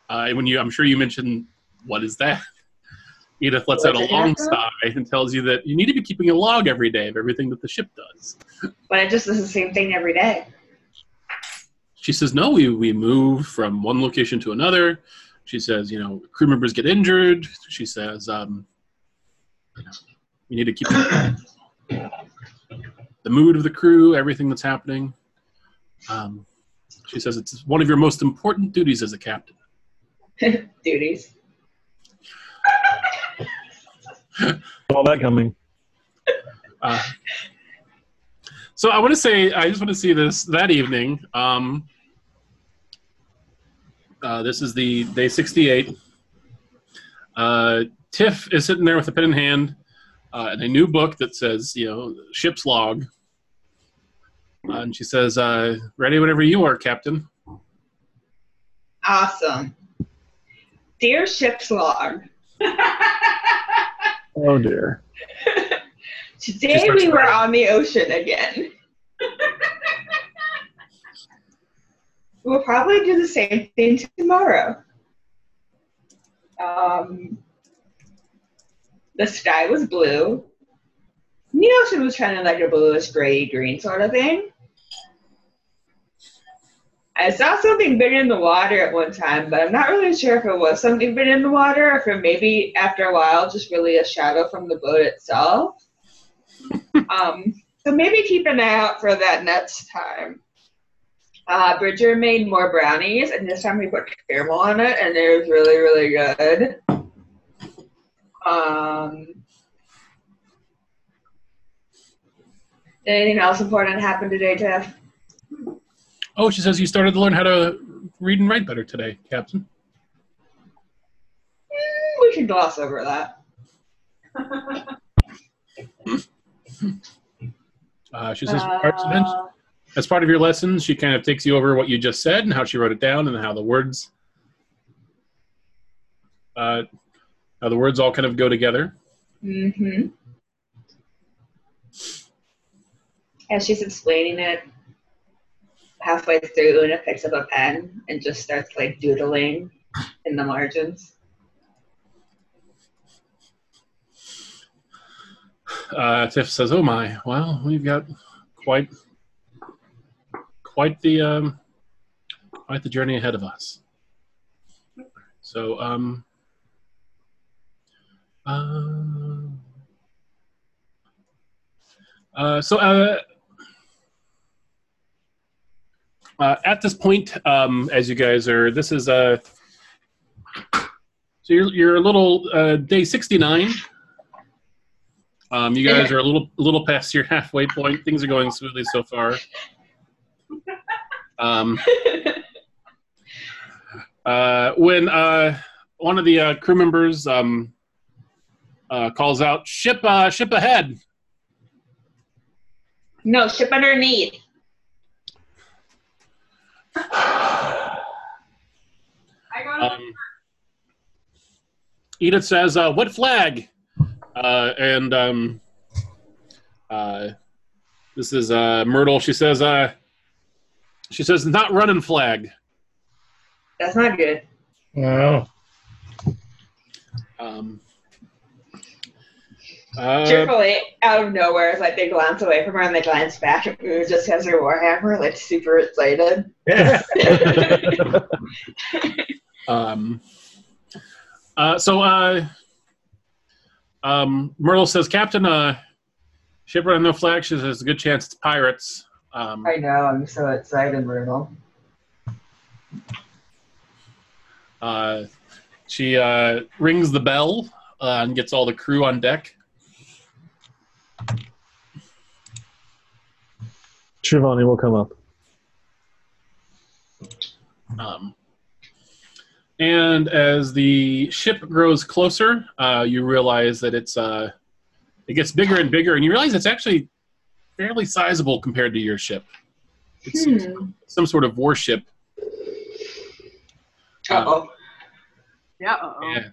Speaker 2: Uh, and when you, I'm sure you mentioned what is that. [laughs] Edith lets out a long sigh and tells you that you need to be keeping a log every day of everything that the ship does.
Speaker 4: But it just does the same thing every day.
Speaker 2: She says, no, we, we move from one location to another. She says, you know, crew members get injured. She says, um, you need to keep the mood of the crew, everything that's happening. Um, she says it's one of your most important duties as a captain. [laughs]
Speaker 4: Duties.
Speaker 3: All that coming.
Speaker 2: Uh, so I want to say, I just want to see this that evening. Um, uh, this is the day 68. Uh, Tiff is sitting there with a pen in hand uh, and a new book that says, you know, ship's log. Uh, and she says, uh, ready whenever you are, Captain.
Speaker 4: Awesome. Dear ship's log. [laughs]
Speaker 3: Oh dear.
Speaker 4: Today
Speaker 2: starts
Speaker 4: we were on the ocean again. [laughs] we'll probably do the same thing tomorrow. Um, the sky was blue. The ocean was kind of like a bluish gray green sort of thing. I saw something big in the water at one time, but I'm not really sure if it was something big in the water or if it maybe after a while just really a shadow from the boat itself. [laughs] um, so maybe keep an eye out for that next time. Uh, Bridger made more brownies, and this time we put caramel on it, and it was really, really good. Um, anything else important happen today, Tiff?
Speaker 2: Oh, she says you started to learn how to read and write better today, Captain.
Speaker 4: Mm, we can gloss over that. [laughs]
Speaker 2: Uh, she says, parts of it-
Speaker 4: Uh,
Speaker 2: as part of your lessons, she kind of takes you over what you just said and how she wrote it down and how the words, uh, how the words all kind of go together.
Speaker 4: Mm-hmm. As she's explaining it, halfway through, Una picks up a pen and just starts like doodling in the margins.
Speaker 2: Uh, Tiff says, "Oh my! Well, we've got quite quite the um, quite the journey ahead of us." So, um, uh, uh, so uh, uh, at this point, um, as you guys are, this is a. so you're you're a little uh, day sixty nine. Um, you guys are a little a little past your halfway point. Things are going smoothly so far. Um, [laughs] uh, when uh, one of the uh, crew members um, uh, calls out, "Ship, uh, ship ahead!"
Speaker 4: No, ship underneath.
Speaker 2: Um, Edith says, uh, "What flag?" Uh, and um, uh, this is uh, Myrtle. She says, uh, "She says not running flag."
Speaker 4: That's not good.
Speaker 5: No.
Speaker 2: Um, uh,
Speaker 4: Cheerfully, out of nowhere, as like they glance away from her and they glance back at Moo just has her warhammer, like super excited. [laughs]
Speaker 2: Um, uh, so, uh, um, Myrtle says, Captain, uh, ship running no flag. She says, there's a good chance it's pirates. Um,
Speaker 4: I know, I'm so excited, Myrtle.
Speaker 2: uh, she uh, rings the bell uh, and gets all the crew on deck.
Speaker 3: Shivani will come up.
Speaker 2: Um, and as the ship grows closer, uh, you realize that it's uh, it gets bigger and bigger, and you realize it's actually fairly sizable compared to your ship. It's some,
Speaker 4: Hmm.
Speaker 2: some sort of warship.
Speaker 4: Uh oh.
Speaker 8: Yeah. uh-oh.
Speaker 2: Yeah.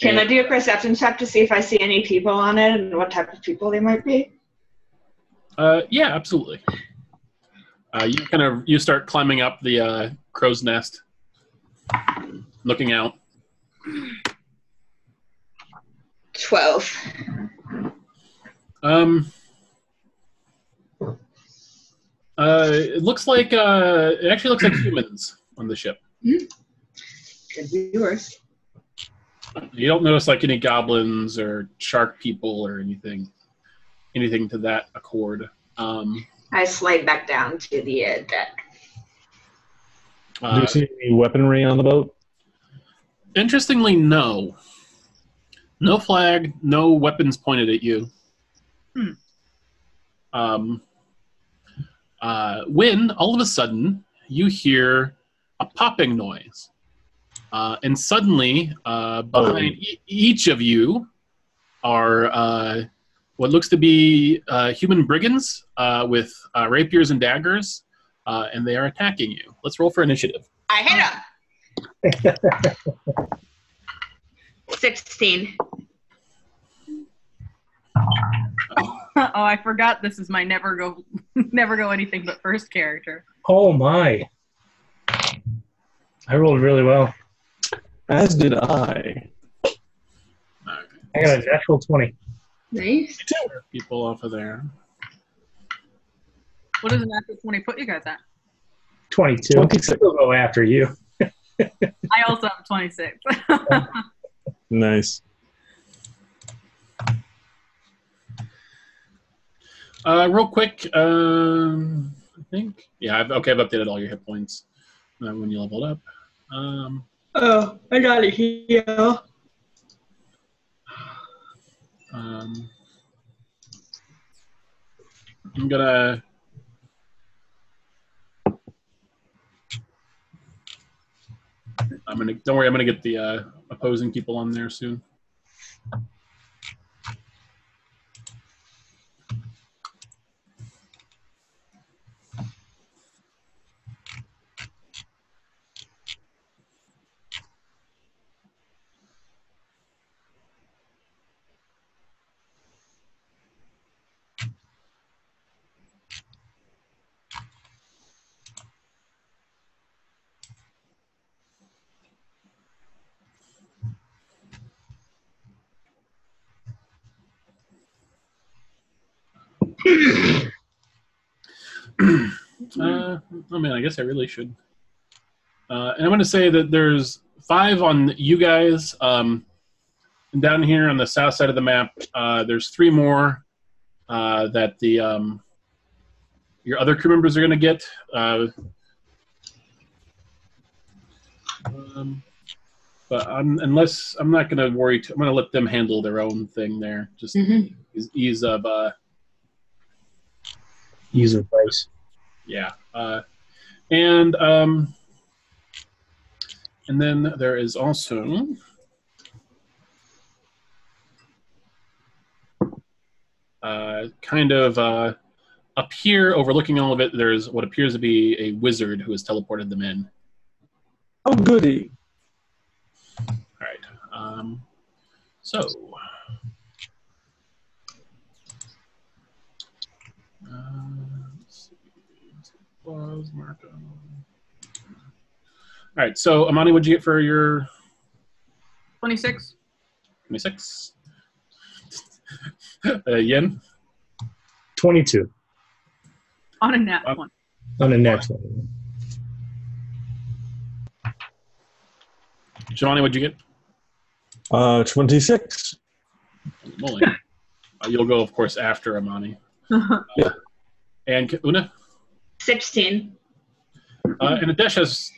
Speaker 4: Can
Speaker 2: And-
Speaker 4: I do a perception check to see if I see any people on it and what type of people they might be?
Speaker 2: Uh, yeah, absolutely. Uh, you kind of you start climbing up the uh, crow's nest, looking out.
Speaker 4: 12.
Speaker 2: Um, uh, it looks like uh, it actually looks like [clears throat] humans on the ship.
Speaker 4: Could be worse.
Speaker 2: You don't notice like any goblins or shark people or anything, anything to that accord. Um,
Speaker 4: I slide back down to the uh, deck.
Speaker 3: Do
Speaker 2: uh,
Speaker 3: you see any weaponry on the boat?
Speaker 2: interestingly, no, no flag, no weapons pointed at you.
Speaker 8: Hmm.
Speaker 2: Um, uh, when all of a sudden you hear a popping noise, uh, and suddenly uh, behind e- each of you are uh, what looks to be uh, human brigands uh, with uh, rapiers and daggers, uh, and they are attacking you. Let's roll for initiative.
Speaker 4: I hit him! [laughs] 16. [laughs]
Speaker 8: oh, I forgot. This is my never go, [laughs] never go anything but first character.
Speaker 5: Oh my. I rolled really well.
Speaker 3: As did I.
Speaker 5: I got a natural 20.
Speaker 4: Nice.
Speaker 2: People off of there.
Speaker 8: What does an natural twenty put you guys at?
Speaker 5: 22.
Speaker 3: 26.
Speaker 5: We'll go after you. [laughs]
Speaker 8: I also have twenty six. [laughs]
Speaker 3: Nice.
Speaker 2: Uh, real quick, um, I think. Yeah, I've, okay, I've updated all your hit points uh, when you leveled up. Um,
Speaker 4: Oh, I got it here.
Speaker 2: Um, I'm gonna. I'm gonna. Don't worry. I'm gonna get the uh, opposing people on there soon. uh, oh man, I guess I really should. Uh, and I'm going to say that there's five on you guys. Um, and down here on the south side of the map, uh, there's three more uh, that the um, your other crew members are going to get. Uh, um, but I'm, unless I'm not going to worry, too, I'm going to let them handle their own thing there. Just
Speaker 4: Mhm.
Speaker 2: ease, ease of, uh,
Speaker 5: User price.
Speaker 2: yeah. And um, and then there is also uh, kind of uh, up here, overlooking all of it. There's what appears to be a wizard who has teleported them in.
Speaker 3: Oh, goody.
Speaker 2: All right. Um, so. Uh. Was Marco. All right. So, Amani, what'd you get for your
Speaker 8: 26.
Speaker 2: 26? [laughs] uh, Yin?
Speaker 5: 22
Speaker 8: On a nat
Speaker 2: Uh,
Speaker 8: one.
Speaker 5: on a next one.
Speaker 2: Shivani, what'd you get?
Speaker 3: Uh, 26.
Speaker 2: Holy [laughs] uh, you'll go, of course, after Amani. Yeah. [laughs] And Una?
Speaker 4: 16.
Speaker 2: Uh, and Adesh has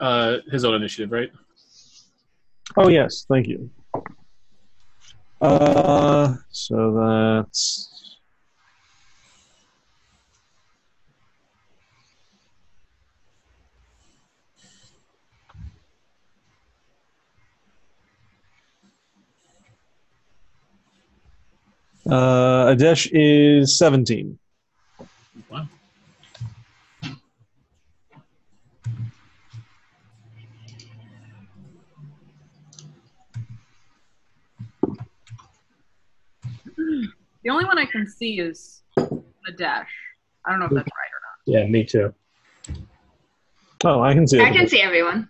Speaker 2: uh, his own initiative, right?
Speaker 3: Oh, yes. Thank you. Uh, so that's. Uh, Adesh is 17.
Speaker 2: Wow.
Speaker 8: The only one I can see is Adesh. I don't know if that's right or not.
Speaker 5: Yeah, me too.
Speaker 3: Oh, I can see.
Speaker 4: I can see everyone.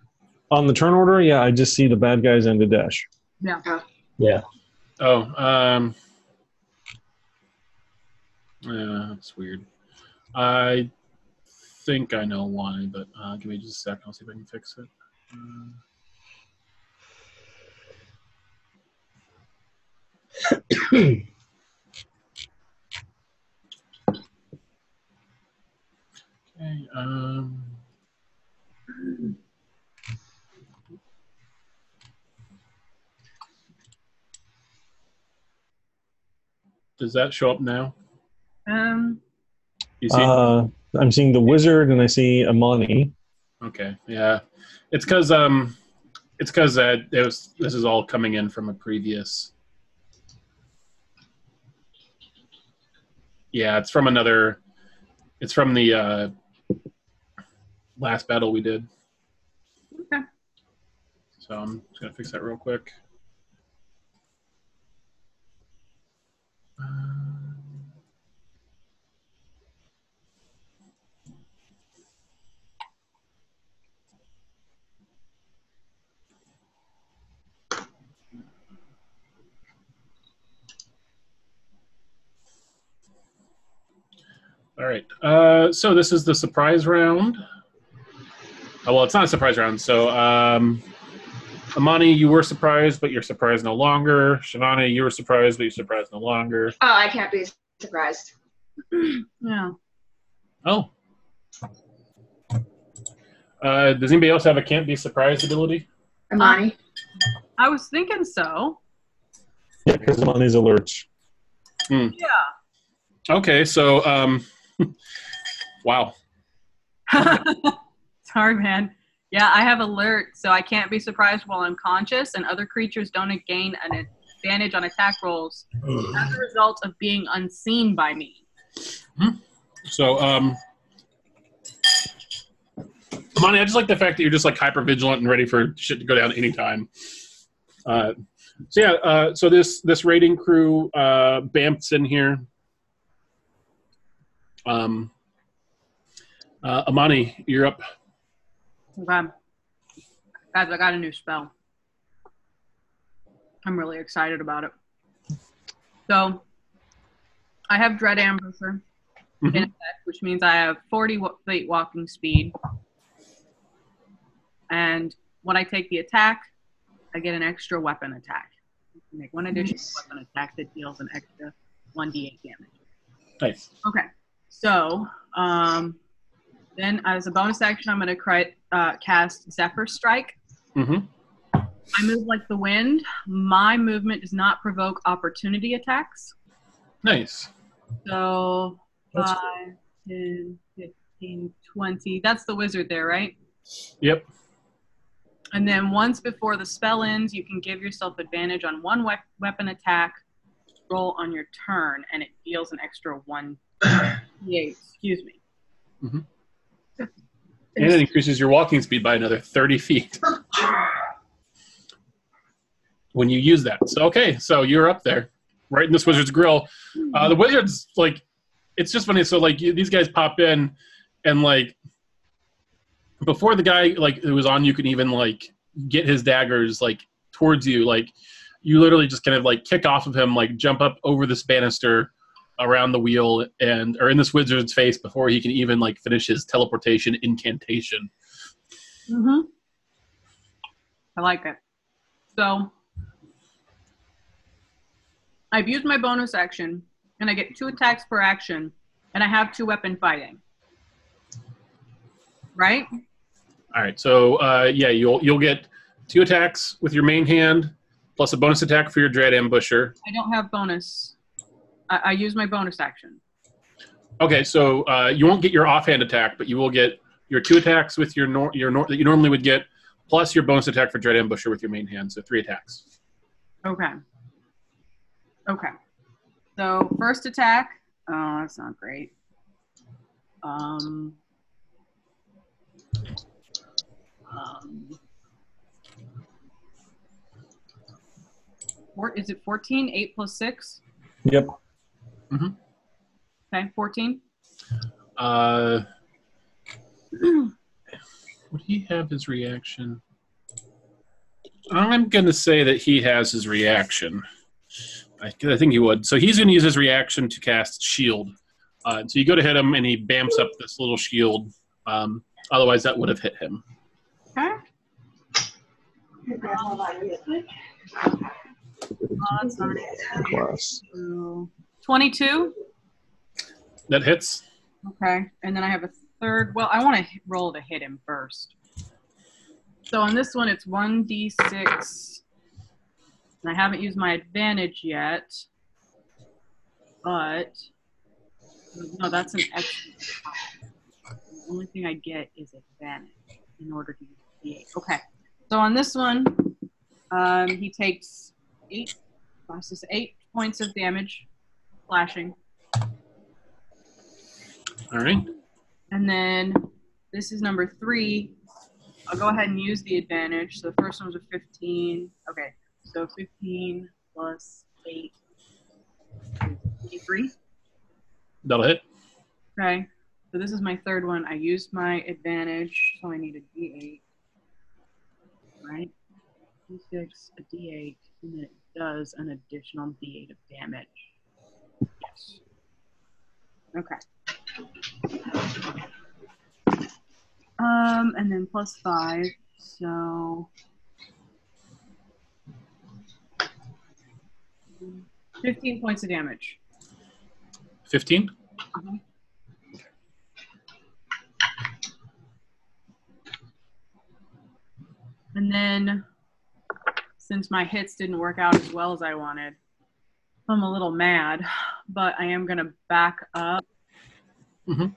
Speaker 3: On the turn order, yeah, I just see the bad guys and Adesh.
Speaker 5: Yeah. Yeah.
Speaker 2: Oh, um, yeah, that's weird. I think I know why, but uh, give me just a second. I'll see if I can fix it. Uh, [clears throat] okay. Um, does that show up now?
Speaker 8: Um,
Speaker 2: You see?
Speaker 3: Uh, I'm seeing the wizard and I see Amani.
Speaker 2: Okay, yeah, it's because um, it's because uh, it was this is all coming in from a previous. Yeah, it's from another. It's from the uh, last battle we did.
Speaker 8: Okay.
Speaker 2: So I'm just gonna fix that real quick. All right. Uh, so this is the surprise round. Oh, well, it's not a surprise round. So, um, Amani, you were surprised, but you're surprised no longer. Shivani, you were surprised, but you're surprised no longer.
Speaker 4: Oh, I can't be surprised. [clears throat]
Speaker 8: no.
Speaker 2: Oh. Uh, does anybody else have a can't be surprised ability?
Speaker 4: Amani.
Speaker 8: I was thinking so.
Speaker 3: Yeah, because Amani's alerts.
Speaker 8: Yeah.
Speaker 2: Okay, so um, [laughs] wow. [laughs]
Speaker 8: Sorry, man. Yeah, I have alert, so I can't be surprised while I'm conscious, and other creatures don't gain an advantage on attack rolls as a result of being unseen by me.
Speaker 2: So, um, Monty, I just like the fact that you're just like hyper vigilant and ready for shit to go down anytime. Uh, so yeah, uh, so this this raiding crew uh, bamps in here. Um, uh, Amani, you're up.
Speaker 8: Okay. Guys, I got a new spell. I'm really excited about it. So, I have Dread Ambusher
Speaker 2: Mhm.
Speaker 8: in effect, which means I have 40 feet walking speed. And when I take the attack, I get an extra weapon attack. You make one additional
Speaker 4: Nice.
Speaker 8: weapon attack that deals an extra 1d8 damage.
Speaker 2: Nice.
Speaker 8: Okay, so um, then as a bonus action, I'm going to uh, cast Zephyr Strike.
Speaker 2: hmm
Speaker 8: I move like the wind. My movement does not provoke opportunity attacks.
Speaker 2: Nice.
Speaker 8: So
Speaker 5: That's
Speaker 8: 5, 10, 15, 20. That's the wizard there, right?
Speaker 2: Yep.
Speaker 8: And then once before the spell ends, you can give yourself advantage on one wep- weapon attack roll on your turn, and it deals an extra 1 [coughs] d8. Excuse me.
Speaker 2: And it increases your walking speed by another 30 feet when you use that. So, okay, so you're up there, right in this wizard's grill. Uh, the wizard's like, it's just funny. So, like, you, these guys pop in, and like, before the guy like who was on you can even like get his daggers like towards you, like, you literally just kind of like kick off of him, like jump up over this banister around the wheel and or in this wizard's face before he can even like finish his teleportation incantation.
Speaker 8: Mm-hmm. I like it. So I've used my bonus action, and I get two attacks per action, and I have two weapon fighting. Right?
Speaker 2: All right, so uh, yeah, you'll you'll get two attacks with your main hand, plus a bonus attack for your dread ambusher.
Speaker 8: I don't have bonus. I, I use my bonus action.
Speaker 2: Okay, so uh, you won't get your offhand attack, but you will get your two attacks with your nor- your nor- that you normally would get, plus your bonus attack for dread ambusher with your main hand, so three attacks.
Speaker 8: Okay. Okay. So first attack. Oh, that's not great. Um. um four, is it 14? 8 plus 6?
Speaker 3: Yep.
Speaker 8: Okay, 14.
Speaker 2: Uh, [clears throat] would he have his reaction? I'm going to say that he has his reaction. I, I think he would. So he's going to use his reaction to cast Shield. Uh, so you go to hit him, and he bamps up this little shield. Um, otherwise, that would have hit him.
Speaker 8: Okay. Oh, that's not it.
Speaker 3: Plus.
Speaker 8: So, 22.
Speaker 2: That hits.
Speaker 8: Okay, and then I have a third. Well, I want to roll to hit him first. So on this one, it's 1d6. And I haven't used my advantage yet. But, no, that's an extra. The only thing I get is advantage in order to use d8. Okay, so on this one, um, he takes eight, this, eight points of damage, slashing.
Speaker 2: All right.
Speaker 8: And then this is number three. I'll go ahead and use the advantage. So the first one was a 15. Okay, so 15 plus 8 is 3.
Speaker 2: That'll hit.
Speaker 8: Okay, so this is my third one. I used my advantage, so I need a d8. Right? D6, a d8, and it does an additional d8 of damage. Yes. Okay. Um, and then plus five, so fifteen points of damage.
Speaker 2: 15.
Speaker 8: And then, since my hits didn't work out as well as I wanted, I'm a little mad, but I am gonna back up
Speaker 2: Mhm.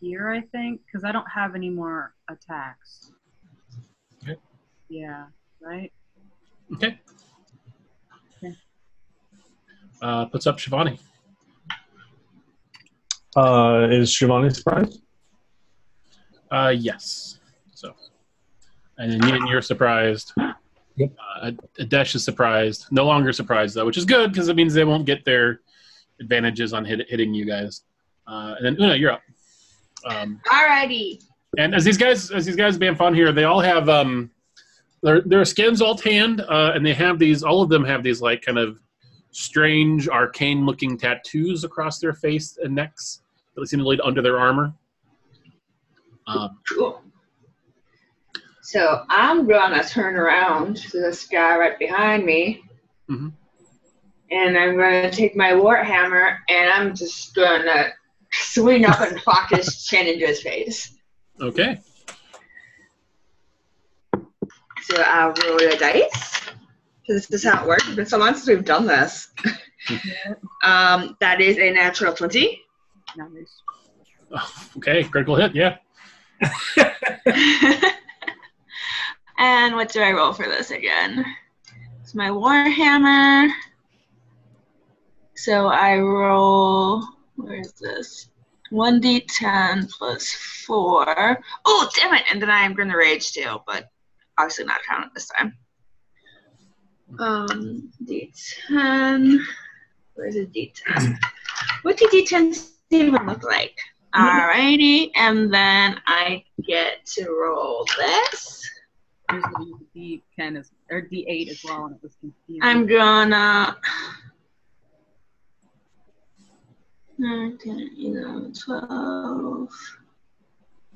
Speaker 8: here, I think, because I don't have any more attacks.
Speaker 2: Okay.
Speaker 8: Yeah. Right.
Speaker 2: Okay.
Speaker 8: Okay.
Speaker 2: Uh, puts up Shivani.
Speaker 3: Uh, is Shivani surprised?
Speaker 2: Uh, yes. So, and then you're surprised.
Speaker 5: Yep.
Speaker 2: Uh, Adesh is surprised. No longer surprised though, which is good because it means they won't get their advantages on hit, hitting you guys. Uh, and then Una, you're up. Um,
Speaker 4: Alrighty.
Speaker 2: and as these guys, as these guys being fun here, they all have um, their their skins all tanned, uh, and they have these. All of them have these like kind of strange, arcane-looking tattoos across their face and necks that seem to lead under their armor. Um,
Speaker 4: Cool. So I'm gonna turn around to this guy right behind me.
Speaker 2: Mhm.
Speaker 4: And I'm gonna take my warhammer and I'm just gonna swing up and fuck his [laughs] chin into his face.
Speaker 2: okay.
Speaker 4: So I'll roll the dice. So this is how it works. It's been so long since we've done this. [laughs] um, that is a natural 20.
Speaker 1: Nice.
Speaker 2: Okay, critical hit. Yeah. [laughs]
Speaker 4: and what do I roll for this again? It's my Warhammer. So I roll, where is this? 1d10 plus 4. Oh, damn it! And then I am going to rage too, but obviously not count it this time. Um, d10. Where's the d10? What do d10s even look like? Alrighty, and then I get to roll this.
Speaker 1: There's the D10 as, or D8 as well, and it was confusing.
Speaker 4: I'm gonna. 9, 10, 11, 12,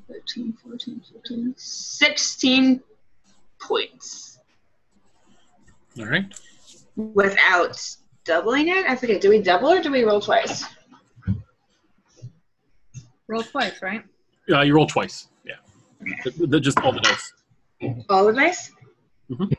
Speaker 4: 13, 14, 15, 16 points
Speaker 2: All right.
Speaker 4: without doubling it. I forget, do we double or do we roll twice?
Speaker 1: Roll twice, right?
Speaker 2: Uh, you roll twice. Yeah. The- the- just all the dice.
Speaker 4: All the dice?
Speaker 2: Mhm.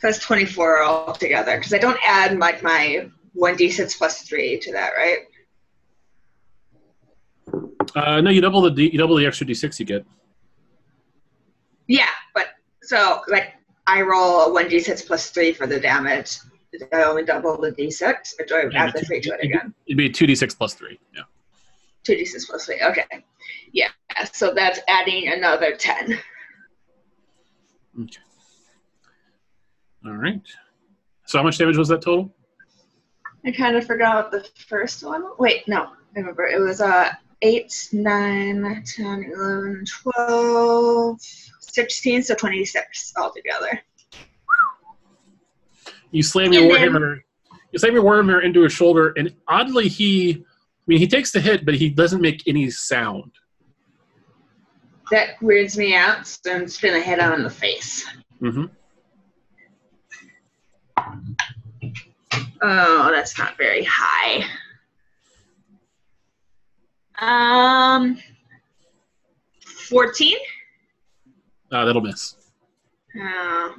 Speaker 4: That's 24 altogether because I don't add like my 1d6 plus 3 to that, right?
Speaker 2: Uh, no, you double the D, you double the extra d6 you get.
Speaker 4: Yeah, but so like I roll a 1d6 plus 3 for the damage. Did I only double the d6 or do I
Speaker 2: Yeah,
Speaker 4: add the 3 to it again?
Speaker 2: It'd be two d6 plus three. Yeah.
Speaker 4: 2d6 plus 3, okay. Yeah, so that's adding another 10.
Speaker 2: Okay. All right. So how much damage was that total?
Speaker 4: I kind of forgot the first one. Wait, no, I remember. It was uh, 8, 9, 10, 11, 12, 16, so 26 altogether.
Speaker 2: You slam your
Speaker 4: then-
Speaker 2: warhammer. You slam your warhammer into his shoulder, and oddly, he. I mean, he takes the hit, but he doesn't make any sound.
Speaker 4: That weirds me out, so I'm just gonna hit him in the face.
Speaker 2: Mm-hmm.
Speaker 4: Oh, that's not very high. Um, 14?
Speaker 2: Uh, that'll miss.
Speaker 4: Oh,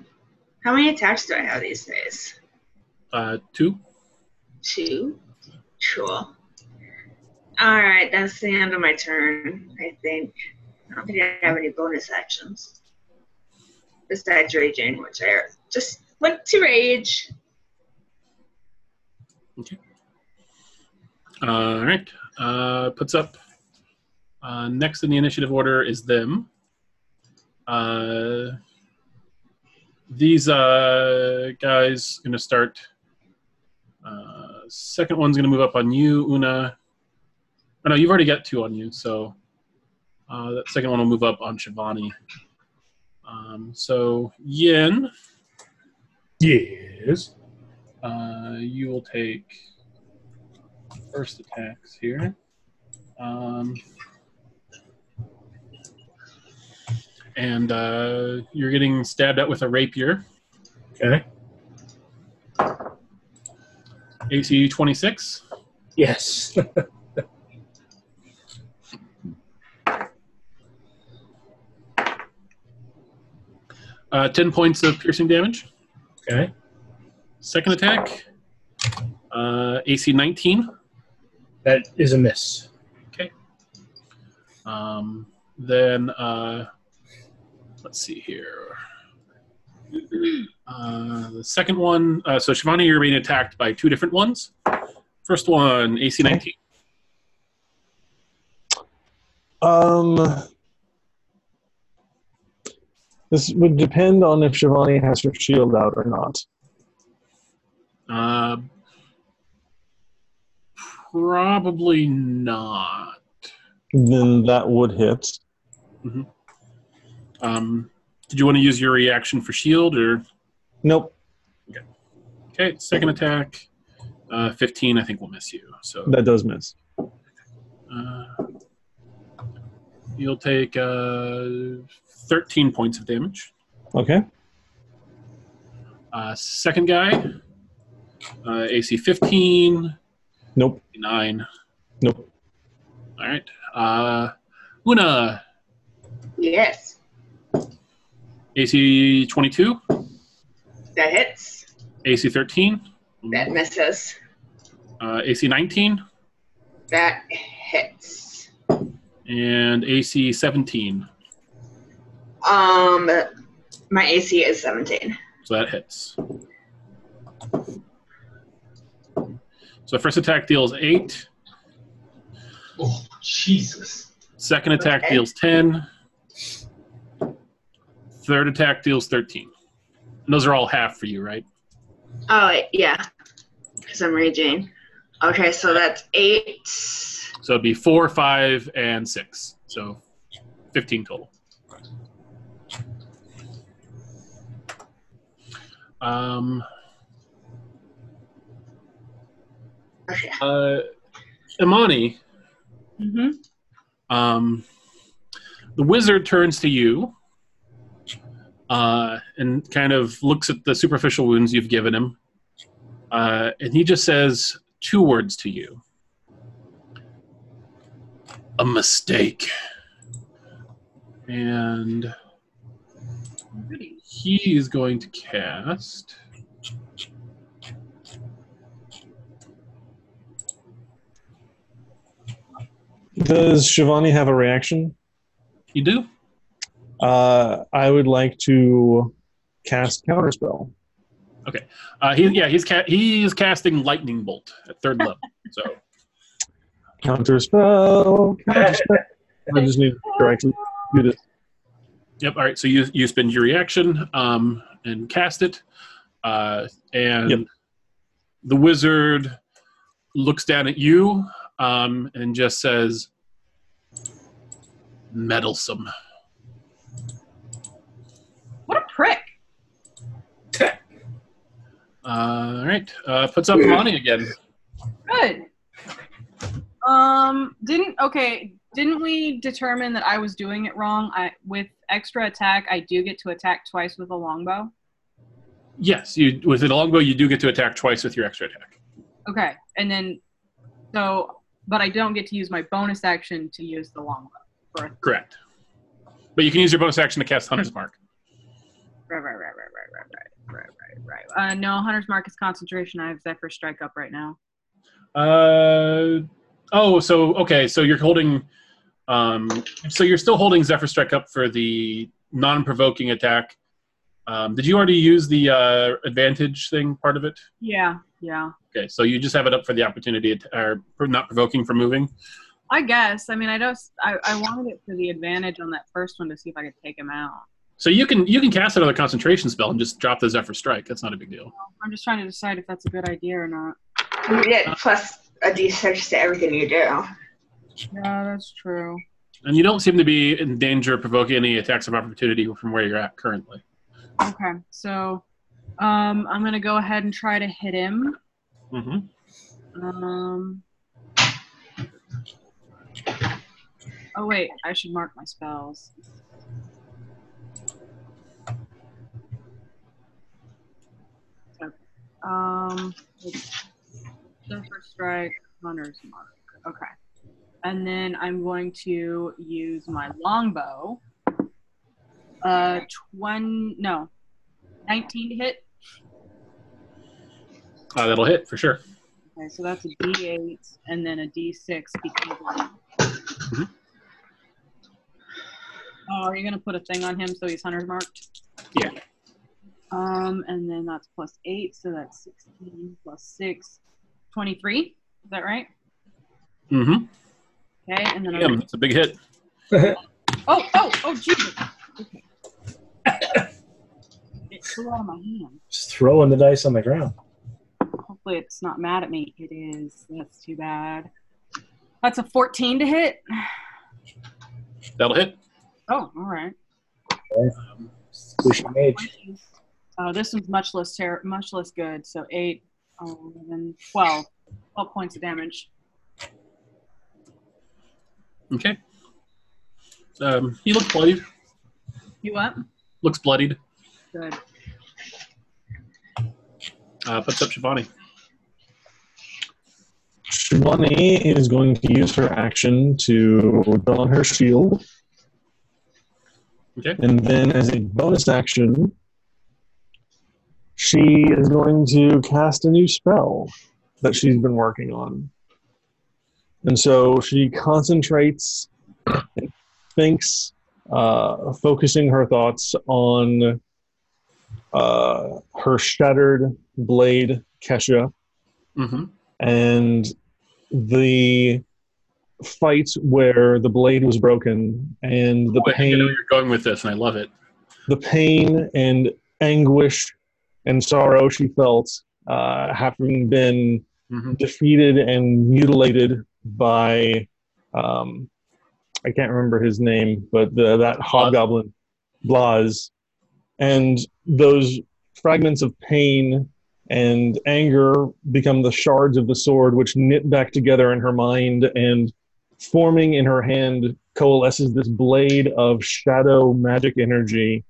Speaker 4: how many attacks do I have these days?
Speaker 2: Uh, two.
Speaker 4: Two? Cool. Alright, that's the end of my turn, I think. I don't think I have any bonus actions. Besides raging, which I just went to rage. Okay.
Speaker 2: All right. Uh, puts up. Uh, next in the initiative order is them. Uh, these uh, guys going to start. Uh, second one's going to move up on you, Una. Oh, no, you've already got two on you, so uh, that second one will move up on Shivani. Um, so Yin,
Speaker 5: Yes.
Speaker 2: uh, you will take first attacks here. Um, and uh, you're getting stabbed at with a rapier.
Speaker 5: Okay.
Speaker 2: AC 26.
Speaker 5: Yes. [laughs]
Speaker 2: Uh, 10 points of piercing damage.
Speaker 5: okay.
Speaker 2: Second attack. Uh, AC 19.
Speaker 5: That is a miss. Okay.
Speaker 2: Um, then uh, let's see here. Uh, the second one. Uh, so Shivani, you're being attacked by two different ones. First one, AC 19.
Speaker 3: Um, this would depend on if Shivani has her shield out or not.
Speaker 2: Uh, probably not.
Speaker 3: Then that would hit.
Speaker 2: Mhm. Um, did you want to use your reaction for shield or?
Speaker 3: Nope,
Speaker 2: Okay, Okay. second attack. Uh, 15, I think will miss you. So
Speaker 3: that does miss.
Speaker 2: uh, you'll take uh, 13 points of damage.
Speaker 3: Okay.
Speaker 2: Uh, second guy, uh, AC 15,
Speaker 3: Nope.
Speaker 2: 9.
Speaker 3: Nope.
Speaker 2: All right. Uh, Una,
Speaker 4: Yes.
Speaker 2: AC 22,
Speaker 4: That hits.
Speaker 2: AC 13,
Speaker 4: That misses.
Speaker 2: uh, AC 19,
Speaker 4: That hits.
Speaker 2: and AC 17.
Speaker 4: Um, my AC is 17.
Speaker 2: So that hits. So first attack deals 8.
Speaker 6: Oh, Jesus.
Speaker 2: Second attack
Speaker 4: Okay.
Speaker 2: deals 10. Third attack deals 13. And those are all half for you, right?
Speaker 4: Oh, yeah. Because I'm raging. Okay, so that's eight.
Speaker 2: So it'd be 4, 5, and 6. So 15 total. Um,
Speaker 4: Okay.
Speaker 2: uh, Imani,
Speaker 8: Mm-hmm.
Speaker 2: um, the wizard turns to you uh, and kind of looks at the superficial wounds you've given him, uh, and he just says two words to you: "A mistake." And he is going to cast.
Speaker 3: Does Shivani have a reaction?
Speaker 2: You do?
Speaker 3: Uh, I would like to cast counterspell. Okay.
Speaker 2: Uh, he, yeah, he's ca- he is casting lightning bolt at third level. So
Speaker 3: Counterspell. Counterspell. [laughs] I just need to actually do this.
Speaker 2: Yep. All right. So you you spend your reaction um, and cast it, uh, and
Speaker 3: Yep.
Speaker 2: the wizard looks down at you um, and just says, "Meddlesome."
Speaker 8: What a prick.
Speaker 2: Uh, all right. Uh, puts up money again.
Speaker 8: Good. Um, didn't okay? Didn't we determine that I was doing it wrong? I with extra attack, I do get to attack twice with a longbow.
Speaker 2: Yes, you with a longbow, you do get to attack twice with your extra attack.
Speaker 8: Okay, and then so, but I don't get to use my bonus action to use the longbow. For,
Speaker 2: Correct. But you can use your bonus action to cast Hunter's Mark.
Speaker 8: Right, right, right, right, right, right, right, right, right. Uh, no, Hunter's Mark is concentration. I have Zephyr Strike up right now.
Speaker 2: Uh oh, so okay, so you're holding, um, so you're still holding Zephyr Strike up for the non-provoking attack. Um, did you already use the uh, advantage thing part of it?
Speaker 8: Yeah, yeah.
Speaker 2: Okay, so you just have it up for the opportunity, at- or not provoking for moving.
Speaker 8: I guess. I mean, I just I, I wanted it for the advantage on that first one to see if I could take him out.
Speaker 2: So you can you can cast another concentration spell and just drop the Zephyr Strike. That's not a big deal.
Speaker 8: I'm just trying to decide if that's a good idea or not.
Speaker 4: You get plus a d6 to everything you do.
Speaker 8: Yeah, that's true.
Speaker 2: And you don't seem to be in danger of provoking any attacks of opportunity from where you're at currently.
Speaker 8: Okay, so um, I'm gonna go ahead and try to hit him.
Speaker 2: Mm-hmm.
Speaker 8: Um. Oh wait, I should mark my spells. Um, Zephyr Strike, Hunter's Mark. Okay. And then I'm going to use my longbow. Uh, 20, no, 19 to hit.
Speaker 2: Uh, that'll hit for sure.
Speaker 8: Okay, so that's a D8 and then a D6 because.
Speaker 2: Mhm.
Speaker 8: Oh, are you gonna put a thing on him so he's hunter's marked?
Speaker 2: Yeah.
Speaker 8: Um, and then that's plus eight, so that's 16 plus six, 23. Is that right?
Speaker 2: Mm-hmm.
Speaker 8: Okay, and then I'm
Speaker 2: Damn, that's a big hit. [laughs]
Speaker 8: oh, oh, oh, Jesus. Okay. it flew out of my hand.
Speaker 5: Just throwing the dice on the ground.
Speaker 8: Hopefully, it's not mad at me. It is. That's too bad. That's a 14 to hit.
Speaker 2: That'll hit.
Speaker 8: Oh, all right.
Speaker 5: Squishy mage.
Speaker 8: Oh, this one's much less ter- much less good. So 8, 11, 12. 12 points of damage.
Speaker 2: Okay. Um, he looks bloodied.
Speaker 8: You what?
Speaker 2: Looks bloodied.
Speaker 8: Good.
Speaker 2: Uh, puts up Shivani.
Speaker 3: Shivani is going to use her action to draw her shield,
Speaker 2: Okay.
Speaker 3: and then as a bonus action, she is going to cast a new spell that she's been working on. And so she concentrates, thinks, uh, focusing her thoughts on uh, her shattered blade, Kesha,
Speaker 2: Mm-hmm.
Speaker 3: and the fight where the blade was broken and the
Speaker 2: I think I know
Speaker 3: pain
Speaker 2: you're going with this, and I love it.
Speaker 3: the pain and anguish and sorrow she felt uh, having been
Speaker 2: Mm-hmm.
Speaker 3: defeated and mutilated by um, I can't remember his name, but the, that hobgoblin Blaz, and those fragments of pain and anger become the shards of the sword, which knit back together in her mind and forming in her hand coalesces this blade of shadow magic energy,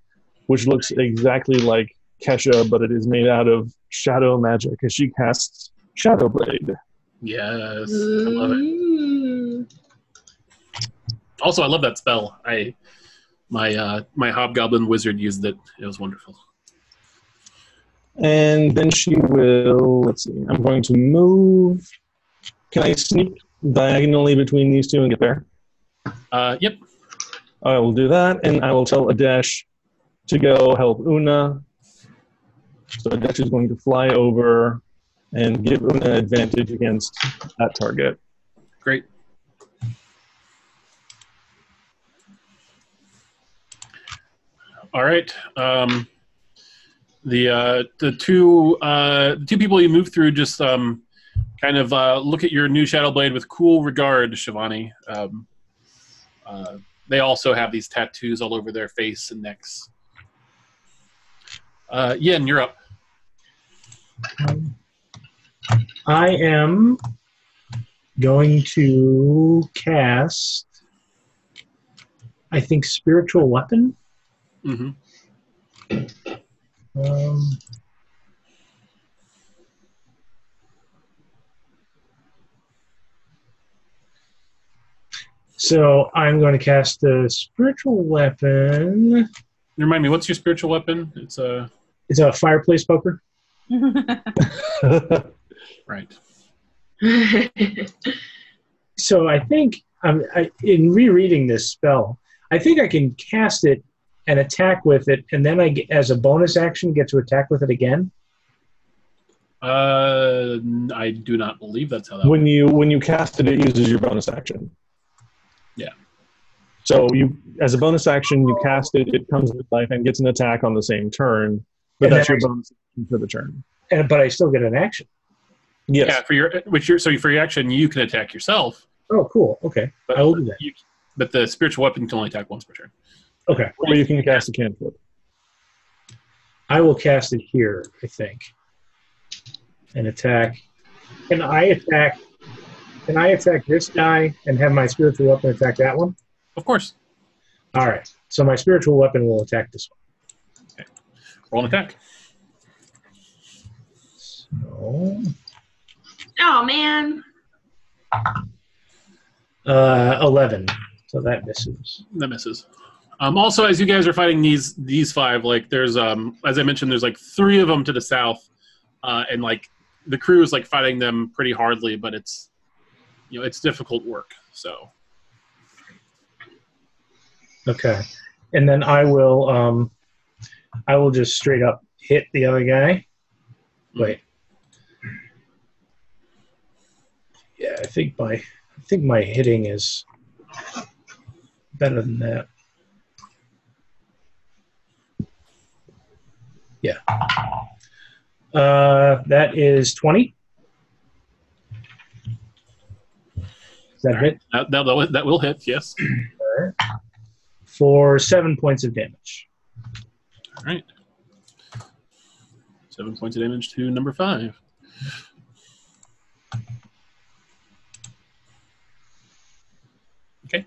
Speaker 3: which looks exactly like Kesha, but it is made out of shadow magic as she casts Shadow Blade.
Speaker 2: Yes, I love it. Also, I love that spell. I my uh, my hobgoblin wizard used it. It was wonderful.
Speaker 3: And then she will, let's see, I'm going to move. Can I sneak diagonally between these two and get there?
Speaker 2: Uh, yep.
Speaker 3: I will do that, and I will tell Adesh to go help Una. So Adesh is going to fly over and give them an advantage against that target.
Speaker 2: Great. All right. Um, the uh, the two uh, two people you move through just um, kind of uh, look at your new Shadow Blade with cool regard, Shivani. Um, uh, they also have these tattoos all over their face and necks. Uh, Yin, you're up.
Speaker 5: I am going to cast, I think, spiritual weapon.
Speaker 2: Mm-hmm.
Speaker 5: Um, so I'm going to cast a spiritual weapon.
Speaker 2: Remind me, what's your spiritual weapon? It's a
Speaker 5: It's a fireplace poker. [laughs]
Speaker 2: right. [laughs]
Speaker 5: So I think um, I, in rereading this spell, I think I can cast it and attack with it, and then I, as a bonus action, get to attack with it again.
Speaker 2: Uh, I do not believe that's how that.
Speaker 3: when you when you cast it, it uses your bonus action.
Speaker 2: Yeah.
Speaker 3: So you, as a bonus action, you cast it. It comes to life and gets an attack on the same turn, but
Speaker 5: And
Speaker 3: that's your
Speaker 5: I-
Speaker 3: bonus action for the turn.
Speaker 5: And but I still get an action.
Speaker 3: Yes.
Speaker 2: Yeah, for your which your so for your action you can attack yourself,
Speaker 5: Oh, cool. Okay,
Speaker 2: but
Speaker 5: I will do that.
Speaker 2: You, but the spiritual weapon can only attack once per turn.
Speaker 5: Okay,
Speaker 3: Or you can cast a cantrip.
Speaker 5: I will cast it here. I think, and attack. Can I attack? Can I attack this guy and have my spiritual weapon attack that one?
Speaker 2: Of course,
Speaker 5: All right. So my spiritual weapon will attack this one.
Speaker 2: Roll an attack.
Speaker 5: So,
Speaker 4: Oh man.
Speaker 5: uh, eleven. So that misses.
Speaker 2: That misses. Um, also, as you guys are fighting these these five, like there's um as I mentioned, there's like three of them to the south, uh, and like the crew is like fighting them pretty hardly, but it's you know it's difficult work. So
Speaker 5: Okay. And then I will um I will just straight up hit the other guy. Wait. Yeah, I think my I think my hitting is better than that. Yeah. Uh that is 20. Is that hit?
Speaker 2: that that, that will- hit. Yes. [clears throat]
Speaker 5: For 7 points of damage.
Speaker 2: All right. Seven points of damage to number five. Okay.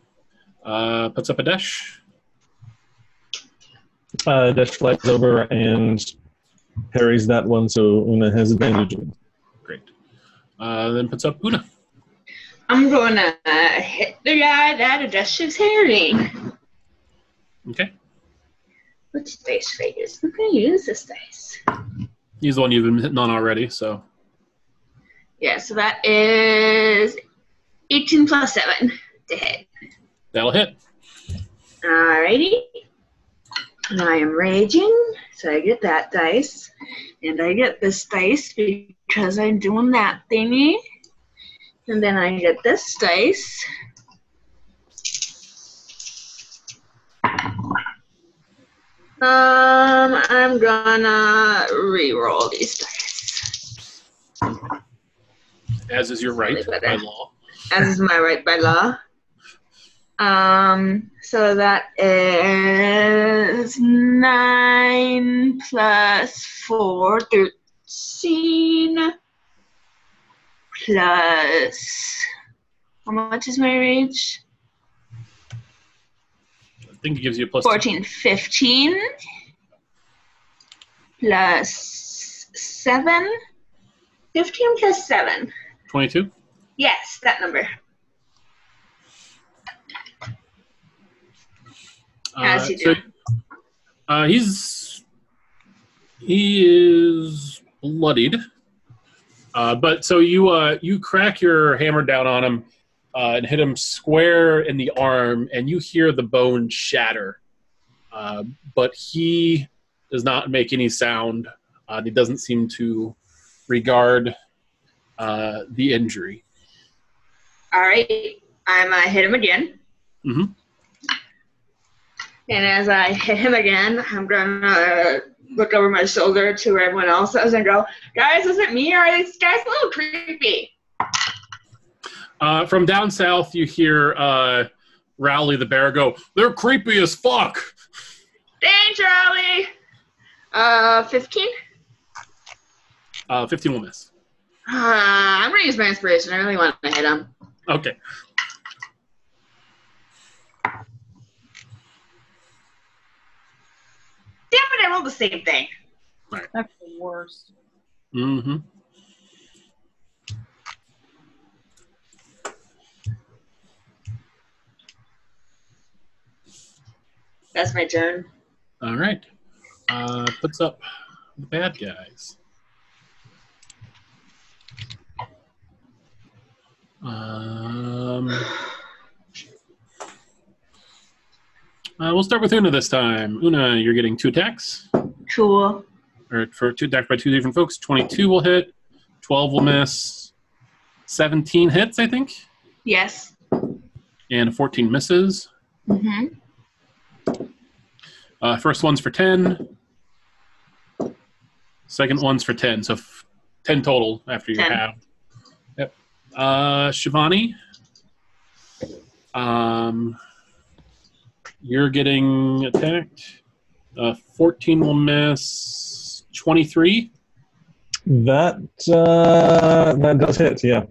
Speaker 2: Uh, puts up Adesh.
Speaker 3: Uh, Dash flies over and parries that one, so Una has advantage.
Speaker 2: Great. Uh, then puts up Una.
Speaker 4: I'm gonna uh, hit the guy that adjusts his hearing.
Speaker 2: Okay.
Speaker 4: Which dice figures? I'm gonna use this dice.
Speaker 2: He's the one you've been hitting on already, so
Speaker 4: Yeah, so that is 18 plus 7 to hit.
Speaker 2: that'll hit.
Speaker 4: Alrighty. And I am raging, so I get that dice. And I get this dice because I'm doing that thingy. And then I get this dice. Um, I'm gonna re-roll these dice.
Speaker 2: As is your right by
Speaker 4: better.
Speaker 2: law.
Speaker 4: as is my right by law. Um, so that is nine plus four, thirteen. Plus, how much is my rage?
Speaker 2: I think it gives you a plus. two.
Speaker 4: 14, 15. Plus seven. 15 plus seven.
Speaker 2: 22.
Speaker 4: Yes, that number. He
Speaker 2: so, uh, he's he is bloodied. Uh, but so you uh, you crack your hammer down on him uh, and hit him square in the arm, and you hear the bone shatter. Uh, but he does not make any sound. Uh, he doesn't seem to regard uh, the injury.
Speaker 4: All right, I'm gonna hit him again.
Speaker 2: Mhm.
Speaker 4: And as I hit him again, I'm gonna look over my shoulder to where everyone else is and go, "Guys, is it me or are these guys a little creepy?"
Speaker 2: Uh, from down south, you hear uh, Rowley the bear go, "They're creepy as fuck."
Speaker 4: Dang, Charlie. Uh, 15.
Speaker 2: Uh, Fifteen will miss.
Speaker 4: Uh, I'm gonna use my inspiration. I really want to hit him.
Speaker 2: Okay.
Speaker 4: Damn it! I rolled the same thing.
Speaker 8: That's the worst.
Speaker 2: Mm-hmm.
Speaker 4: That's my turn.
Speaker 2: All right. Uh, puts up the bad guys. Um, uh, we'll start with Una this time. Una, you're getting two attacks,
Speaker 4: Cool.
Speaker 2: or for two attacked by two different folks. Twenty-two will hit, twelve will miss, seventeen hits, I think,
Speaker 4: Yes.
Speaker 2: and fourteen misses.
Speaker 4: Mm-hmm.
Speaker 2: Uh, first one's for 10. Second one's for 10. So f- 10 total after you
Speaker 4: 10.
Speaker 2: have. Yep. Uh, Shivani. Um, you're getting attacked. Uh, 14 will miss. 23.
Speaker 3: That uh, that does hit. Yeah.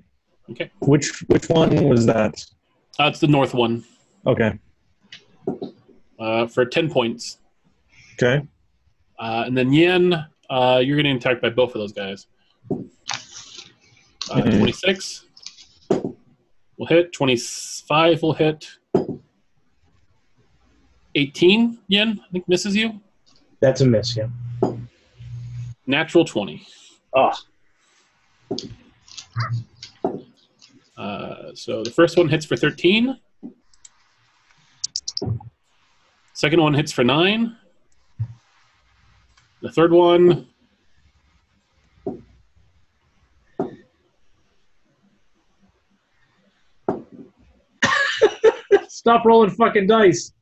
Speaker 2: Okay.
Speaker 3: Which which one was that?
Speaker 2: That's the north one
Speaker 3: Okay.
Speaker 2: uh, for 10 points.
Speaker 3: Okay.
Speaker 2: Uh, and then Yin, uh, you're getting attacked by both of those guys. Uh,
Speaker 3: Mhm.
Speaker 2: 26 will hit. 25 will hit. 18, Yin, I think misses you.
Speaker 5: That's a miss, yeah.
Speaker 2: Natural 20.
Speaker 5: Oh,
Speaker 2: Uh, so the first one hits for 13. Second one hits for 9. The third one [laughs]
Speaker 5: stop rolling fucking dice.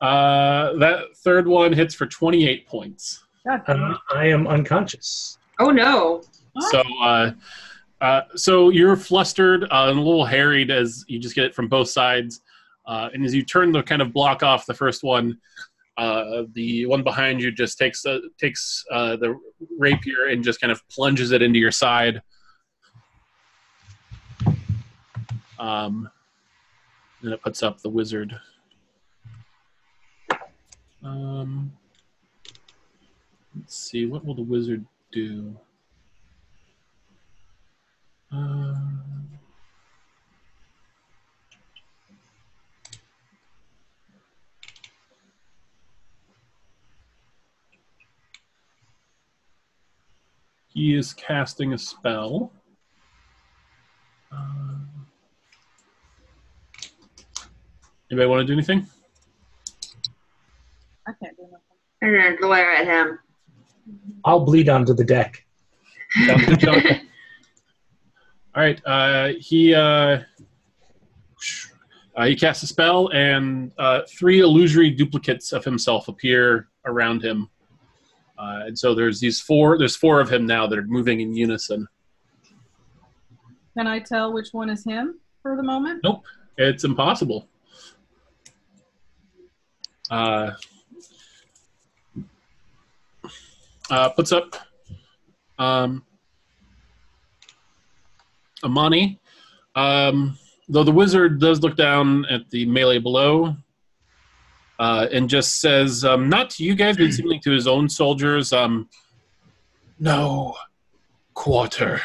Speaker 2: Uh, that third one hits for 28 points.
Speaker 8: God
Speaker 5: Uh. I am unconscious.
Speaker 4: Oh no.
Speaker 2: So, uh, uh, so you're flustered uh, and a little harried as you just get it from both sides. Uh, and as you turn to kind of block off the first one, Uh, the one behind you just takes uh, takes uh, the rapier and just kind of plunges it into your side. Um, then it puts up the wizard. Um, let's see, what will the wizard do? Um, he is casting a spell. Um, anybody want to do anything?
Speaker 7: I can't do nothing.
Speaker 4: I'm gonna glare at him.
Speaker 5: I'll bleed onto the deck.
Speaker 2: Sounds good, John. All right. Uh, he uh, uh, he casts a spell, and uh, three illusory duplicates of himself appear around him. Uh, and so there's these four. There's four of him now that are moving in unison.
Speaker 8: Can I tell which one is him for the moment?
Speaker 2: Nope, it's impossible. Uh, uh, puts up um, Amani. Um, though the wizard does look down at the melee below uh, and just says, um, not to you guys, but [clears throat] seemingly to his own soldiers, um, no quarter.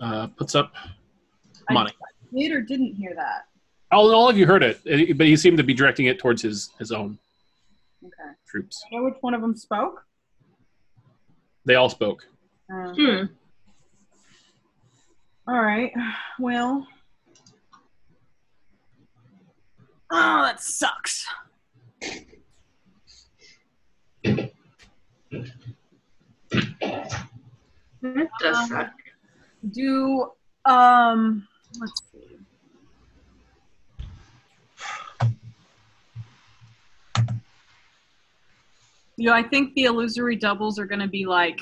Speaker 2: Uh, puts up Amani.
Speaker 8: Did or didn't hear that?
Speaker 2: All, all of you heard it, but he seemed to be directing it towards his, his own
Speaker 8: Okay.
Speaker 2: troops.
Speaker 8: Know which one of them spoke?
Speaker 2: They all spoke.
Speaker 8: Um,
Speaker 4: Hmm.
Speaker 8: All right. [sighs] Well. Oh, that sucks.
Speaker 4: That does suck.
Speaker 8: Do um let's see. You know, I think the illusory doubles are gonna be like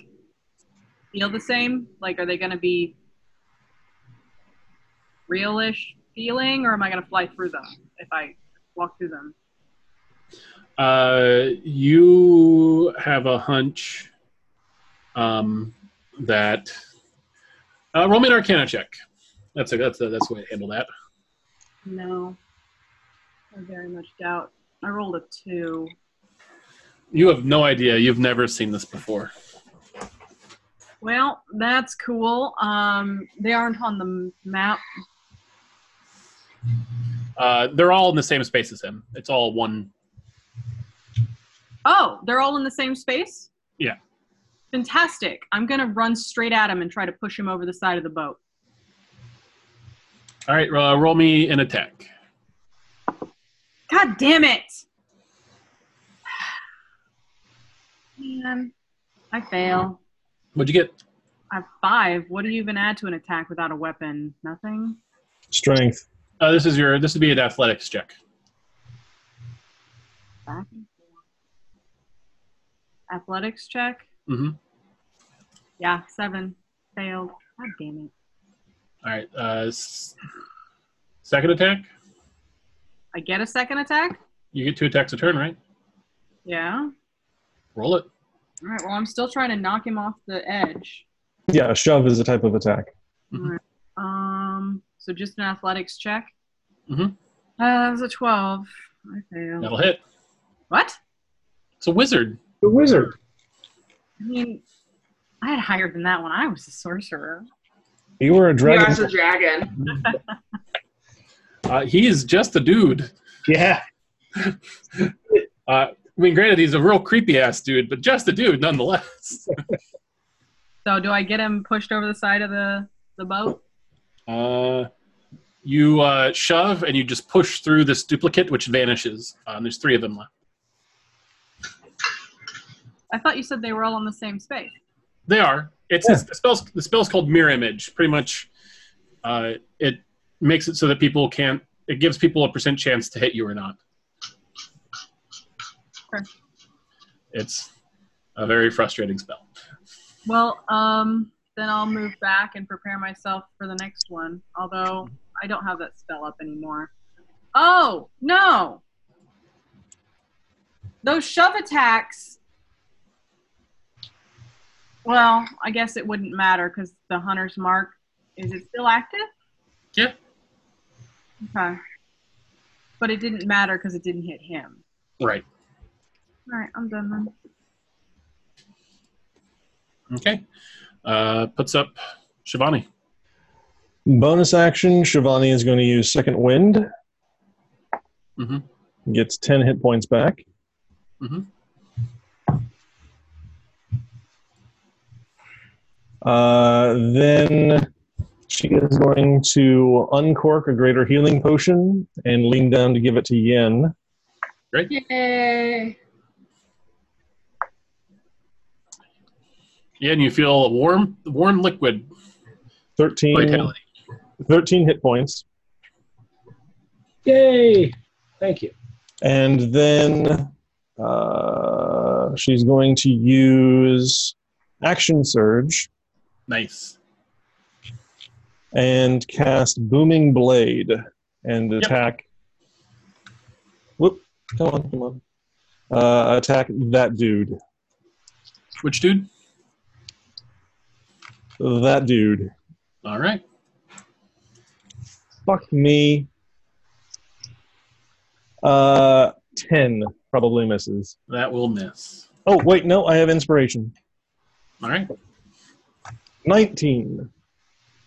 Speaker 8: feel the same. Like are they gonna be realish feeling or am I gonna fly through them if I walk through them?
Speaker 2: Uh, you have a hunch um, that uh, roll me an Arcana check. That's a that's a that's a way to handle that.
Speaker 8: No. I very much doubt. I rolled a two.
Speaker 2: You have no idea. You've never seen this before.
Speaker 8: Well, that's cool. Um, they aren't on the map.
Speaker 2: Uh, they're all in the same space as him. It's all one.
Speaker 8: Oh, they're all in the same space?
Speaker 2: Yeah.
Speaker 8: Fantastic. I'm going to run straight at him and try to push him over the side of the boat.
Speaker 2: All right, uh, roll me an attack.
Speaker 8: God damn it! Man, I fail.
Speaker 2: What'd you get?
Speaker 8: I have five. What do you even add to an attack without a weapon? Nothing?
Speaker 3: Strength.
Speaker 2: Uh, this is your. This would be an athletics check.
Speaker 8: Back and forth. Athletics check?
Speaker 2: Mm-hmm.
Speaker 8: Yeah, seven. Failed. God damn it.
Speaker 2: All right. Uh, s- second attack.
Speaker 8: I get a second attack?
Speaker 2: You get two attacks a turn, right?
Speaker 8: Yeah.
Speaker 2: Roll it.
Speaker 8: All right. Well, I'm still trying to knock him off the edge.
Speaker 3: Yeah, a shove is a type of attack.
Speaker 2: Mhm.
Speaker 8: All right. So just an athletics check.
Speaker 2: Mhm.
Speaker 8: Uh, that was a twelve. I failed.
Speaker 2: That'll hit.
Speaker 8: What?
Speaker 2: It's a wizard.
Speaker 5: The wizard.
Speaker 8: I mean, I had higher than that when I was a sorcerer.
Speaker 3: You were a
Speaker 4: You
Speaker 3: dragon.
Speaker 4: are a dragon. [laughs]
Speaker 2: Uh, he is just a dude.
Speaker 5: Yeah. [laughs]
Speaker 2: Uh, I mean, granted, he's a real creepy ass dude, but just a dude nonetheless. [laughs]
Speaker 8: So do I get him pushed over the side of the the boat?
Speaker 2: Uh, you uh, shove and you just push through this duplicate, which vanishes. Um, there's three of them left.
Speaker 8: I thought you said they were all in the same space.
Speaker 2: They are. It's, it's the spell's the spell's called mirror image. Pretty much, uh, it makes it so that people can't. It gives people a percent chance to hit you or not.
Speaker 8: Okay.
Speaker 2: It's a very frustrating spell.
Speaker 8: Well, um, then I'll move back and prepare myself for the next one. Although I don't have that spell up anymore. Oh, no. Those shove attacks. Well, I guess it wouldn't matter because the hunter's mark is it still active?
Speaker 2: Yeah.
Speaker 8: Okay. But it didn't matter because it didn't hit him.
Speaker 2: Right.
Speaker 8: All right, I'm done then.
Speaker 2: Okay. Uh, puts up Shivani.
Speaker 3: Bonus action, Shivani is going to use Second Wind.
Speaker 2: Mhm.
Speaker 3: Gets 10 hit points back.
Speaker 2: Mhm.
Speaker 3: Uh, then she is going to uncork a greater healing potion and lean down to give it to Yin.
Speaker 4: Yay!
Speaker 2: Yeah, and you feel a warm, warm liquid
Speaker 3: 13,
Speaker 2: vitality.
Speaker 3: 13 hit points.
Speaker 5: Yay! Thank you.
Speaker 3: And then uh, she's going to use Action Surge
Speaker 2: Nice.
Speaker 3: and cast Booming Blade and attack. Whoop! Come on, come on. Uh, attack that dude.
Speaker 2: Which dude?
Speaker 3: That dude.
Speaker 2: All right.
Speaker 3: Fuck me. Uh, 10 probably misses.
Speaker 2: That will miss.
Speaker 3: Oh, wait, no, I have inspiration.
Speaker 2: All right.
Speaker 3: 19.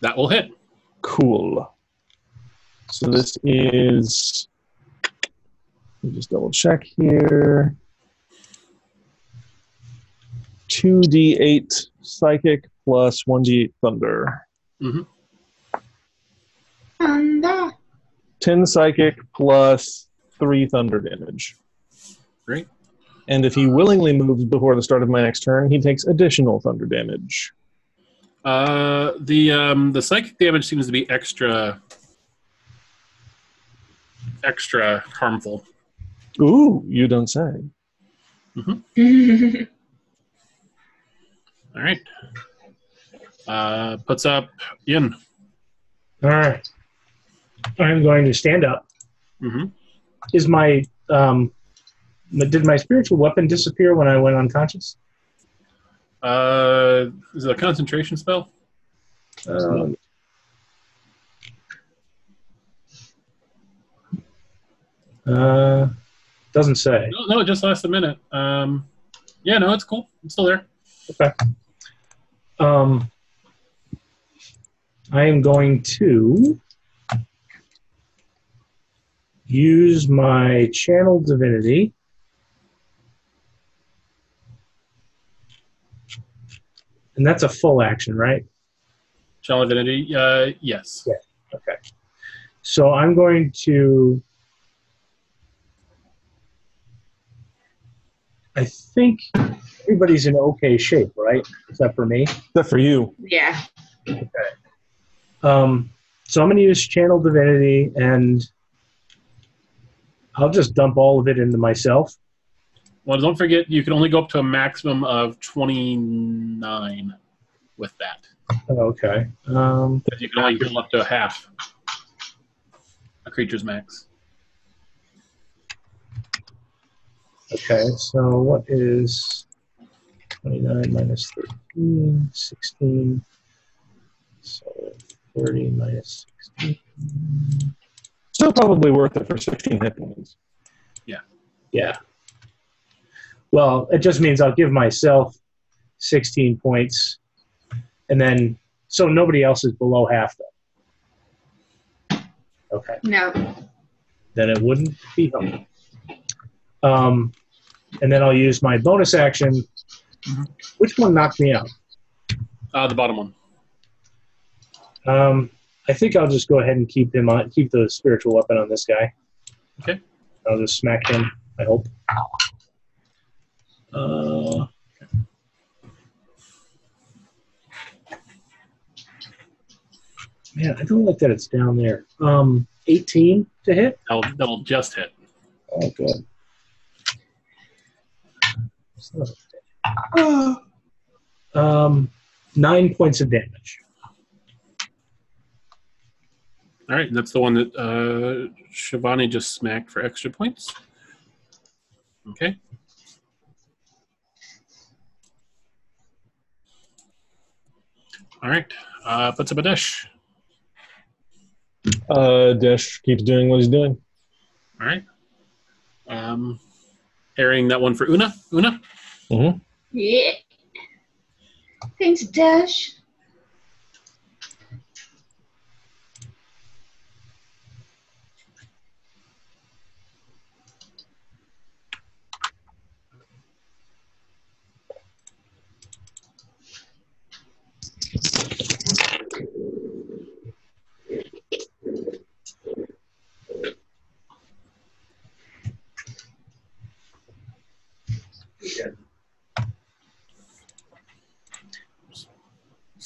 Speaker 2: That will hit.
Speaker 3: Cool. So this is. Let me just double check here. 2d8 psychic plus 1d8 thunder.
Speaker 2: Mhm.
Speaker 4: Thunder.
Speaker 3: 10 psychic plus 3 thunder damage.
Speaker 2: Great.
Speaker 3: And if he willingly moves before the start of my next turn, he takes additional thunder damage.
Speaker 2: Uh, the um, the psychic damage seems to be extra extra harmful.
Speaker 3: Ooh, you don't say. [laughs]
Speaker 2: All right. Uh, puts up Yin.
Speaker 5: All right. I'm going to stand up.
Speaker 2: hmm
Speaker 5: Is my um, did my spiritual weapon disappear when I went unconscious?
Speaker 2: Uh, is it a concentration spell?
Speaker 5: Um, uh, doesn't say.
Speaker 2: No, no, it just lasts a minute. Um, yeah, no, it's cool. It's still there. Okay.
Speaker 5: Um, I am going to use my channel divinity. And that's a full action, right?
Speaker 2: Channel Divinity. Uh, yes.
Speaker 5: Yeah. Okay. So I'm going to. I think everybody's in okay shape, right? Except for me.
Speaker 3: Except for you.
Speaker 4: yeah. Okay.
Speaker 5: Um, so I'm going to use Channel Divinity, and I'll just dump all of it into myself.
Speaker 2: Well, don't forget, you can only go up to a maximum of 29 with that.
Speaker 5: Okay. Um,
Speaker 2: You can only heal up to a half a creature's max.
Speaker 5: okay. So what is 29 minus 13? 16. So 30 minus 16.
Speaker 3: Still probably worth it for 16 hit points.
Speaker 5: Yeah. Yeah. Well, it just means I'll give myself 16 points, and then so nobody else is below half though. Okay,
Speaker 4: No.
Speaker 5: then it wouldn't be helpful. Um, and then I'll use my bonus action.
Speaker 2: Mhm.
Speaker 5: Which one knocked me out?
Speaker 2: Uh, the bottom one.
Speaker 5: Um, I think I'll just go ahead and keep him on, keep the spiritual weapon on this guy.
Speaker 2: Okay.
Speaker 5: I'll just smack him. I hope. Uh, man, I don't like that it's down there. Um, 18 to hit.
Speaker 2: That'll, that'll just hit.
Speaker 5: Oh, good. Son of. Um, nine points of damage.
Speaker 2: All right, and that's the one that uh, Shivani just smacked for extra points. Okay. All right, uh, puts up Adesh.
Speaker 3: Uh, Dash keeps doing what he's doing.
Speaker 2: All right. Um, airing that one for Una. Una.
Speaker 4: Yeah. Thanks, Dash.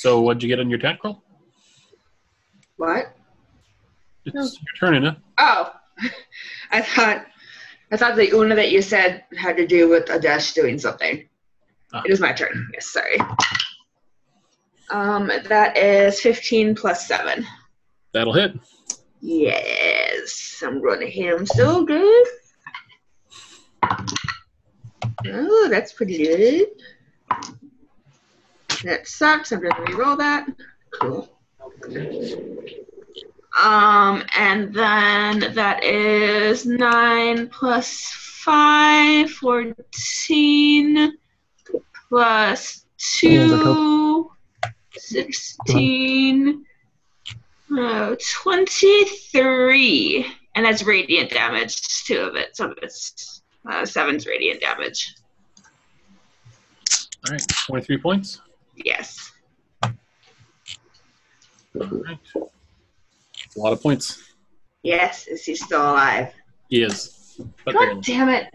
Speaker 2: So, what'd you get on your roll?
Speaker 4: What?
Speaker 2: It's your turn, Una.
Speaker 4: Oh, [laughs] I thought I thought the Una that you said had to do with a dash doing something.
Speaker 2: Ah.
Speaker 4: It is my turn. Yes, sorry. Um, that is fifteen plus seven.
Speaker 2: That'll hit.
Speaker 4: Yes, I'm going to hit him so good. Oh, that's pretty good. That sucks. I'm going to re-roll that. Cool. Um, and then that is 9 plus 5, 14, plus
Speaker 3: Yeah, that
Speaker 4: 2, 16, oh, 23. And that's radiant damage, two of it. Some of it's uh, seven's radiant damage.
Speaker 2: All right, 23 points.
Speaker 4: Yes.
Speaker 2: Right. A lot of points.
Speaker 4: Yes, is he still alive?
Speaker 2: He is. But
Speaker 4: God
Speaker 2: barely.
Speaker 4: damn it.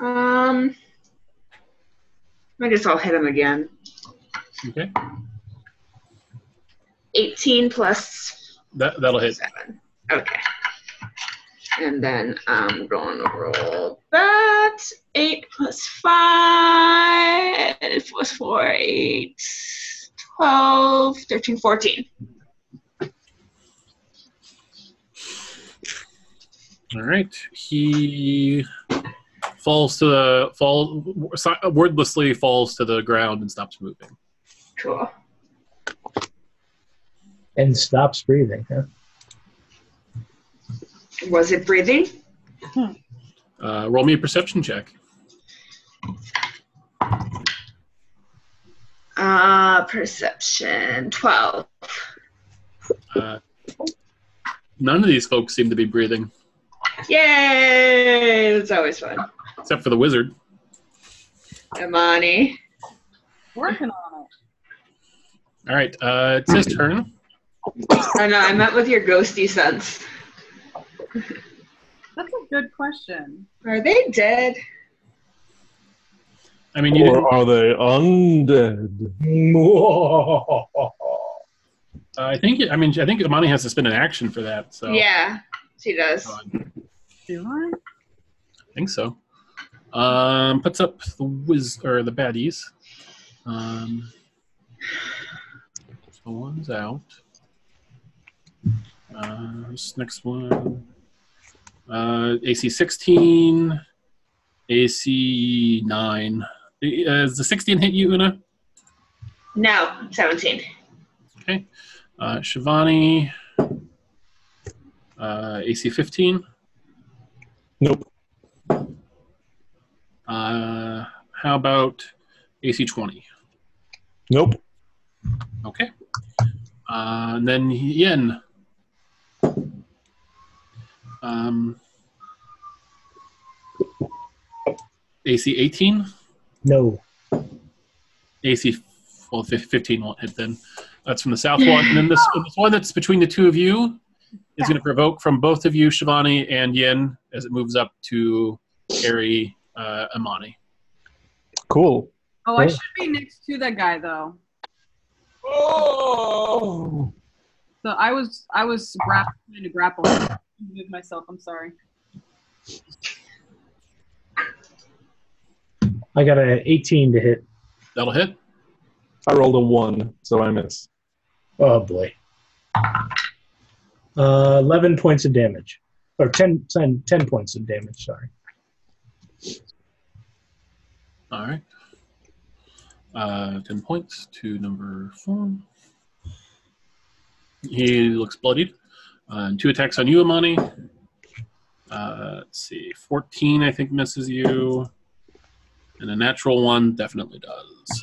Speaker 4: Um, I guess I'll hit him again.
Speaker 2: Okay.
Speaker 4: 18 plus
Speaker 2: That, that'll hit.
Speaker 4: 7. Okay. And then I'm going to roll that. 8 plus 5 plus 4, 8, 12, 13, 14.
Speaker 2: All right. He falls to the fall wordlessly falls to the ground and stops moving.
Speaker 4: Cool.
Speaker 5: And stops breathing. Huh?
Speaker 4: Was it breathing?
Speaker 2: Uh, roll me a perception check.
Speaker 4: Uh, perception 12.
Speaker 2: Uh, none of these folks seem to be breathing,
Speaker 4: Yay! It's always fun.
Speaker 2: except for the wizard.
Speaker 4: Amani.
Speaker 1: Working on it.
Speaker 2: All right. Uh, it's his turn.
Speaker 4: I know, I met with your ghosty sense. [laughs]
Speaker 1: That's a good question.
Speaker 4: Are they dead?
Speaker 2: I mean, you didn't,
Speaker 3: Or are they undead?
Speaker 2: uh, [laughs] I think. I mean, I think Amani has to spend an action for that. So
Speaker 4: Yeah, she does.
Speaker 1: Do I?
Speaker 2: I think so. Um, puts up the whiz or the baddies. Um, so one's out. Uh, this next one. Uh, AC 16, AC 9. Uh, Is the 16 hit you, Una?
Speaker 4: No, 17.
Speaker 2: Okay. Uh, Shivani, uh, AC 15.
Speaker 3: Nope.
Speaker 2: Uh, how about AC 20?
Speaker 3: Nope.
Speaker 2: Okay. Uh, and then Yin. Um, AC 18,
Speaker 5: no.
Speaker 2: AC well 15 won't hit then. That's from the south one, and then this, this one that's between the two of you is going to provoke from both of you, Shivani and Yin, as it moves up to carry uh, Amani.
Speaker 3: Cool.
Speaker 1: Oh, I should be next to that guy though.
Speaker 3: Oh.
Speaker 1: So I was I was gra- trying to grapple. Him. Move myself. I'm sorry.
Speaker 5: I got a 18 to hit.
Speaker 2: That'll hit.
Speaker 3: I rolled a one, so I miss.
Speaker 5: Oh boy. Uh, 11 points of damage. Or 10, 10, 10 points of damage, sorry.
Speaker 2: All right. Uh, 10 points to number four. He looks bloodied. Uh, and two attacks on you, Amani. Uh, let's see. 14, I think, misses you. And a natural one definitely does.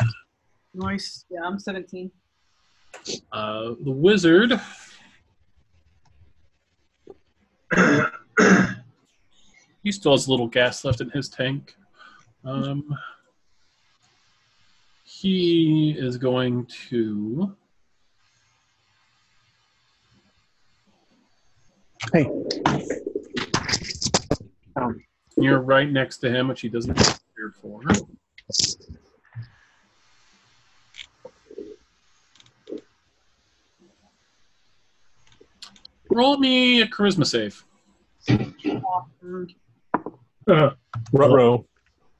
Speaker 8: Nice. Yeah, I'm 17.
Speaker 2: Uh, the wizard. [coughs] he still has a little gas left in his tank. Um, he is going to.
Speaker 3: Hey.
Speaker 2: You're right next to him, which he doesn't have prepared for. Roll me a charisma save.
Speaker 8: Awesome.
Speaker 5: Uh,
Speaker 3: Ruh-roh.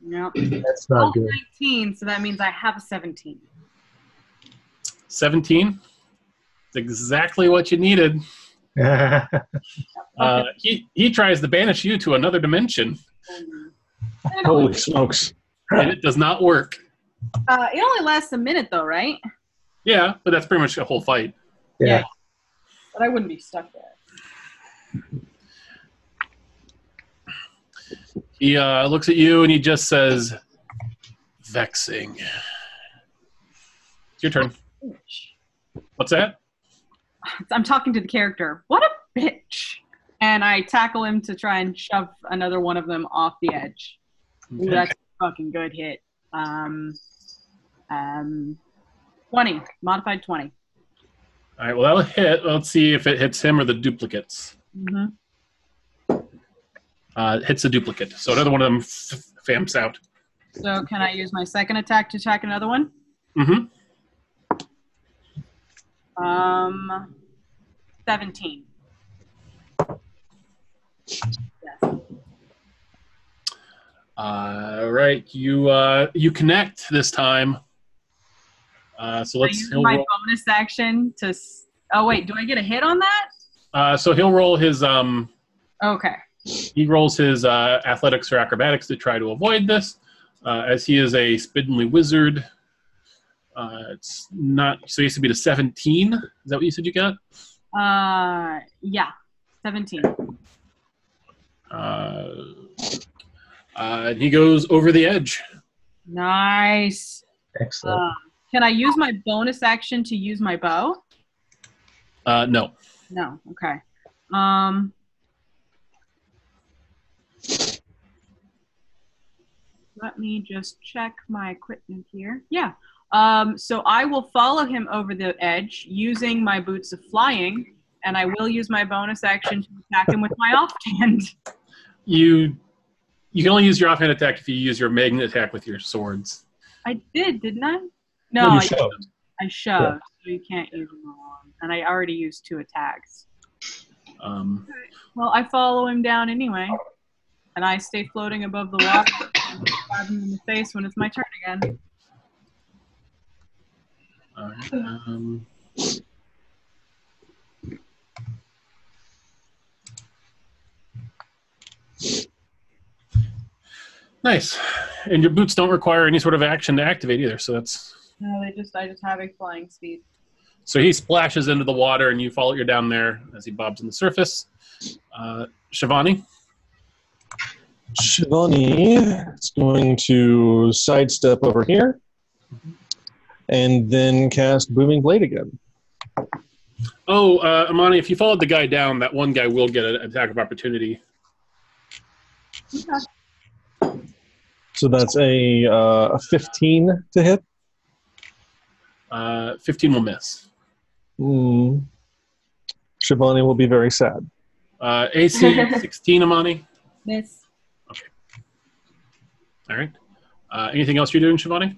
Speaker 8: Yep.
Speaker 5: that's
Speaker 8: Well,
Speaker 5: not good.
Speaker 8: 19, so that means I have a 17.
Speaker 2: 17. It's exactly what you needed. [laughs] Uh, he, he tries to banish you to another dimension, [laughs]
Speaker 3: Holy smokes.
Speaker 2: and it does not work.
Speaker 8: Uh, it only lasts a minute, though, right?
Speaker 2: Yeah, but that's pretty much a whole fight.
Speaker 5: yeah.
Speaker 8: But I wouldn't be stuck there.
Speaker 2: He uh, looks at you and he just says, Vexing. It's your turn. What's that? [laughs]
Speaker 8: I'm talking to the character. What a bitch! And I tackle him to try and shove another one of them off the edge. Ooh, that's a fucking good hit. Um, um, 20, modified 20.
Speaker 2: All right, well, that'll hit. Let's see if it hits him or the duplicates.
Speaker 8: Mm-hmm.
Speaker 2: Uh, hits a duplicate. So another one of them f- famps out.
Speaker 8: So can I use my second attack to attack another one?
Speaker 2: hmm
Speaker 8: Um, 17. Yes.
Speaker 2: All right, you uh, you connect this time. Uh, so
Speaker 8: I
Speaker 2: let's
Speaker 8: use my
Speaker 2: roll,
Speaker 8: bonus action to. s- Oh wait, do I get a hit on that?
Speaker 2: uh, so he'll roll his um
Speaker 8: Okay.
Speaker 2: he rolls his uh, athletics or acrobatics to try to avoid this, uh, as he is a spindly wizard. Uh, it's not so. He used to be the seventeen. Is that what you said you got?
Speaker 8: Uh, yeah, 17.
Speaker 2: Uh, uh, he goes over the edge.
Speaker 8: Nice.
Speaker 5: Excellent.
Speaker 8: Um, can I use my bonus action to use my bow?
Speaker 2: Uh, no.
Speaker 8: No. Okay. Um. Let me just check my equipment here. Yeah. Um, so I will follow him over the edge using my boots of flying, and I will use my bonus action to attack him with my [laughs] offhand.
Speaker 2: You you can only use your offhand attack if you use your magnet attack with your swords.
Speaker 8: I did, didn't I?
Speaker 3: No,
Speaker 8: I,
Speaker 3: shoved.
Speaker 8: I shoved, so you can't use them all. And I already used two attacks.
Speaker 2: Um,
Speaker 8: Well, I follow him down anyway, and I stay floating above the water, and stab him in the face when it's my turn again.
Speaker 2: All right, um, nice. And your boots don't require any sort of action to activate either, so that's
Speaker 8: No, they just I just have a flying speed.
Speaker 2: So he splashes into the water, and you follow. You're down there as he bobs on the surface. Uh, Shivani,
Speaker 3: Shivani is going to sidestep over here and then cast Booming Blade again.
Speaker 2: oh uh, Amani, if you followed the guy down, that one guy will get an attack of opportunity.
Speaker 3: So that's a, uh, a 15 to hit.
Speaker 2: Uh, Fifteen will miss.
Speaker 3: Hmm. Shivani will be very sad.
Speaker 2: Uh, AC [laughs] 16, Amani.
Speaker 8: Miss. Okay.
Speaker 2: All right. Uh, anything else you're doing, Shivani?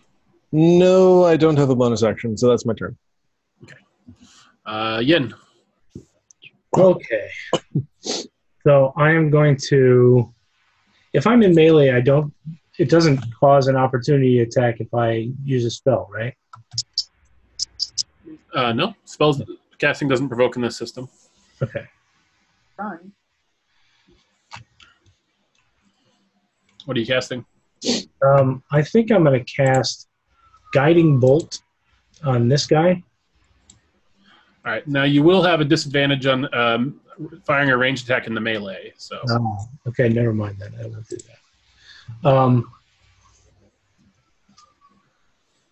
Speaker 3: No, I don't have a bonus action, so that's my turn. Okay.
Speaker 2: Uh, Yin.
Speaker 5: Okay. [coughs] So I am going to. If I'm in melee, I don't. It doesn't cause an opportunity attack if I use a spell, right?
Speaker 2: Uh, no spells casting doesn't provoke in this system.
Speaker 5: Okay.
Speaker 8: Fun.
Speaker 2: What are you casting?
Speaker 5: Um, I think I'm going to cast Guiding Bolt on this guy.
Speaker 2: All right. Now you will have a disadvantage on um, firing a ranged attack in the melee. So
Speaker 5: Oh, okay, never mind then. I won't do that. Um,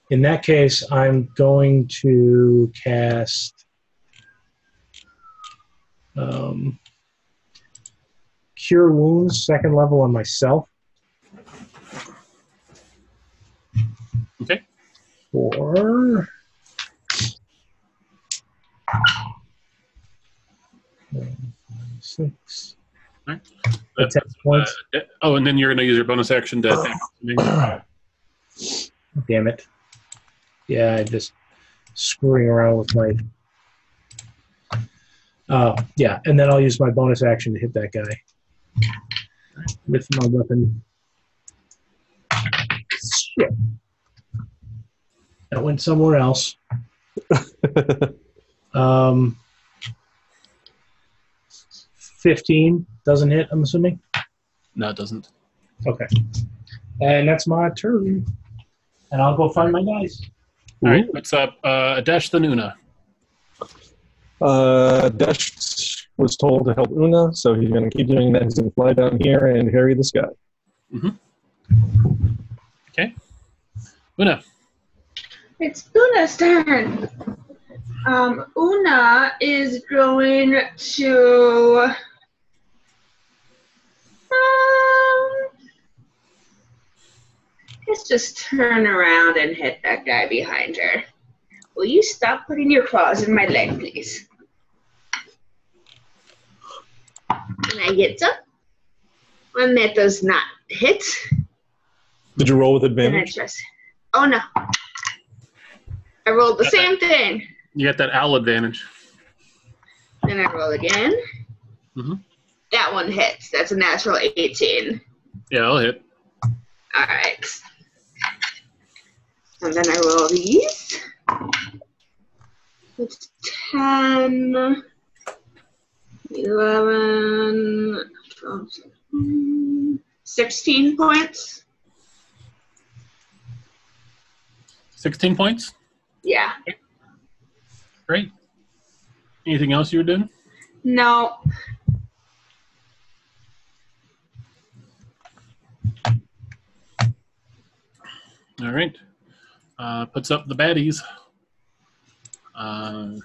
Speaker 5: in that case, I'm going to cast um, Cure Wounds, second level on myself. For six. That's points.
Speaker 2: Uh, oh, and then you're going to use your bonus action to attack. [clears throat]
Speaker 5: Damn it. Yeah, I just screwing around with my. Uh, yeah, and then I'll use my bonus action to hit that guy with my weapon. Shit. That went somewhere else. [laughs] Um, 15 doesn't hit, I'm assuming.
Speaker 2: No, it doesn't.
Speaker 5: Okay. And that's my turn. And I'll go find my dice.
Speaker 2: All right. What's up? Uh, Adesh the Nuna.
Speaker 3: Uh, Dash was told to help Una, so he's going to keep doing that. He's going to fly down here and harry this guy. Okay.
Speaker 2: Una.
Speaker 4: It's Una's turn. Um, Una is going to. Um, let's just turn around and hit that guy behind her. Will you stop putting your claws in my leg, please? And I get up. One that does not hit.
Speaker 3: Did you roll with advantage?
Speaker 4: Oh no. I rolled the same thing.
Speaker 2: You got that owl advantage.
Speaker 4: Then I roll again.
Speaker 2: Mhm.
Speaker 4: That one hits. That's a natural 18.
Speaker 2: Yeah, I'll hit.
Speaker 4: All right. And then I roll these. It's 10, 11, 12, 16 points.
Speaker 2: 16 points.
Speaker 4: Yeah.
Speaker 2: Great. Anything else you were doing?
Speaker 4: No.
Speaker 2: All right. Uh, puts up the baddies. Uh,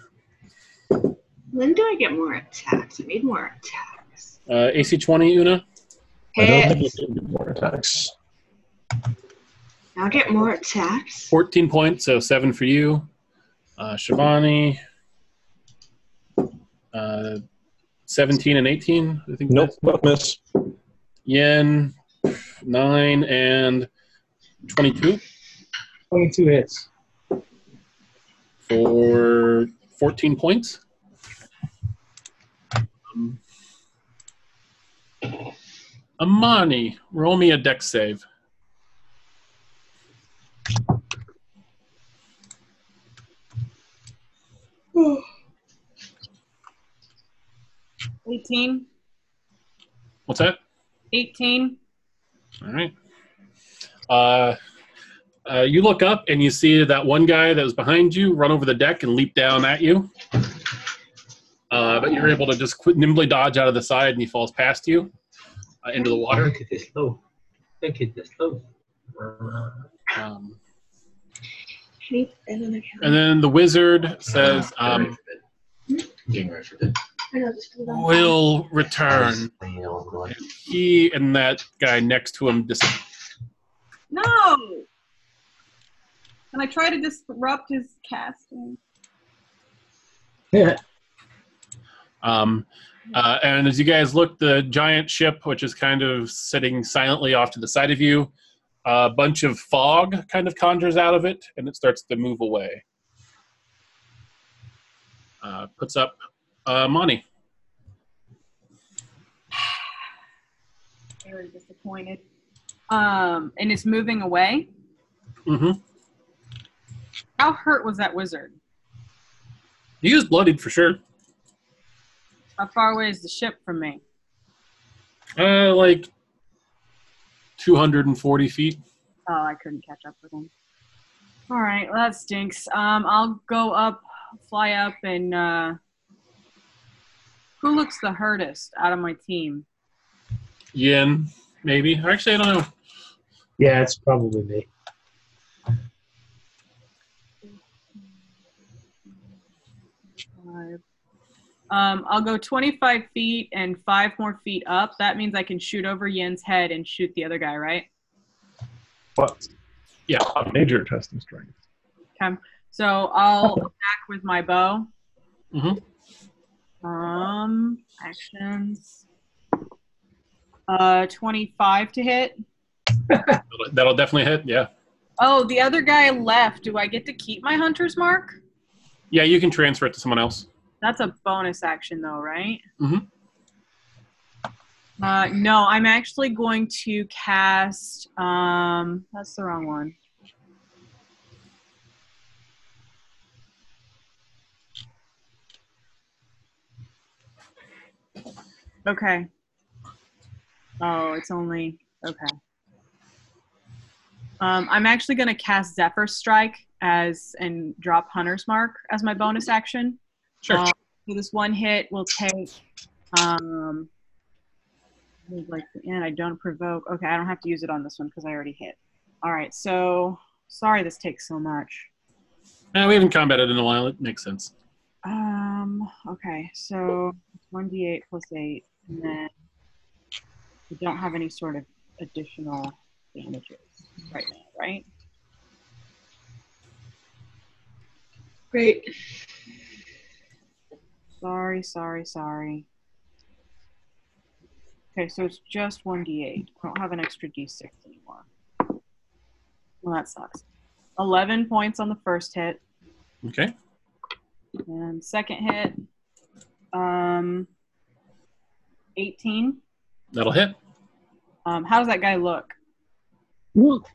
Speaker 4: When do I get more attacks? I need more attacks.
Speaker 2: uh, AC 20, Una.
Speaker 3: I don't think
Speaker 4: Hit.
Speaker 3: you can do more attacks.
Speaker 4: I'll get more attacks.
Speaker 2: 14 points, so 7 for you. Uh, Shivani. Uh, 17 and 18, I think.
Speaker 3: Nope,
Speaker 2: that's-
Speaker 3: both miss.
Speaker 2: Yin, 9 and 22
Speaker 5: 22 hits.
Speaker 2: for 14 points. Um, Amani, roll me a dex save.
Speaker 8: Eighteen.
Speaker 2: What's that?
Speaker 8: Eighteen.
Speaker 2: All right. Uh, uh, you look up and you see that one guy that was behind you run over the deck and leap down at you. Uh, but you're able to just quick, nimbly dodge out of the side and he falls past you uh, into the water.
Speaker 6: Look at this slow. Look at this slow.
Speaker 2: Um,
Speaker 4: Can you put that
Speaker 2: and then the wizard says, um,
Speaker 6: Getting ready for bed.
Speaker 4: I know, just put it on.
Speaker 2: "Will return."
Speaker 6: Laying all going.
Speaker 2: He and that guy next to him dis-
Speaker 8: No. Can I try to disrupt his casting?
Speaker 5: Yeah.
Speaker 2: Um, uh, and as you guys look, the giant ship, which is kind of sitting silently off to the side of you, a bunch of fog kind of conjures out of it, and it starts to move away. Uh, puts up uh, Monty. [sighs]
Speaker 8: Very disappointed. Um, and it's moving away.
Speaker 2: Mm-hmm.
Speaker 8: How hurt was that wizard?
Speaker 2: He was bloodied for sure.
Speaker 8: How far away is the ship from me?
Speaker 2: Uh, like 240 feet.
Speaker 8: Oh, I couldn't catch up with him. All right, well, that stinks. Um, I'll go up, fly up, and uh, who looks the hardest out of my team?
Speaker 2: Yin, maybe. Actually, I don't know.
Speaker 5: Yeah, it's probably me.
Speaker 8: Five. Um, I'll go 25 feet and five more feet up. That means I can shoot over Yin's head and shoot the other guy, right?
Speaker 3: But
Speaker 2: Yeah.
Speaker 3: a major test of strength.
Speaker 8: Okay. So I'll [laughs] attack with my bow.
Speaker 2: Mm-hmm.
Speaker 8: Um, actions. Uh, 25 to hit.
Speaker 2: That'll, that'll definitely hit. Yeah.
Speaker 8: Oh, the other guy left. Do I get to keep my hunter's mark?
Speaker 2: Yeah, you can transfer it to someone else.
Speaker 8: That's a bonus action, though, right?
Speaker 2: Mhm.
Speaker 8: Uh, no, I'm actually going to cast. Um, that's the wrong one. Okay. Oh, it's only okay. Um, I'm actually going to cast Zephyr Strike as and drop Hunter's Mark as my bonus action.
Speaker 2: Sure.
Speaker 8: Um, so this one hit will take. Um, like and I don't provoke. Okay, I don't have to use it on this one because I already hit. All right, so sorry this takes so much.
Speaker 2: Uh, we haven't combated in a while. It makes sense.
Speaker 8: Um. Okay, so one d8 plus eight, and then we don't have any sort of additional damages right now, right?
Speaker 4: Great.
Speaker 8: Sorry, sorry, sorry. Okay, so it's just 1d8. I don't have an extra d6 anymore. Well, that sucks. 11 points on the first hit,
Speaker 2: Okay.
Speaker 8: and second hit, um, 18.
Speaker 2: That'll hit.
Speaker 8: Um, how does that guy look?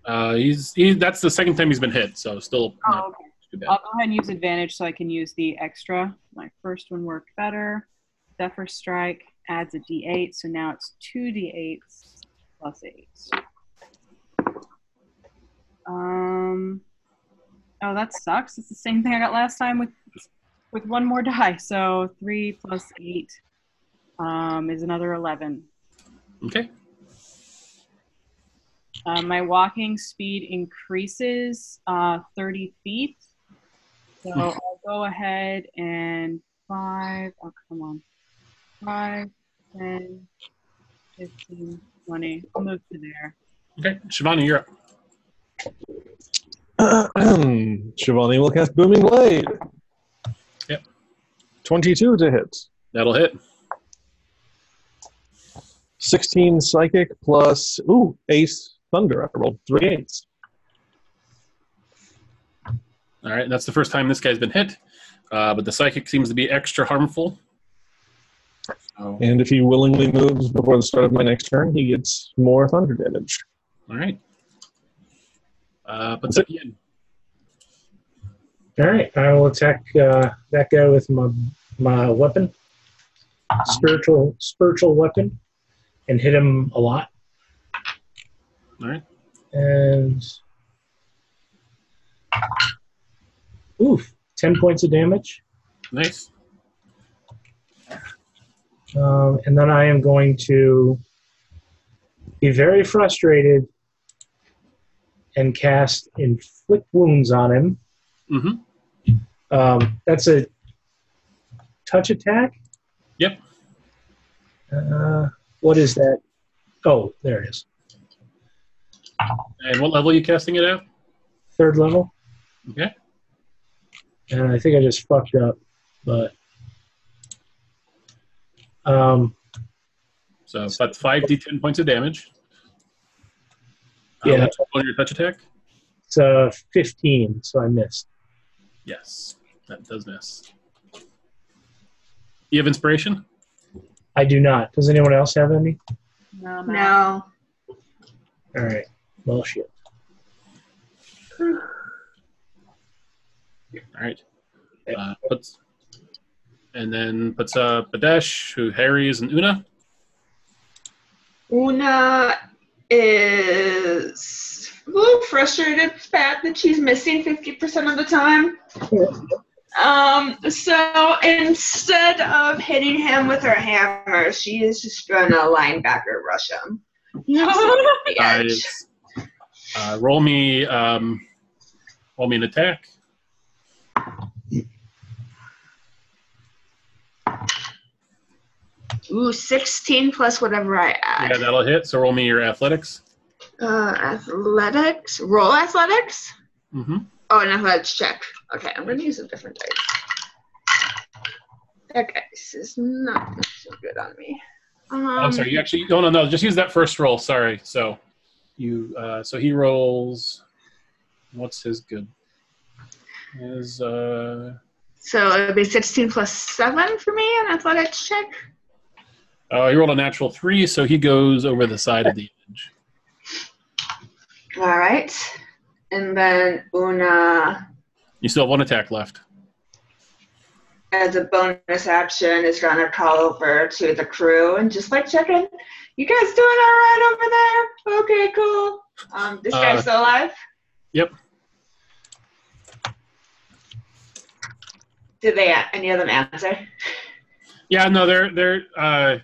Speaker 2: Uh, he's he. That's the second time he's been hit, so still not
Speaker 8: Oh, okay.
Speaker 2: Too bad.
Speaker 8: I'll go ahead and use advantage so I can use the extra. My first one worked better. Zephyr Strike adds a d8, so now it's two d8s plus eight. Um, oh, that sucks. It's the same thing I got last time with with one more die. So three plus eight um, is another eleven.
Speaker 2: Okay.
Speaker 8: Uh, my walking speed increases uh, 30 feet. So hmm. I'll go ahead and 5, oh, come on. 5, 10, 15, 20. I'll move to there.
Speaker 2: Okay. Shivani, you're up. [clears throat]
Speaker 3: Shivani will cast Booming Blade.
Speaker 2: Yep.
Speaker 3: 22 to hit.
Speaker 2: That'll hit.
Speaker 3: 16 Psychic plus, ooh, Ace Thunder. I rolled three eights.
Speaker 2: All right. That's the first time this guy's been hit, uh, but the psychic seems to be extra harmful. So,
Speaker 3: And if he willingly moves before the start of my next turn, he gets more thunder damage.
Speaker 2: all right. Uh, puts up Yin.
Speaker 5: All right, I will attack uh, that guy with my my weapon, spiritual spiritual weapon, and hit him a lot.
Speaker 2: All right.
Speaker 5: And oof, ten points of damage.
Speaker 2: Nice.
Speaker 5: Um, and then I am going to be very frustrated and cast inflict wounds on him.
Speaker 2: Mm-hmm.
Speaker 5: Um, that's a touch attack.
Speaker 2: Yep.
Speaker 5: Uh, what is that? Oh, there it is.
Speaker 2: And what level are you casting it at?
Speaker 5: Third level.
Speaker 2: Okay.
Speaker 5: And I think I just fucked up, but um,
Speaker 2: So that's five d10 points of damage. Uh,
Speaker 5: Yeah.
Speaker 2: what's on your touch attack?
Speaker 5: it's uh, 15, so I missed.
Speaker 2: Yes, that does miss. You have inspiration?
Speaker 5: I do not. Does anyone else have any?
Speaker 8: No, no.
Speaker 4: No.
Speaker 5: All right. Bullshit.
Speaker 2: All right. Uh, puts and then puts up Adesh, who Harry's and Una.
Speaker 4: Una is a little frustrated with the fact that she's missing 50% of the time. Um, so instead of hitting him with her hammer, she is just gonna linebacker rush him. The [laughs]
Speaker 2: Uh, uh, roll me, um, roll me an attack.
Speaker 4: Ooh, 16 plus whatever I add.
Speaker 2: Yeah, that'll hit. So roll me your athletics.
Speaker 4: Uh, athletics. Roll athletics.
Speaker 2: Mm-hmm.
Speaker 4: Oh, an athletics check. Okay, I'm gonna use a different dice. Okay, this is not so good on me. Um,
Speaker 2: oh, I'm sorry. You actually, no, no, no. Just use that first roll. Sorry. So you, uh, so he rolls. What's his good? His, uh,
Speaker 4: So it would be 16 plus 7 for me, an athletics check.
Speaker 2: Uh, he rolled a natural three, so he goes over the side of the edge.
Speaker 4: All right. And then Una,
Speaker 2: You still have one attack left.
Speaker 4: as a bonus action, is going to call over to the crew and just like check in. You guys doing all right over there? Okay, cool. Um, this
Speaker 2: Uh,
Speaker 4: guy's still alive?
Speaker 2: Yep.
Speaker 4: Did they, any of them answer?
Speaker 2: Yeah, no, they're they're. Uh,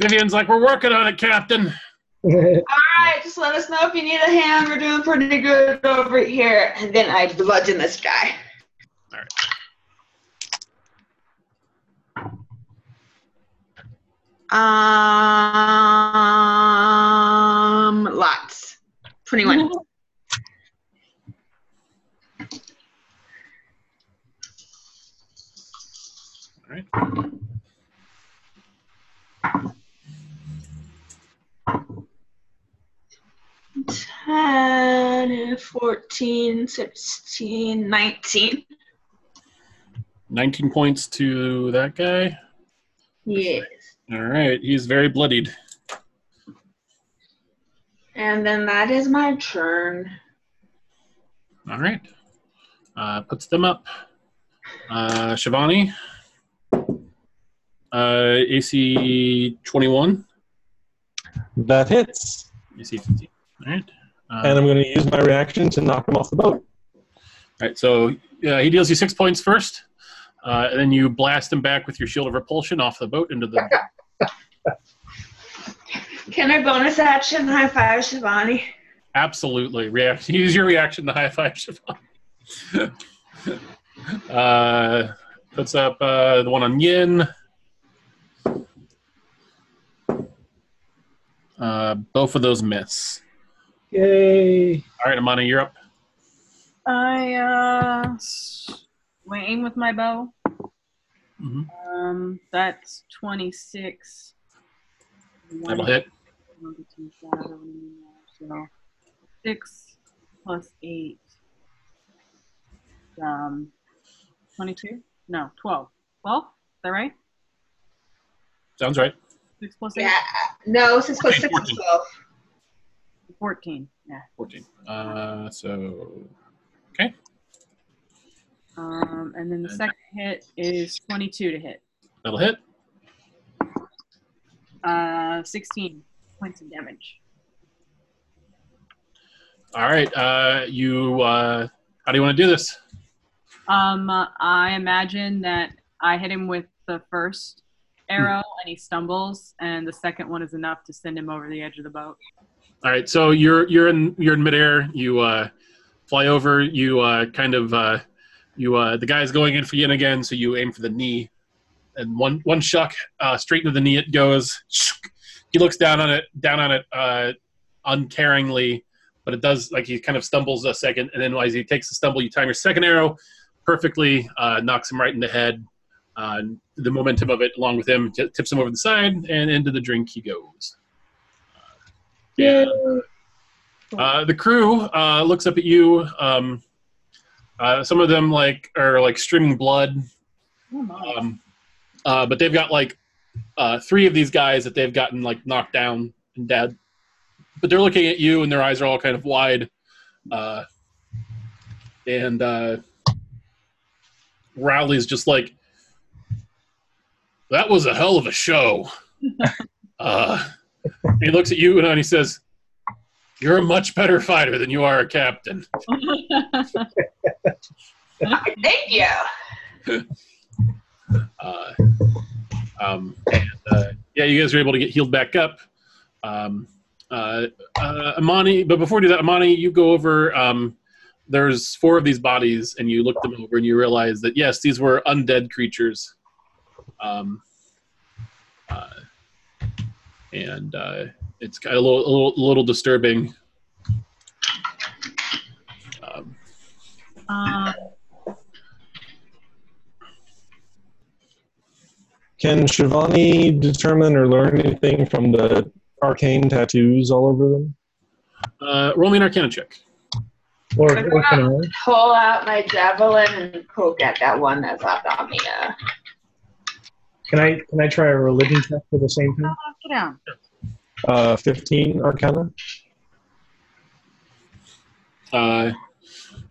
Speaker 2: Vivian's like, we're working on it, Captain. [laughs]
Speaker 4: All right, just let us know if you need a hand. We're doing pretty good over here. And then I bludgeon this guy.
Speaker 2: All right.
Speaker 4: Um, lots. 21. [laughs]
Speaker 2: All right.
Speaker 4: Ten, 14, 16, 19.
Speaker 2: 19 points to that guy.
Speaker 4: Yes.
Speaker 2: All right, he's very bloodied.
Speaker 4: And then that is my turn.
Speaker 2: All right. Uh, puts them up. Uh, Shivani. Uh, AC 21.
Speaker 3: That hits.
Speaker 2: AC 15. All right. Uh,
Speaker 3: And I'm going to use my reaction to knock him off the boat.
Speaker 2: All right, so uh, he deals you six points first, uh, and then you blast him back with your shield of repulsion off the boat into the. [laughs]
Speaker 4: Can I bonus action high five Shivani?
Speaker 2: Absolutely, react. [laughs] Use your reaction to high five Shivani. [laughs] uh, puts up uh, the one on Yin. Uh, both of those miss.
Speaker 5: Yay!
Speaker 2: All right, Amani, you're up.
Speaker 8: I uh swing with my bow.
Speaker 2: Mhm.
Speaker 8: Um, that's twenty six.
Speaker 2: That'll hit.
Speaker 8: So six plus eight. Um, twenty-two? No, twelve. Twelve? Is that right?
Speaker 2: Sounds right.
Speaker 8: Six plus eight.
Speaker 4: Yeah. No, six plus six is 12.
Speaker 8: Fourteen. Yeah.
Speaker 2: 14. Uh, so, okay.
Speaker 8: Um, and then the
Speaker 2: And-
Speaker 8: second hit is twenty-two to hit.
Speaker 2: that'll hit.
Speaker 8: Uh, sixteen points of damage.
Speaker 2: All right. Uh, you. Uh, how do you want to do this?
Speaker 8: Um, uh, I imagine that I hit him with the first arrow and he stumbles, and the second one is enough to send him over the edge of the boat.
Speaker 2: All right, so you're you're in you're in midair. You uh, fly over. You uh, kind of uh, you uh, the guy's going in for Yin again, so you aim for the knee, and one one shuck uh, straight into the knee it goes. He looks down on it, down on it, uh, uncaringly, but it does like he kind of stumbles a second, and then as he takes the stumble, you time your second arrow perfectly, uh, knocks him right in the head. Uh, the momentum of it, along with him, t- tips him over the side, and into the drink he goes. Yeah. Uh, the crew uh, looks up at you. Um, uh, some of them like are like streaming blood,
Speaker 8: Oh
Speaker 2: um, uh, but they've got like uh, three of these guys that they've gotten like knocked down and dead. But they're looking at you, and their eyes are all kind of wide. Uh, and uh, Rowley's just like, that was a hell of a show. [laughs] he looks at you and he says, "You're a much better fighter than you are a captain." [laughs]
Speaker 4: Thank you. [laughs]
Speaker 2: Uh, um, and, uh, yeah, you guys are able to get healed back up. Um, uh, uh, Amani, but before we do that, Amani, you go over. Um, there's four of these bodies, and you look them over, and you realize that yes, these were undead creatures. Um, uh, and uh, it's kind of a little, a little, a little disturbing. Um,
Speaker 8: Um,
Speaker 3: Can Shivani determine or learn anything from the arcane tattoos all over them?
Speaker 2: uh, roll me an Arcana check.
Speaker 5: Or, or can I?
Speaker 4: Pull out my javelin and poke at that one that's left on me. Uh,
Speaker 5: Can I can I try a religion check for the same thing?
Speaker 8: get down.
Speaker 3: Uh, 15 Arcana?
Speaker 2: Uh,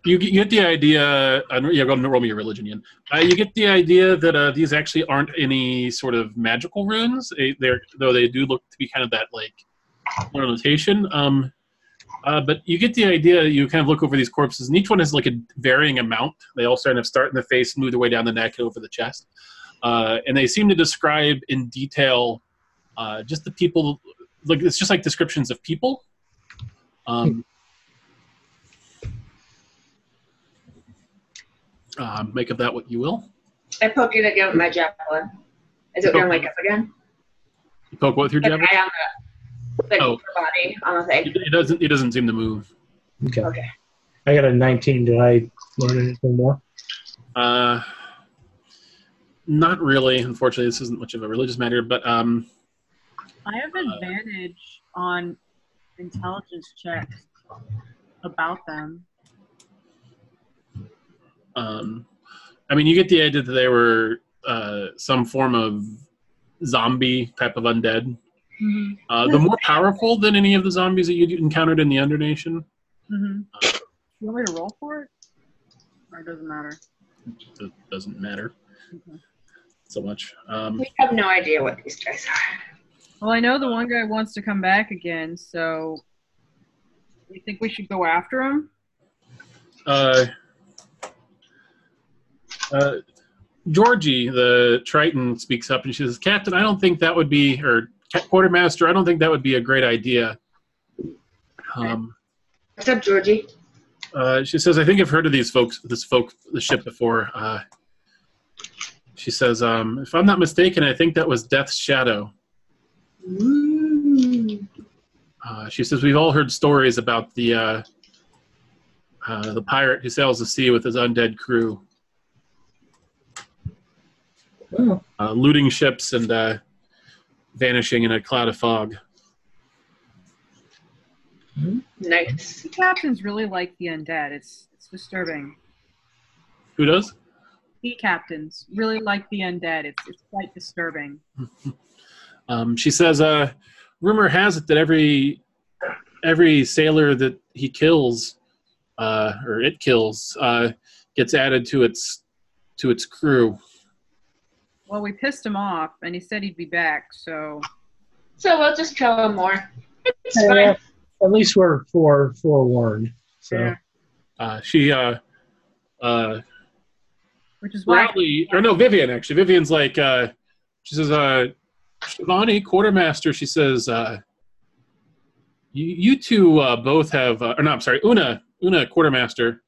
Speaker 2: you, get- you get the idea. Uh, yeah, go ahead and roll me your religion, Ian. Uh, you get the idea that uh, these actually aren't any sort of magical runes. They, they're though they do look to be kind of that like notation. Um, uh, but you get the idea. You kind of look over these corpses, and each one has like a varying amount. They all kind of start in the face, move their way down the neck, and over the chest, uh, and they seem to describe in detail uh, just the people. Like it's just like descriptions of people. Um, uh, make of that what you will.
Speaker 4: I poke it again with my javelin. Is it going to wake up again?
Speaker 2: You poke what with your
Speaker 4: The
Speaker 2: javelin?
Speaker 4: guy on the, the
Speaker 2: Oh.
Speaker 4: body on the thing.
Speaker 2: It, it doesn't. It doesn't seem to move.
Speaker 5: Okay.
Speaker 4: Okay.
Speaker 5: I got a 19. Did I learn anything more?
Speaker 2: Uh, not really. Unfortunately, this isn't much of a religious matter. But um,
Speaker 8: I have advantage on intelligence checks about them.
Speaker 2: um, I mean, you get the idea that they were uh, some form of zombie type of undead.
Speaker 8: Mm-hmm.
Speaker 2: Uh, the more powerful than any of the zombies that you encountered in the Undernation.
Speaker 8: Mm-hmm. You want me to roll for it? Or it doesn't matter?
Speaker 2: It doesn't matter
Speaker 8: Okay.
Speaker 2: So much. Um,
Speaker 4: We have no idea what these guys are.
Speaker 8: Well, I know the one guy wants to come back again, so you think we should go after him?
Speaker 2: uh, uh, Georgie, the Triton, speaks up and she says, "Captain, I don't think that would be, or Quartermaster, I don't think that would be a great idea." Um,
Speaker 4: What's up, Georgie?
Speaker 2: uh, she says, "I think I've heard of these folks, this folk, the ship before." Uh, she says, um, "If I'm not mistaken, I think that was Death's Shadow."
Speaker 4: Mm.
Speaker 2: Uh, she says, "We've all heard stories about the uh, uh, the pirate who sails the sea with his undead crew." Uh, looting ships and uh, vanishing in a cloud of fog.
Speaker 4: Nice.
Speaker 8: The captains really like the undead. It's it's disturbing.
Speaker 2: Who does?
Speaker 8: Sea captains really like the undead. It's it's quite disturbing. [laughs]
Speaker 2: Um, she says, uh, "Rumor has it that every every sailor that he kills, uh, or it kills, uh, gets added to its to its crew."
Speaker 8: Well, we pissed him off, and he said he'd be back. So
Speaker 4: So we'll just kill him more. It's
Speaker 5: Yeah.
Speaker 4: fine.
Speaker 5: at least we're fore forewarned. So
Speaker 8: Yeah.
Speaker 2: Uh, she, uh, uh,
Speaker 8: which is why
Speaker 2: Bradley, or no, Vivian actually. Vivian's like, uh, she says, uh, Shivani, quartermaster. She says, uh, you, you two uh, both have, uh, or no, I'm sorry, Una, Una, quartermaster,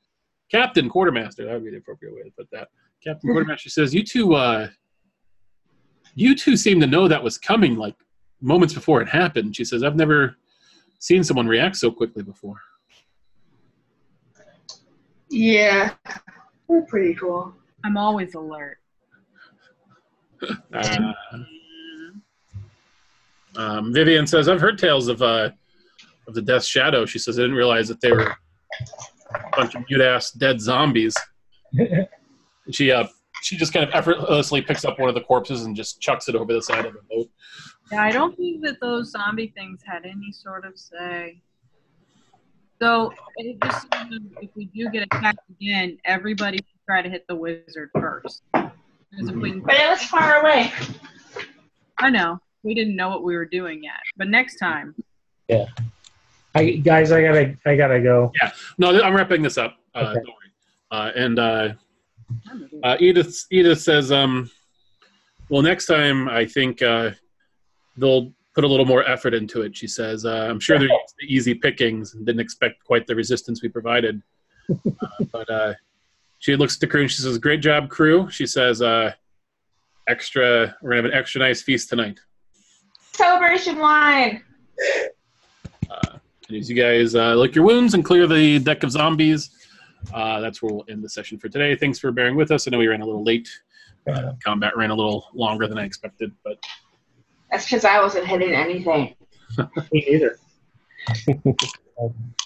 Speaker 2: captain, quartermaster. That would be the appropriate way to put that. Captain quartermaster she says, you two, uh, you two seem to know that was coming like moments before it happened. She says, I've never seen someone react so quickly before.
Speaker 4: Yeah. We're pretty cool.
Speaker 8: I'm always alert.
Speaker 2: Uh, um, Vivian says, "I've heard tales of uh, of the Death Shadow." She says, "I didn't realize that they were a bunch of mute ass dead zombies." [laughs] She uh, she just kind of effortlessly picks up one of the corpses and just chucks it over the side of the boat.
Speaker 8: Yeah, I don't think that those zombie things had any sort of say. So just if we do get attacked again, everybody should try to hit the wizard first. Because if we
Speaker 4: But it was far away.
Speaker 8: I know. We didn't know what we were doing yet. But next time. Yeah.
Speaker 5: I guys, I gotta, I gotta go. Yeah.
Speaker 2: No, I'm wrapping this up. Uh,
Speaker 5: Okay.
Speaker 2: Don't worry. Uh, and uh, uh, Edith, Edith says, um, "Well, next time I think uh, they'll put a little more effort into it." She says, uh, "I'm sure they're used to easy pickings and didn't expect quite the resistance we provided." [laughs] uh, but uh, she looks at the crew and she says, "Great job, crew." She says, uh, "Extra, we're gonna have an extra nice feast tonight."
Speaker 4: Celebration wine.
Speaker 2: Uh, and as you guys uh, lick your wounds and clear the deck of zombies, uh, that's where we'll end the session for today. Thanks for bearing with us. I know we ran a little late. Uh, combat ran a little longer than I expected, but
Speaker 4: That's because I wasn't hitting anything. [laughs]
Speaker 5: Me neither. [laughs]